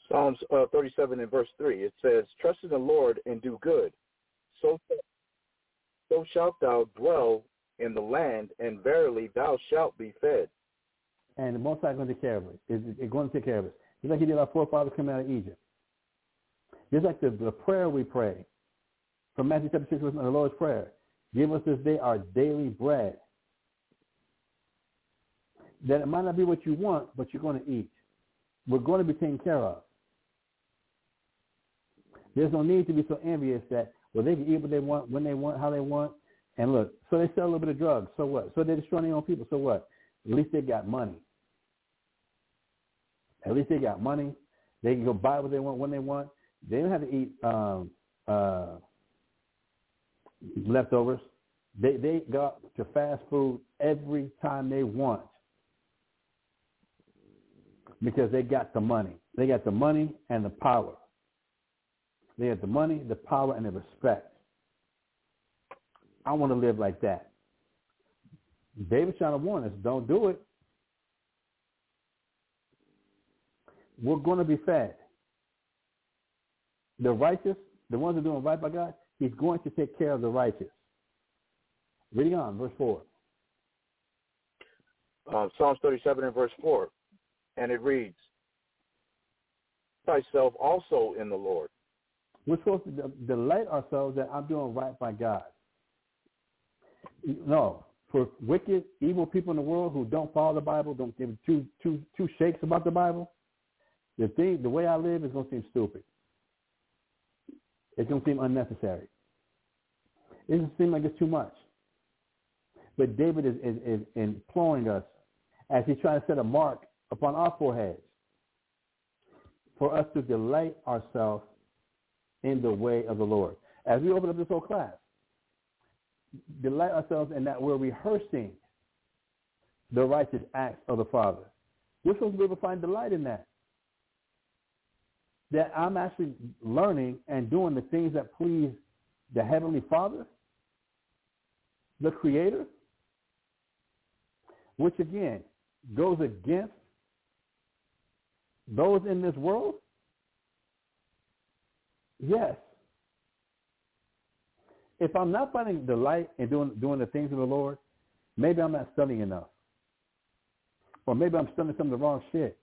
Speaker 10: Psalms uh, 37 and verse 3, it says, Trust in the Lord and do good. So, so shalt thou dwell in the land, and verily thou shalt be fed.
Speaker 8: And the Most High is going to take care of it. It's going to take care of it. Just like he did our forefathers coming out of Egypt. Just like the, the prayer we pray from Matthew chapter 6, the Lord's Prayer. Give us this day our daily bread. That it might not be what you want, but you're going to eat. We're going to be taken care of. There's no need to be so envious that, well, they can eat what they want, when they want, how they want. And look, so they sell a little bit of drugs. So what? So they're destroying their own people. So what? At least they got money. At least they got money. They can go buy what they want when they want. They don't have to eat um, uh, leftovers. They they go to fast food every time they want because they got the money. They got the money and the power. They have the money, the power, and the respect. I want to live like that. David's trying to warn us, don't do it. We're going to be fed. The righteous, the ones that are doing right by God, he's going to take care of the righteous. Reading on, verse 4.
Speaker 10: Uh, Psalms 37 and verse 4.
Speaker 9: And it reads, thyself also in the Lord.
Speaker 8: We're supposed to delight ourselves that I'm doing right by God. No, for wicked, evil people in the world who don't follow the Bible, don't give two two two shakes about the Bible, the thing, the way I live is going to seem stupid. It's going to seem unnecessary. It doesn't seem like it's too much. But David is, is, is imploring us as he's trying to set a mark upon our foreheads for us to delight ourselves in the way of the Lord. As we open up this whole class, delight ourselves in that we're rehearsing the righteous acts of the Father. We're supposed to be able to find delight in that. That I'm actually learning and doing the things that please the Heavenly Father, the Creator, which again goes against those in this world? Yes. If I'm not finding delight in doing doing the things of the Lord, maybe I'm not studying enough. Or maybe I'm studying some of the wrong shit.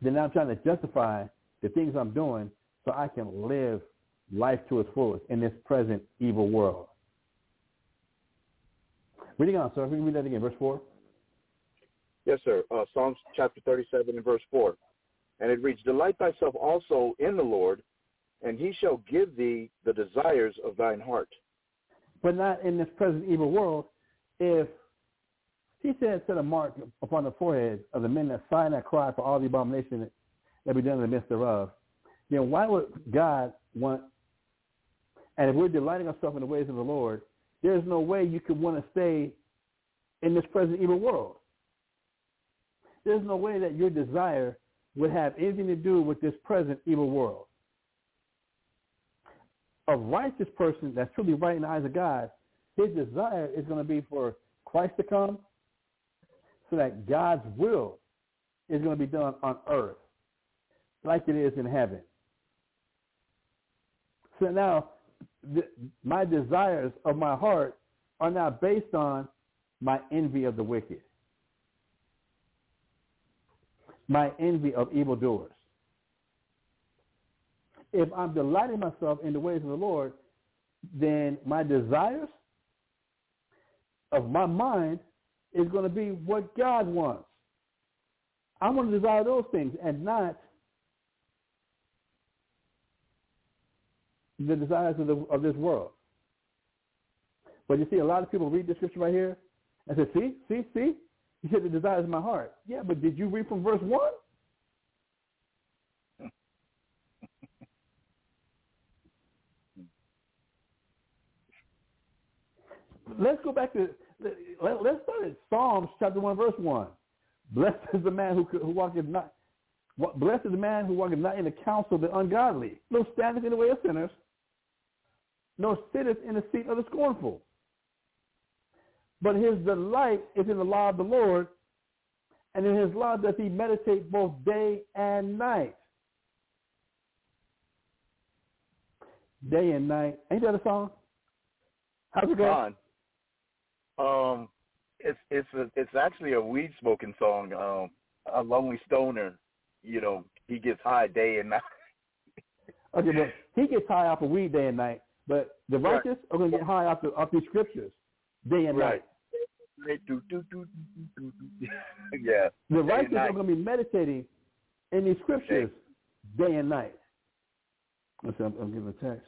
Speaker 8: Then I'm trying to justify the things I'm doing so I can live life to its fullest in this present evil world. Reading on, sir. Can read that again, verse 4?
Speaker 9: Yes, sir. Uh, Psalms chapter 37 and verse 4. And it reads, Delight thyself also in the Lord, and he shall give thee the desires of thine heart.
Speaker 8: But not in this present evil world. If he said, set a mark upon the forehead of the men that sigh and that cry for all the abomination that be done in the midst thereof, then why would God want, and if we're delighting ourselves in the ways of the Lord, there's no way you could want to stay in this present evil world. There's no way that your desire would have anything to do with this present evil world. A righteous person that's truly right in the eyes of God, his desire is going to be for Christ to come so that God's will is going to be done on earth like it is in heaven. So now th- my desires of my heart are not based on my envy of the wicked, my envy of evildoers. If I'm delighting myself in the ways of the Lord, then my desires of my mind is going to be what God wants. I'm going to desire those things and not the desires of, the, of this world. But you see, a lot of people read the scripture right here and say, see, see, see? He said the desires of my heart. Yeah, but did you read from verse 1? Let's go back to, let, let's start at Psalms chapter 1, verse 1. Blessed is the man who, who walketh not, blessed is the man who walketh not in the counsel of the ungodly, no standeth in the way of sinners, nor sitteth in the seat of the scornful. But his delight is in the law of the Lord, and in his law does he meditate both day and night. Day and night. Ain't that a song? How's it going?
Speaker 9: Um, it's it's a, it's actually a weed smoking song. Um, a lonely stoner, you know, he gets high day and night. [laughs]
Speaker 8: okay, but he gets high off of weed day and night. But the righteous right. are going to get high off, the, off these scriptures day and
Speaker 9: right.
Speaker 8: night.
Speaker 9: Do, do, do, yeah.
Speaker 8: The righteous are going to be meditating in these scriptures day, day and night. See, I'm, I'm giving a text.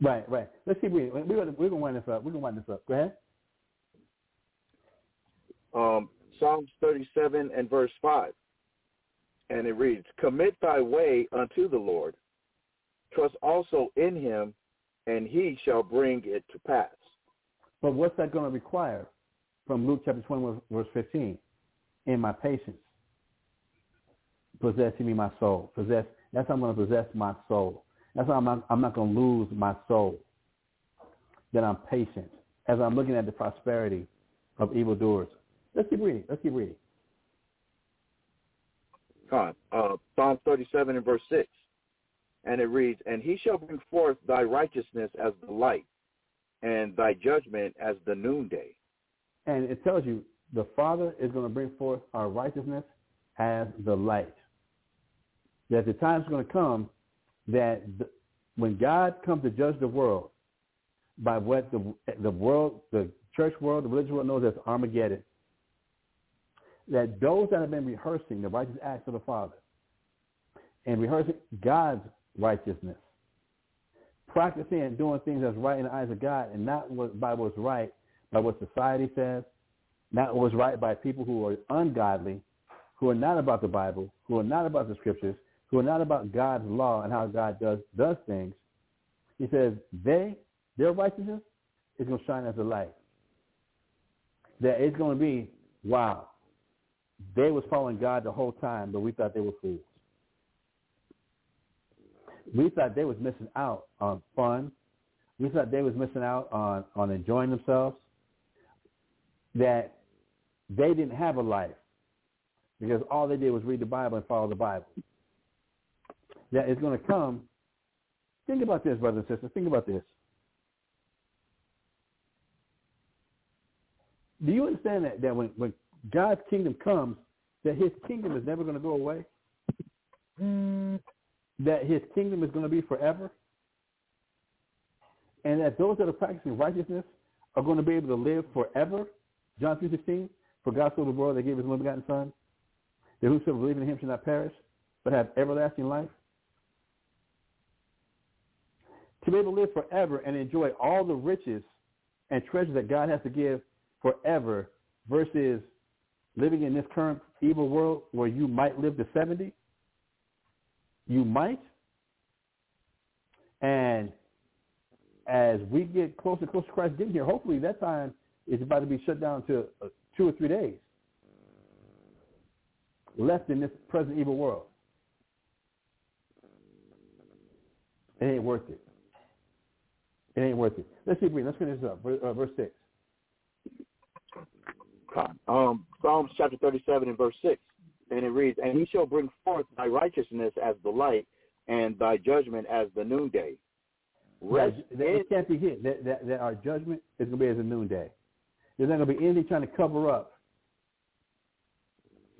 Speaker 8: Right, right. Let's keep reading. We're going we're to wind this up. We're going to wind this up. Go ahead.
Speaker 9: Um, Psalms 37 and verse 5. And it reads, Commit thy way unto the Lord. Trust also in him, and he shall bring it to pass.
Speaker 8: But what's that going to require from Luke chapter 21, verse 15? In my patience. Possessing me my soul. Possess. That's how I'm going to possess my soul. That's how I'm not, I'm not going to lose my soul. That I'm patient. As I'm looking at the prosperity of evildoers. Let's keep reading. Let's keep reading.
Speaker 9: Con, uh, Psalm 37 and verse 6. And it reads, And he shall bring forth thy righteousness as the light, and thy judgment as the noonday.
Speaker 8: And it tells you the Father is going to bring forth our righteousness as the light. That the time's going to come that the, when God comes to judge the world by what the the world, the church world, the religious world knows as Armageddon, that those that have been rehearsing the righteous acts of the Father and rehearsing God's righteousness, practicing and doing things that's right in the eyes of God and not what, by what's right, by what society says, not what's right by people who are ungodly, who are not about the Bible, who are not about the scriptures, who are not about God's law and how God does does things. He says they, their righteousness is going to shine as a light. That it's going to be, wow, they was following God the whole time, but we thought they were fools. We thought they was missing out on fun. We thought they was missing out on, on enjoying themselves. That they didn't have a life because all they did was read the Bible and follow the Bible. That is going to come. Think about this, brothers and sisters. Think about this. Do you understand that, that when, when God's kingdom comes, that his kingdom is never going to go away? Mm, That his kingdom is going to be forever? And that those that are practicing righteousness are going to be able to live forever? John 3.16, for God so the world that gave his only begotten son, that whosoever believes in him shall not perish, but have everlasting life? To be able to live forever and enjoy all the riches and treasures that God has to give forever versus living in this current evil world where you might live to 70? You might. And as we get closer and closer to Christ getting here, hopefully that time is about to be shut down to uh, two or three days left in this present evil world. It ain't worth it. It ain't worth it. Let's keep reading. Let's finish this up. Verse, uh, verse 6.
Speaker 9: Um, Psalms chapter 37 and verse 6. And it reads, And he shall bring forth thy righteousness as the light, and thy judgment as the noonday.
Speaker 8: Rest that, that it can't be hid. That, that, that our judgment is going to be as a noonday. There's not going to be anything trying to cover up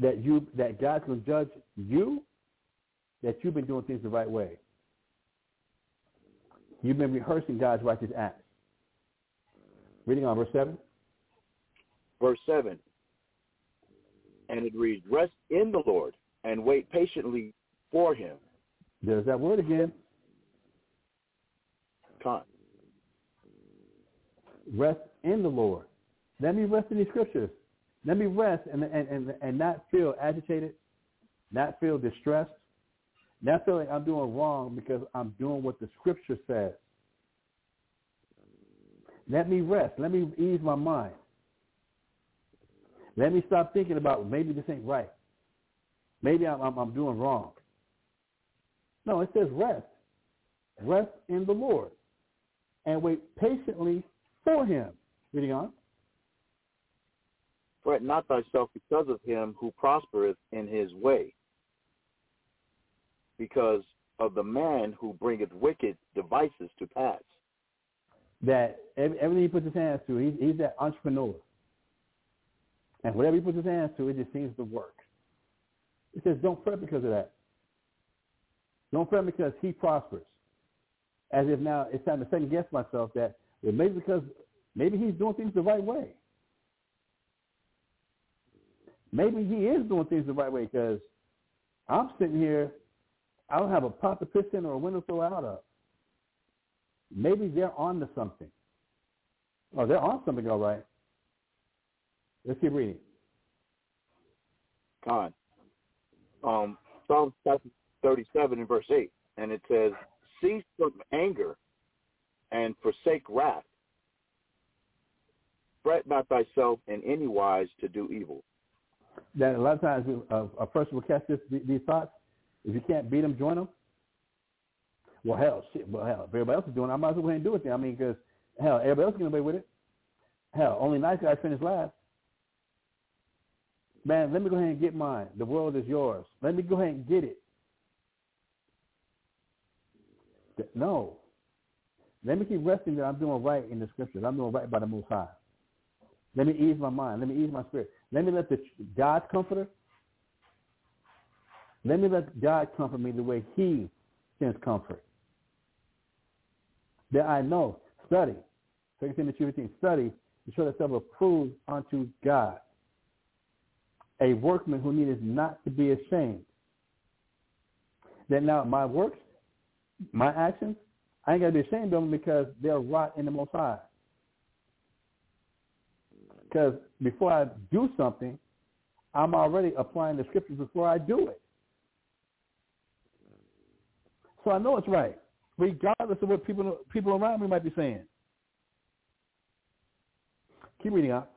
Speaker 8: that you that God's going to judge you that you've been doing things the right way. You've been rehearsing God's righteous acts. Reading on verse 7.
Speaker 9: Verse 7. And it reads, Rest in the Lord and wait patiently for him.
Speaker 8: There's that word again.
Speaker 9: Con.
Speaker 8: Rest in the Lord. Let me rest in these scriptures. Let me rest and, and, and, and not feel agitated, not feel distressed, not feel like I'm doing wrong because I'm doing what the scripture says. Let me rest. Let me ease my mind. Let me stop thinking about maybe this ain't right. Maybe I'm, I'm, I'm doing wrong. No, it says rest. Rest in the Lord and wait patiently for him. Reading on.
Speaker 9: Fret not thyself because of him who prospereth in his way, because of the man who bringeth wicked devices to pass.
Speaker 8: That everything he puts his hands to, he's, he's that entrepreneur. And whatever he puts his hands to, it just seems to work. It says, don't fret because of that. Don't fret because he prospers. As if now it's time to second guess myself that well, maybe because maybe he's doing things the right way. Maybe he is doing things the right way because I'm sitting here, I don't have a pot to piss in or a window to throw out of. Maybe they're on to something. Oh, they're on something all right. Let's keep reading.
Speaker 9: God. Um, Psalm 37 and verse 8, and it says, Cease from anger and forsake wrath. Fret not thyself in any wise to do evil
Speaker 8: that a lot of times a, a person will catch this, these thoughts. If you can't beat them, join them. Well, hell, shit. Well, hell, if everybody else is doing it, I might as well go ahead and do it then. I mean, because, hell, everybody else is going to be with it. Hell, only nice guys finish last. Man, let me go ahead and get mine. The world is yours. Let me go ahead and get it. No. Let me keep resting that I'm doing right in the scriptures. I'm doing right by the Most High. Let me ease my mind. Let me ease my spirit. Let me let the God's comforter. Let me let God comfort me the way He sends comfort. That I know. Study. Second Timothy 15. Study to show thyself approved unto God. A workman who needeth not to be ashamed. That now my works, my actions, I ain't got to be ashamed of them because they're right in the Most High. Because before I do something, I'm already applying the scriptures before I do it. So I know it's right, regardless of what people people around me might be saying. Keep reading out.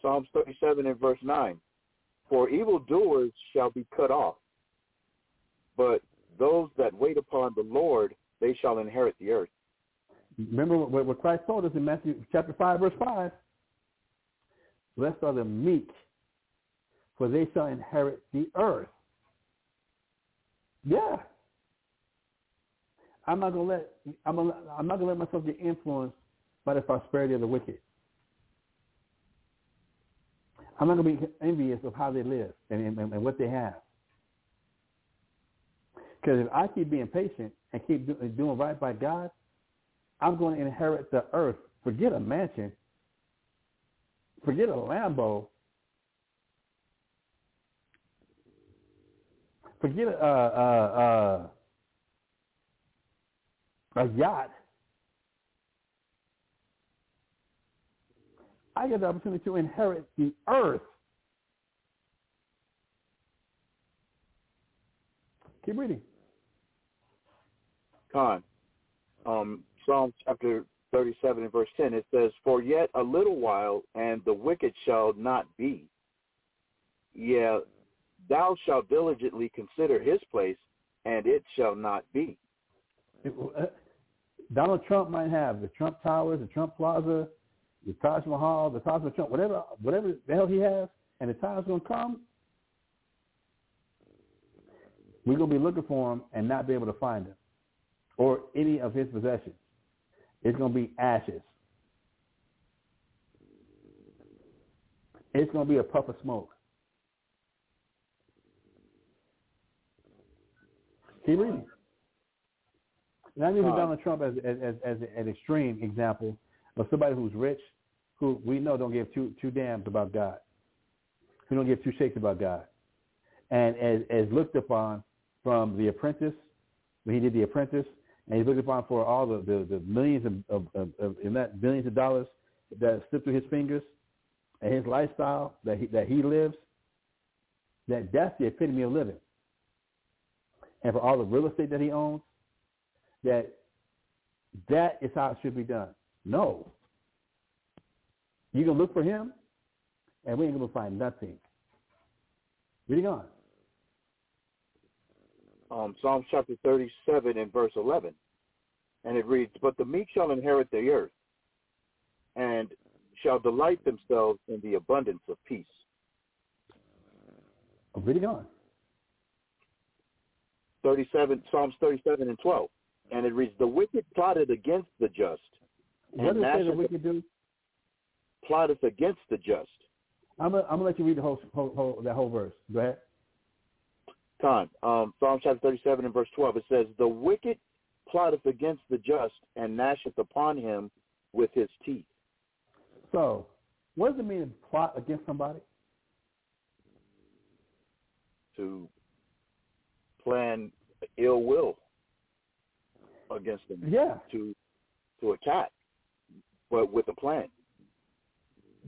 Speaker 9: Psalms 37 and verse 9. For evildoers shall be cut off, but those that wait upon the Lord, they shall inherit the earth.
Speaker 8: Remember what, what Christ told us in Matthew chapter 5, verse 5. Blessed are the meek, for they shall inherit the earth. Yeah. I'm not gonna let I'm I'm not gonna let myself get influenced by the prosperity of the wicked. I'm not gonna be envious of how they live and, and, and what they have. Because if I keep being patient and keep do, doing right by God, I'm going to inherit the earth. Forget a mansion. Forget a Lambo. Forget a, a, a, a yacht. I get the opportunity to inherit the earth. Keep reading.
Speaker 9: Con. Um, Psalm chapter 37 and verse 10, it says, For yet a little while, and the wicked shall not be. Yeah, thou shalt diligently consider his place, and it shall not be.
Speaker 8: Uh, Donald Trump might have the Trump Towers, the Trump Plaza, the Taj Mahal, the Taj Mahal Trump, whatever, whatever the hell he has, and the time's going to come, we're going to be looking for him and not be able to find him or any of his possessions. It's going to be ashes. It's going to be a puff of smoke. Keep reading. And I'm using Donald Trump as, as, as, as an extreme example of somebody who's rich, who we know don't give two, two damns about God, who don't give two shakes about God, and as, as looked upon from The Apprentice, when he did The Apprentice, and he's looked upon for all the, the, the millions of, of, of, in that billions of dollars that slip through his fingers and his lifestyle that he, that he lives, that that's the epitome of living. And for all the real estate that he owns, that that is how it should be done. No. You can look for him, and we ain't going to find nothing. Reading on
Speaker 9: um, Psalm chapter 37 and verse 11. And it reads, But the meek shall inherit the earth and shall delight themselves in the abundance of peace.
Speaker 8: I'm reading on.
Speaker 9: 37, Psalms 37 and 12. And it reads, The wicked plotted against the just.
Speaker 8: What does say the wicked do?
Speaker 9: Plotteth against the just.
Speaker 8: I'm going to let you read the whole, whole, whole, that whole verse. Go ahead.
Speaker 9: Con, um, Psalm chapter 37 and verse 12, it says, The wicked plotteth against the just and gnasheth upon him with his teeth.
Speaker 8: So, what does it mean to plot against somebody?
Speaker 9: To plan ill will against them.
Speaker 8: Yeah.
Speaker 9: To to attack, but with a plan.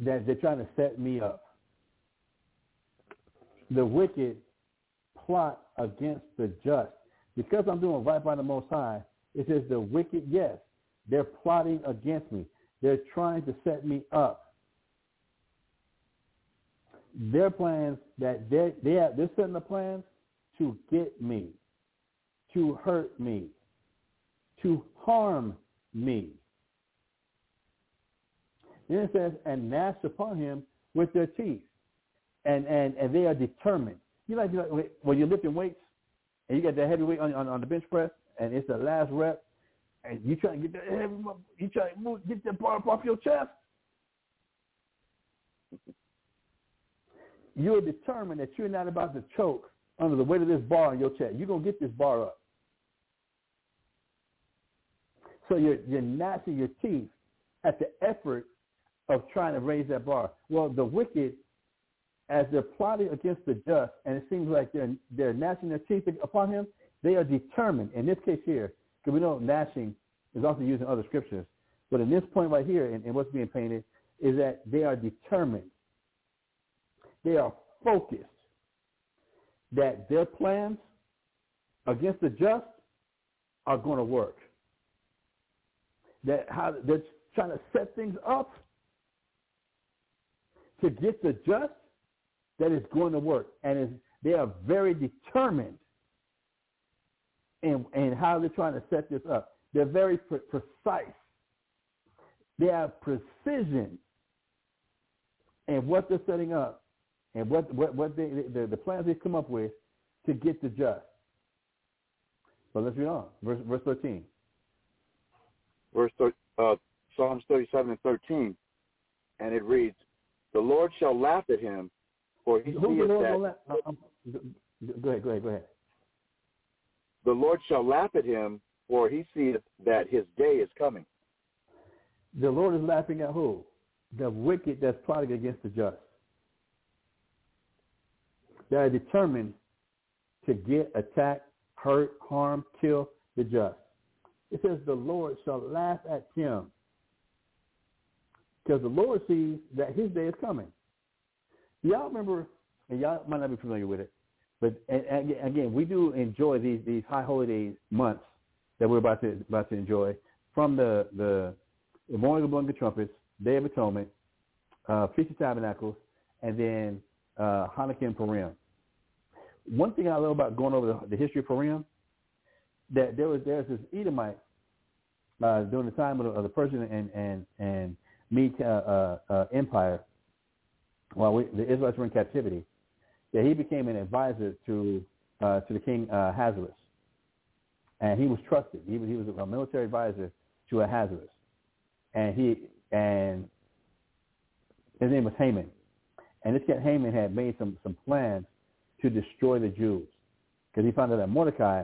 Speaker 8: That they're trying to set me up. The wicked plot against the just. Because I'm doing right by the Most High, it says the wicked, yes, they're plotting against me. They're trying to set me up. Their plans that they they have, they're setting the plans to get me, to hurt me, to harm me. Then it says, and gnash upon him with their teeth. And, and, and they are determined. You like, you when you're lifting weights and you got that heavy weight on, on, on the bench press and it's the last rep, and you trying to get that heavy, you trying to move, get that bar up off your chest. [laughs] You're determined that you're not about to choke under the weight of this bar on your chest. You're gonna get this bar up. So you're you're gnashing your teeth at the effort of trying to raise that bar. Well, the wicked, as they're plotting against the just, and it seems like they're they're gnashing their teeth upon him, they are determined. In this case here, because we know gnashing is also used in other scriptures, but in this point right here, and, and what's being painted, is that they are determined. They are focused that their plans against the just are going to work. That how they're trying to set things up to get the just that is going to work, and they are very determined in, in how they're trying to set this up. They're very pre- precise. They have precision in what they're setting up and what what, what they, the, the plans they come up with to get the just. But let's read on. Verse, verse 13.
Speaker 10: Verse uh, Psalms 37 and 13, and it reads, "The Lord shall laugh at him, for he
Speaker 8: Who
Speaker 10: seeth that."
Speaker 8: laugh- uh, um, go ahead, go ahead, go ahead.
Speaker 10: The Lord shall laugh at him, for he seeth that his day is coming.
Speaker 8: The Lord is laughing at who? The wicked that's plotting against the just. They are determined to get, attack, hurt, harm, kill the just. It says the Lord shall laugh at him. Because the Lord sees that his day is coming. Y'all remember, and y'all might not be familiar with it, but again, we do enjoy these these high holiday months that we're about to about to enjoy from the the, the morning of the trumpets, Day of Atonement, uh, Feast of Tabernacles, and then uh, Hanukkah and Purim. One thing I love about going over the, the history of Purim, that there was there's this Edomite uh, during the time of the, of the Persian and and and Mede uh, uh, uh, Empire, while we, the Israelites were in captivity, that he became an advisor to uh, to the king uh, Ahasuerus, and he was trusted. He was he was a military advisor to Ahasuerus, and he and his name was Haman, and this guy Haman had made some some plans to destroy the Jews. Because he found out that Mordecai,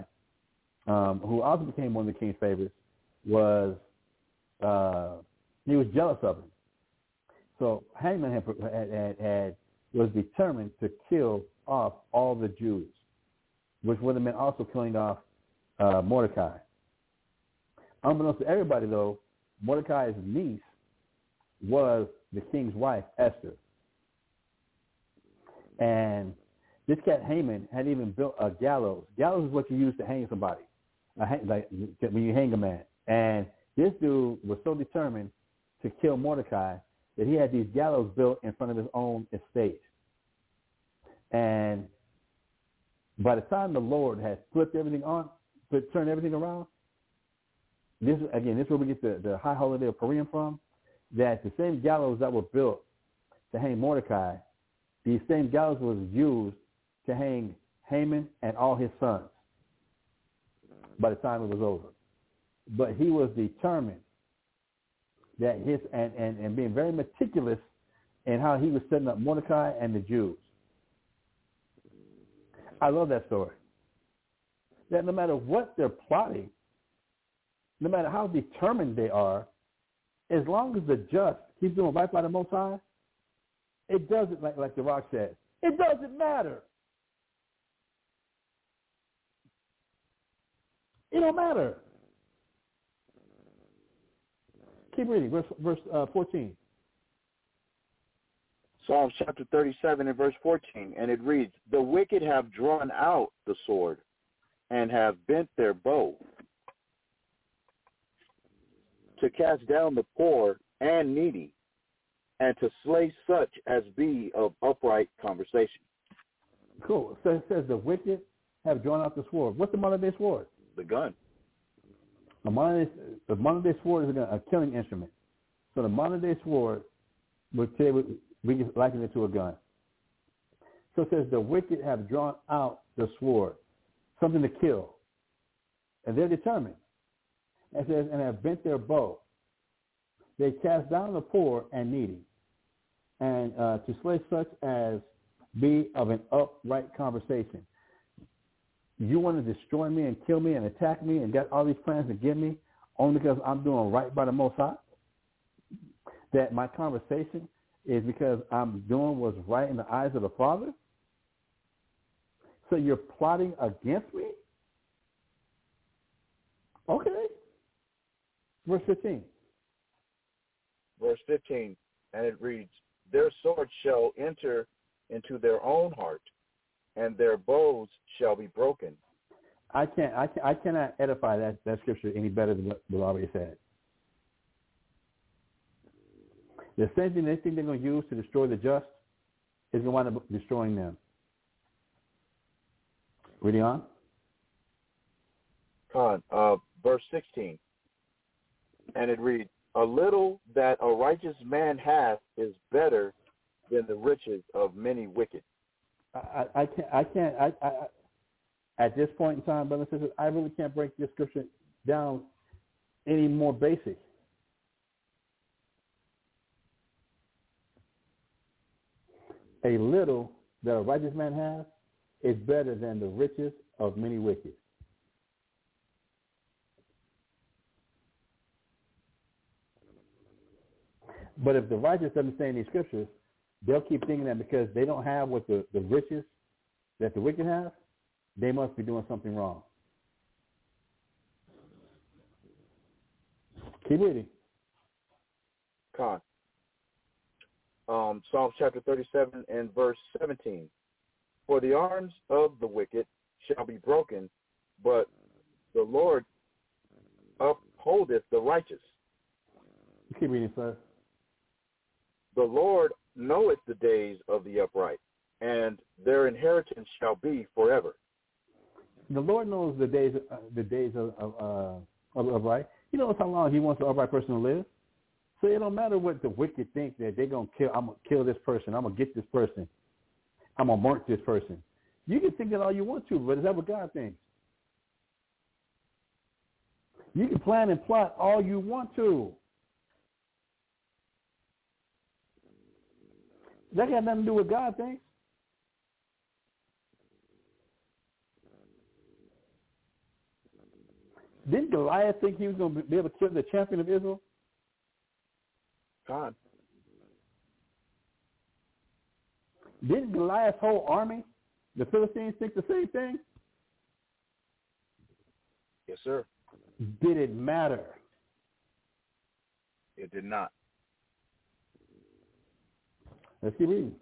Speaker 8: um, who also became one of the king's favorites, was uh, he was jealous of him. So Haman had, had, had, was determined to kill off all the Jews, which would have meant also killing off uh, Mordecai. Unbeknownst to everybody, though, Mordecai's niece was the king's wife, Esther. And this cat Haman had even built a gallows. Gallows is what you use to hang somebody, hang, like when you hang a man. And this dude was so determined to kill Mordecai that he had these gallows built in front of his own estate. And by the time the Lord had flipped everything on, flipped, turned everything around, this again, this is where we get the, the high holiday of Purim from, that the same gallows that were built to hang Mordecai, these same gallows was used to hang Haman and all his sons by the time it was over. But he was determined that his and, and, and being very meticulous in how he was setting up Mordecai and the Jews. I love that story. That no matter what they're plotting, no matter how determined they are, as long as the just keeps doing right by the Most High, it doesn't, like, like the Rock said, it doesn't matter. It don't matter. Keep reading, verse, verse uh, 14.
Speaker 10: Psalms chapter 37 and verse 14, and it reads, The wicked have drawn out the sword and have bent their bow to cast down the poor and needy and to slay such as be of upright conversation.
Speaker 8: Cool. So it says the wicked have drawn out the sword. What's the modern day sword?
Speaker 10: The gun.
Speaker 8: The modern day, the modern day sword is a killing instrument. So the modern day sword, would say we, we can liken it to a gun. So it says the wicked have drawn out the sword, something to kill. and they're determined. It says, and have bent their bow. They cast down the poor and needy, and uh, to slay such as be of an upright conversation. You want to destroy me and kill me and attack me and get all these plans get me only because I'm doing right by the Most High? That my conversation is because I'm doing what's right in the eyes of the Father? So you're plotting against me? Okay. Verse 15.
Speaker 9: Verse 15, and it reads, Their sword shall enter into their own heart, and their bows shall be broken.
Speaker 8: I can't. I, can, I cannot edify that, that scripture any better than what we already said. The same thing they think they're going to use to destroy the just is going to wind up destroying them. Reading on.
Speaker 9: Con, uh, verse 16, and it reads, A little that a righteous man hath is better than the riches of many wicked.
Speaker 8: I, can't. I can't. I, I, at this point in time, brothers and sisters, I really can't break the scripture down any more basic. A little that a righteous man has is better than the riches of many wicked. But if the righteous doesn't say these scriptures, they'll keep thinking that because they don't have what the, the riches that the wicked have, they must be doing something wrong. Keep reading.
Speaker 9: Con. Um, Psalm chapter 37 and verse 17. For the arms of the wicked shall be broken, but the Lord upholdeth the righteous.
Speaker 8: Keep reading, sir.
Speaker 9: The Lord knoweth the days of the upright, and their inheritance shall be forever.
Speaker 8: The Lord knows the days, uh, the days of of, uh, upright. He knows how long He wants the upright person to live. So it don't matter what the wicked think that they're gonna kill. I'm gonna kill this person. I'm gonna get this person. I'm gonna mark this person. You can think that all you want to, but is that what God thinks? You can plan and plot all you want to. That got nothing to do with God thinks. Didn't Goliath think he was going to be able to kill the champion of Israel?
Speaker 9: God.
Speaker 8: Didn't Goliath's whole army, the Philistines, think the same thing?
Speaker 9: Yes, sir.
Speaker 8: Did it matter?
Speaker 9: It did not.
Speaker 8: Let's keep reading.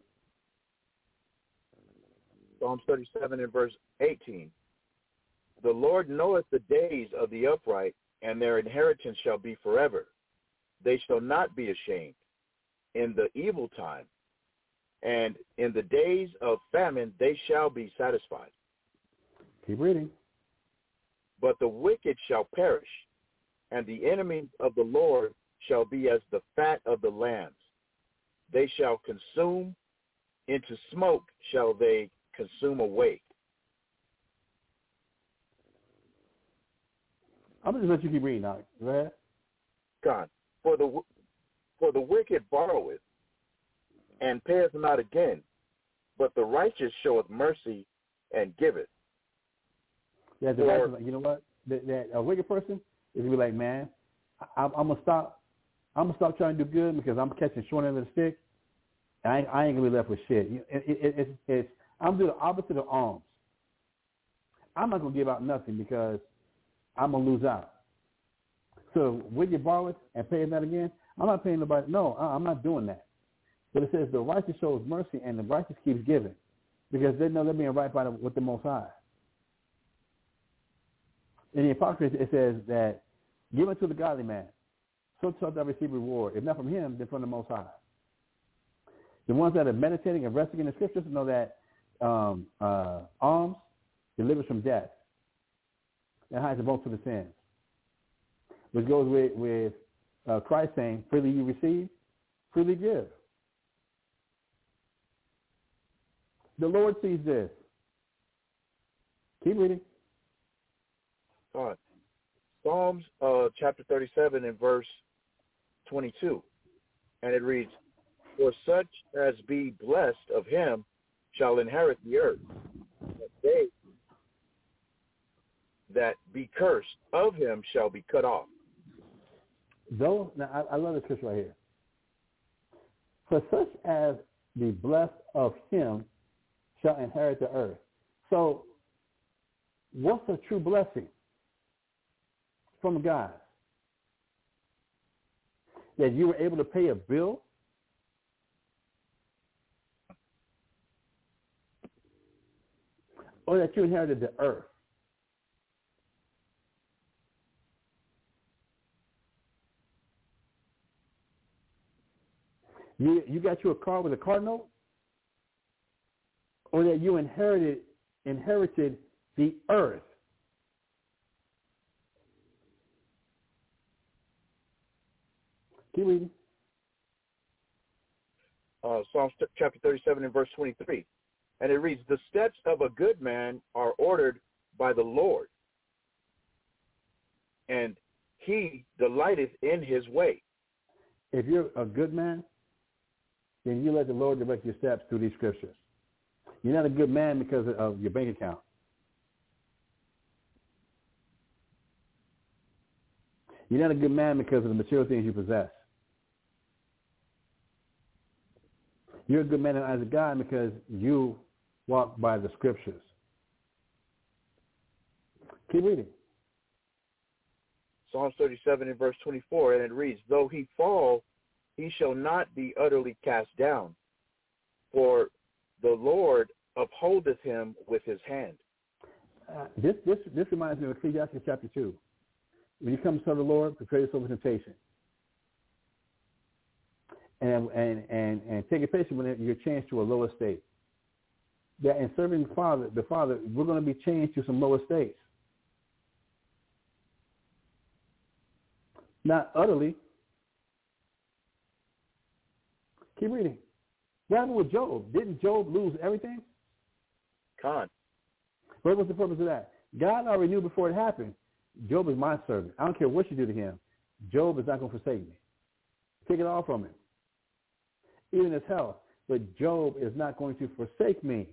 Speaker 9: Psalms 37 and verse 18. The Lord knoweth the days of the upright, and their inheritance shall be forever. They shall not be ashamed in the evil time, and in the days of famine they shall be satisfied.
Speaker 8: Keep reading.
Speaker 9: But the wicked shall perish, and the enemies of the Lord shall be as the fat of the lambs. They shall consume, into smoke shall they consume away.
Speaker 8: I'm going to let you keep reading now. Go ahead.
Speaker 9: God, for the for the wicked borroweth and payeth not again, but the righteous showeth mercy and giveth.
Speaker 8: Yeah, the
Speaker 9: Or-
Speaker 8: righteous, you know what? That, that a wicked person is gonna be like, man, I, I'm gonna stop. I'm gonna stop trying to do good because I'm catching short end of the stick, I, I ain't gonna be left with shit. It, it, it, it's, I'm doing the opposite of alms. I'm not gonna give out nothing because I'm gonna lose out. So when you borrow it and pay that again, I'm not paying nobody. No, I'm not doing that. But it says the righteous shows mercy and the righteous keeps giving because they know they're being right by the, with the Most High. In the Apocrypha, it says that give unto the godly man, so shalt thou receive reward. If not from him, then from the Most High. The ones that are meditating and resting in the scriptures know that um, uh, alms delivers from death and hides the most of the sins. Which goes with, with uh, Christ saying, freely you receive, freely give. The Lord sees this. Keep reading.
Speaker 9: God. Psalms uh, chapter 37 and verse 22. And it reads, For such as be blessed of him shall inherit the earth. But they that be cursed of him shall be cut off.
Speaker 8: Though, now I, I love this scripture right here. For such as be blessed of him shall inherit the earth. So, what's a true blessing from God? That you were able to pay a bill? Or that you inherited the earth? You you got you a car with a car note, or that you inherited inherited the earth. Keep reading.
Speaker 9: Uh, Psalms chapter 37 and verse 23. And it reads, The steps of a good man are ordered by the Lord, and he delighteth in his way.
Speaker 8: If you're a good man, then you let the Lord direct your steps through these scriptures. You're not a good man because of your bank account. You're not a good man because of the material things you possess. You're a good man in the eyes of God because you walk by the scriptures. Keep reading.
Speaker 9: Psalms 37 and verse 24, and it reads, Though he fall, he shall not be utterly cast down, for the Lord upholdeth him with his hand.
Speaker 8: Uh, this, this, this reminds me of Ecclesiastes chapter 2. When you come to the Lord, prepare yourself for temptation. And, and, and, and take it patiently when you're changed to a lower state. That in serving the Father, the Father, we're going to be changed to some lower states. Not utterly. Keep reading. What happened with Job? Didn't Job lose everything?
Speaker 9: Con.
Speaker 8: What was the purpose of that? God already knew before it happened. Job is my servant. I don't care what you do to him. Job is not going to forsake me. Take it all from him. Even his health. But Job is not going to forsake me.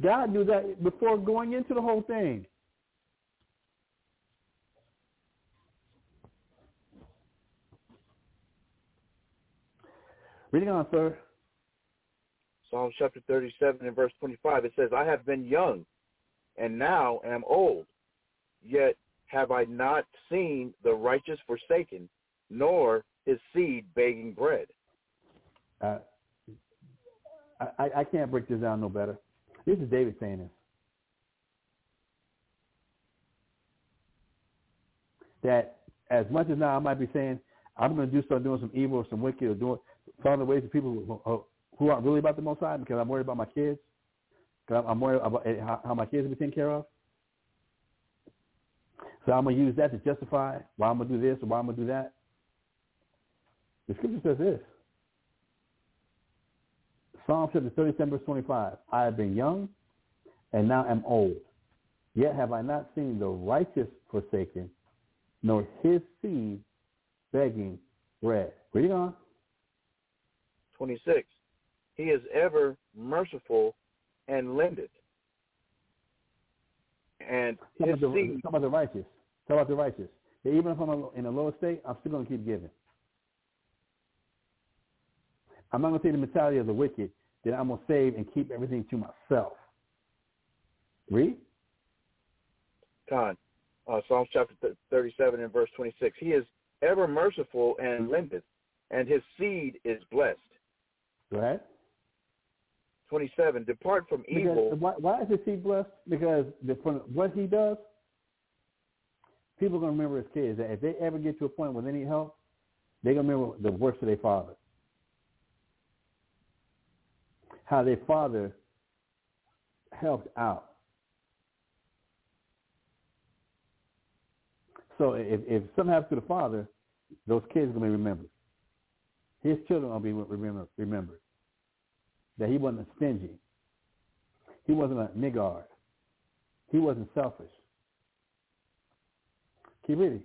Speaker 8: God knew that before going into the whole thing. Reading on, sir.
Speaker 9: Psalm chapter 37 and verse 25, it says, I have been young and now am old, yet have I not seen the righteous forsaken, nor his seed begging bread.
Speaker 8: Uh, I, I can't break this down no better. This is David saying this. That as much as now I might be saying, I'm going to do start doing some evil or some wicked or doing the ways of people who, who aren't really about the Most High because I'm worried about my kids. Because I'm worried about how my kids will be taken care of. So I'm going to use that to justify why I'm going to do this or why I'm going to do that. The scripture says this. Psalm chapter 37, verse 25. I have been young and now am old. Yet have I not seen the righteous forsaken, nor his seed begging bread. Reading on.
Speaker 9: 26. He is ever merciful and lendeth. And
Speaker 8: talk
Speaker 9: his
Speaker 8: about, the,
Speaker 9: seed,
Speaker 8: talk about the righteous. Talk about the righteous. Even if I'm in a lower state, I'm still going to keep giving. I'm not going to take the mentality of the wicked that I'm going to save and keep everything to myself. Read.
Speaker 9: Con, uh, Psalms chapter 37 and verse 26. He is ever merciful and lendeth, and his seed is blessed.
Speaker 8: Go ahead.
Speaker 9: 27. Depart from
Speaker 8: because
Speaker 9: evil.
Speaker 8: Why, why is his seed blessed? Because the, from what he does, people are going to remember his kids. That if they ever get to a point where they need help, they're going to remember the works of their father. How their father helped out. So if, if something happens to the father, those kids are going to be remembered. His children will be remembered. remembered. That he wasn't stingy. He wasn't a niggard. He wasn't selfish. Keep reading.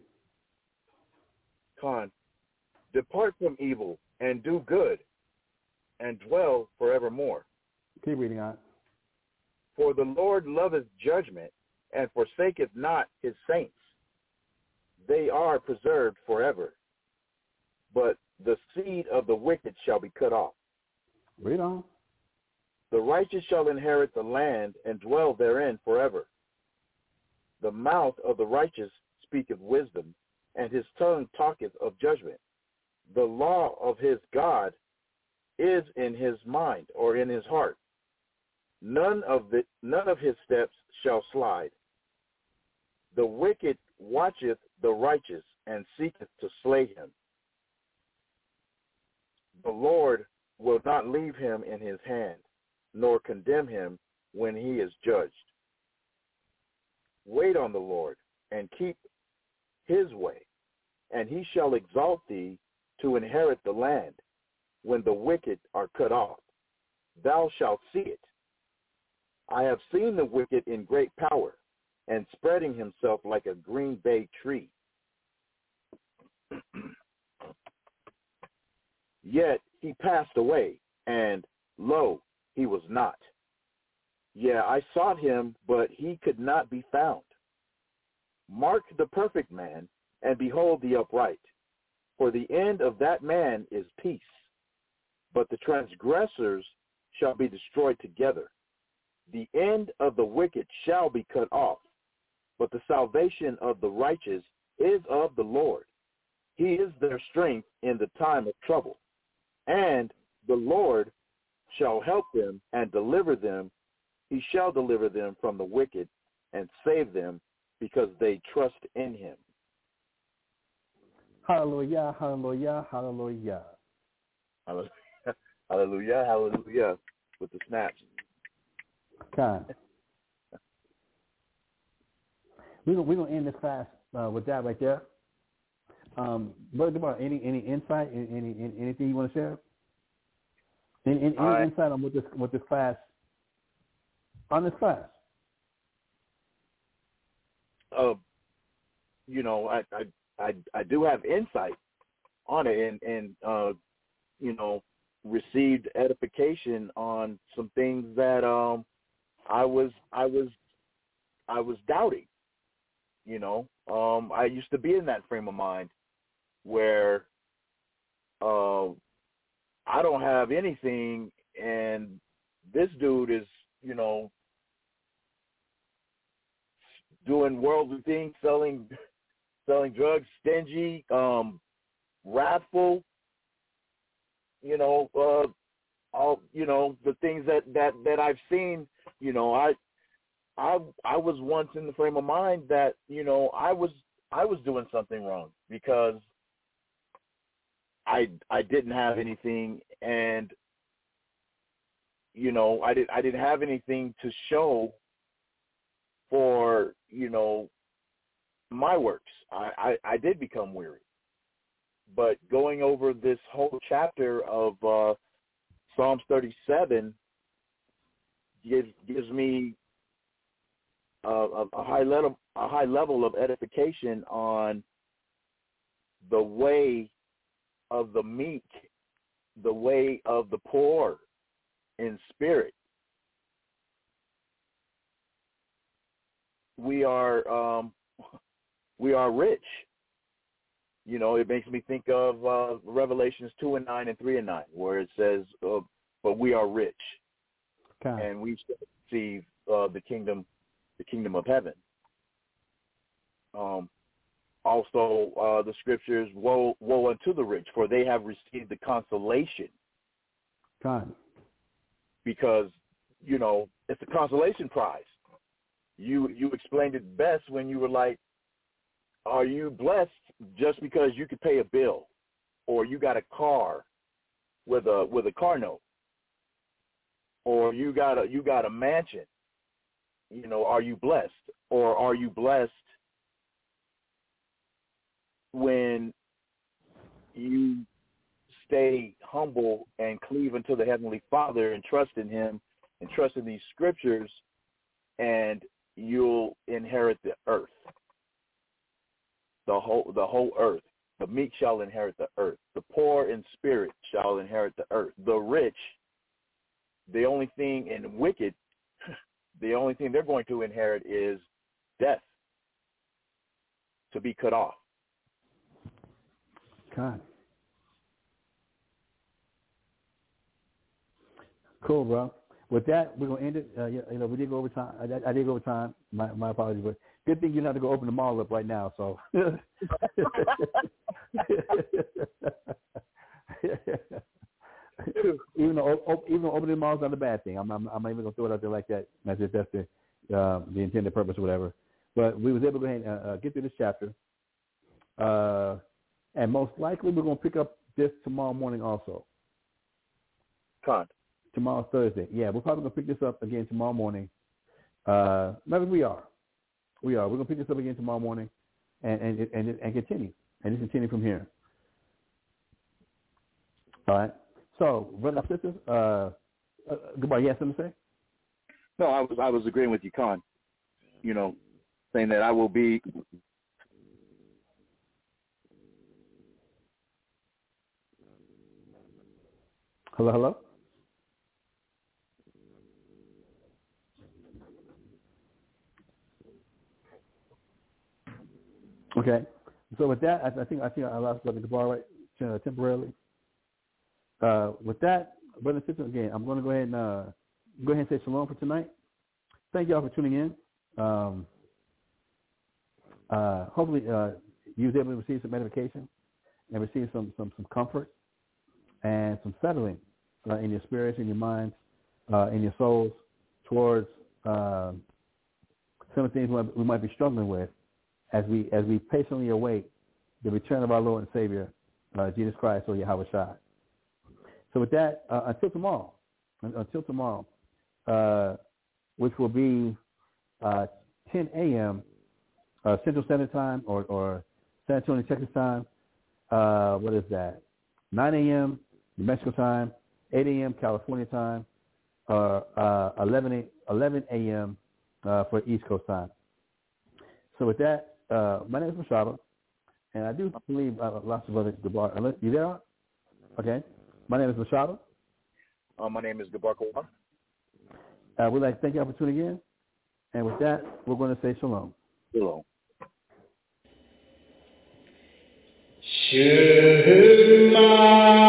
Speaker 9: Con, depart from evil and do good, and dwell forevermore.
Speaker 8: Keep reading on.
Speaker 9: For the Lord loveth judgment, and forsaketh not his saints. They are preserved forever, but the seed of the wicked shall be cut off.
Speaker 8: Read on.
Speaker 9: The righteous shall inherit the land and dwell therein forever. The mouth of the righteous speaketh wisdom, and his tongue talketh of judgment. The law of his God is in his mind or in his heart. None of the none of his steps shall slide. The wicked watcheth the righteous and seeketh to slay him. The Lord will not leave him in his hand, nor condemn him when he is judged. Wait on the Lord and keep his way, and he shall exalt thee to inherit the land when the wicked are cut off. Thou shalt see it. I have seen the wicked in great power and spreading himself like a green bay tree. [clears throat] Yet he passed away, and lo, he was not. Yeah, I sought him, but he could not be found. Mark the perfect man, and behold the upright. For the end of that man is peace, but the transgressors shall be destroyed together. The end of the wicked shall be cut off, but the salvation of the righteous is of the Lord. He is their strength in the time of trouble. And the Lord shall help them and deliver them. He shall deliver them from the wicked and save them because they trust in him.
Speaker 8: Hallelujah, hallelujah, hallelujah.
Speaker 9: Hallelujah, hallelujah, hallelujah with the snaps.
Speaker 8: Time. We're gonna, we're gonna end this fast uh, with that right there. Um, Brother Demar, any any insight, any, any anything you want to share? Any, any, any insight on what this what this class on this class?
Speaker 9: Uh, you know, I I I, I do have insight on it, and and uh, you know, received edification on some things that um I was I was I was doubting. You know, um, I used to be in that frame of mind where uh, I don't have anything, and this dude is, you know, doing worldly things, selling [laughs] selling drugs, stingy, um, wrathful. You know, uh, all you know the things that that that I've seen. You know, I I I was once in the frame of mind that you know I was I was doing something wrong because I I didn't have anything and you know I did I didn't have anything to show for you know my works. I, I, I did become weary. But going over this whole chapter of uh, Psalms 37 gives gives me a, a, a high level a high level of edification on the way of the meek, the way of the poor in spirit. We are um, [laughs] we are rich. You know, it makes me think of uh, Revelations two and nine and three and nine, where it says, uh, "But we are rich,
Speaker 8: okay.
Speaker 9: and we shall receive uh, the kingdom, the kingdom of heaven." Um, also, uh, the scriptures, "Woe, woe unto the rich, for they have received the consolation."
Speaker 8: God.
Speaker 9: Because you know it's a consolation prize. You you explained it best when you were like, are you blessed just because you could pay a bill or you got a car with a with a car note? Or you got a you got a mansion? You know are you blessed? Or are you blessed when you stay humble and cleave unto the heavenly father and trust in him and trust in these scriptures and you'll inherit the earth
Speaker 10: the whole the whole earth. The meek shall inherit the earth. The poor in spirit shall inherit the earth. The rich, the only thing and wicked, [laughs] the only thing they're going to inherit is death. To be cut off.
Speaker 8: God. Cool, bro. With that, we're gonna end it. Uh, you know, we did go over time. I, I did go over time. My, my apologies, but good thing you don't have to go open the mall up right now. So. [laughs] even though even though opening malls not a bad thing, I'm, I'm I'm not even gonna throw it out there like that. That's if that's the uh, the intended purpose or whatever. But we was able to go ahead and uh, uh, get through this chapter, uh, and most likely we're gonna pick up this tomorrow morning also.
Speaker 10: Con.
Speaker 8: Tomorrow's Thursday. Yeah, we're probably gonna pick this up again tomorrow morning. Uh, maybe we are. We are. We're gonna pick this up again tomorrow morning, and and and, and continue and just continue from here. All right. So, brothers and sisters, uh, uh, goodbye. Yes, something to say?
Speaker 10: No, I was I was agreeing with you, Con. You know, saying that I will be
Speaker 8: Hello, hello. Okay. So with that, I, I think I think I lost Brother Gabar right uh, temporarily. Uh, with that, brother and sister, again, I'm going to go ahead and uh, go ahead and say shalom for tonight. Thank y'all for tuning in. Um, uh, hopefully, uh, you was able to receive some edification and receive some some some comfort and some settling uh, in your spirits, in your minds, uh, in your souls towards some of the things we might be struggling with as we as we patiently await the return of our Lord and Savior, uh, Jesus Christ or Yahawashi. So with that, uh, until tomorrow, until tomorrow, uh, which will be uh, 10 a.m. Uh, Central Standard Time or, or San Antonio, Texas time. Uh, what is that? 9 a.m. New Mexico time, 8 a.m. California time, or uh, 11 11 a.m. For East Coast time. So with that, uh, my name is Mashahba, and I do believe uh, lots of other Gabar. Unless you there? Okay. My name is Mashahba.
Speaker 10: Uh, my name is Gabar Kawar.
Speaker 8: Uh, we'd like to thank you for tuning in. And with that, we're going to say shalom.
Speaker 10: Shalom.
Speaker 11: Shema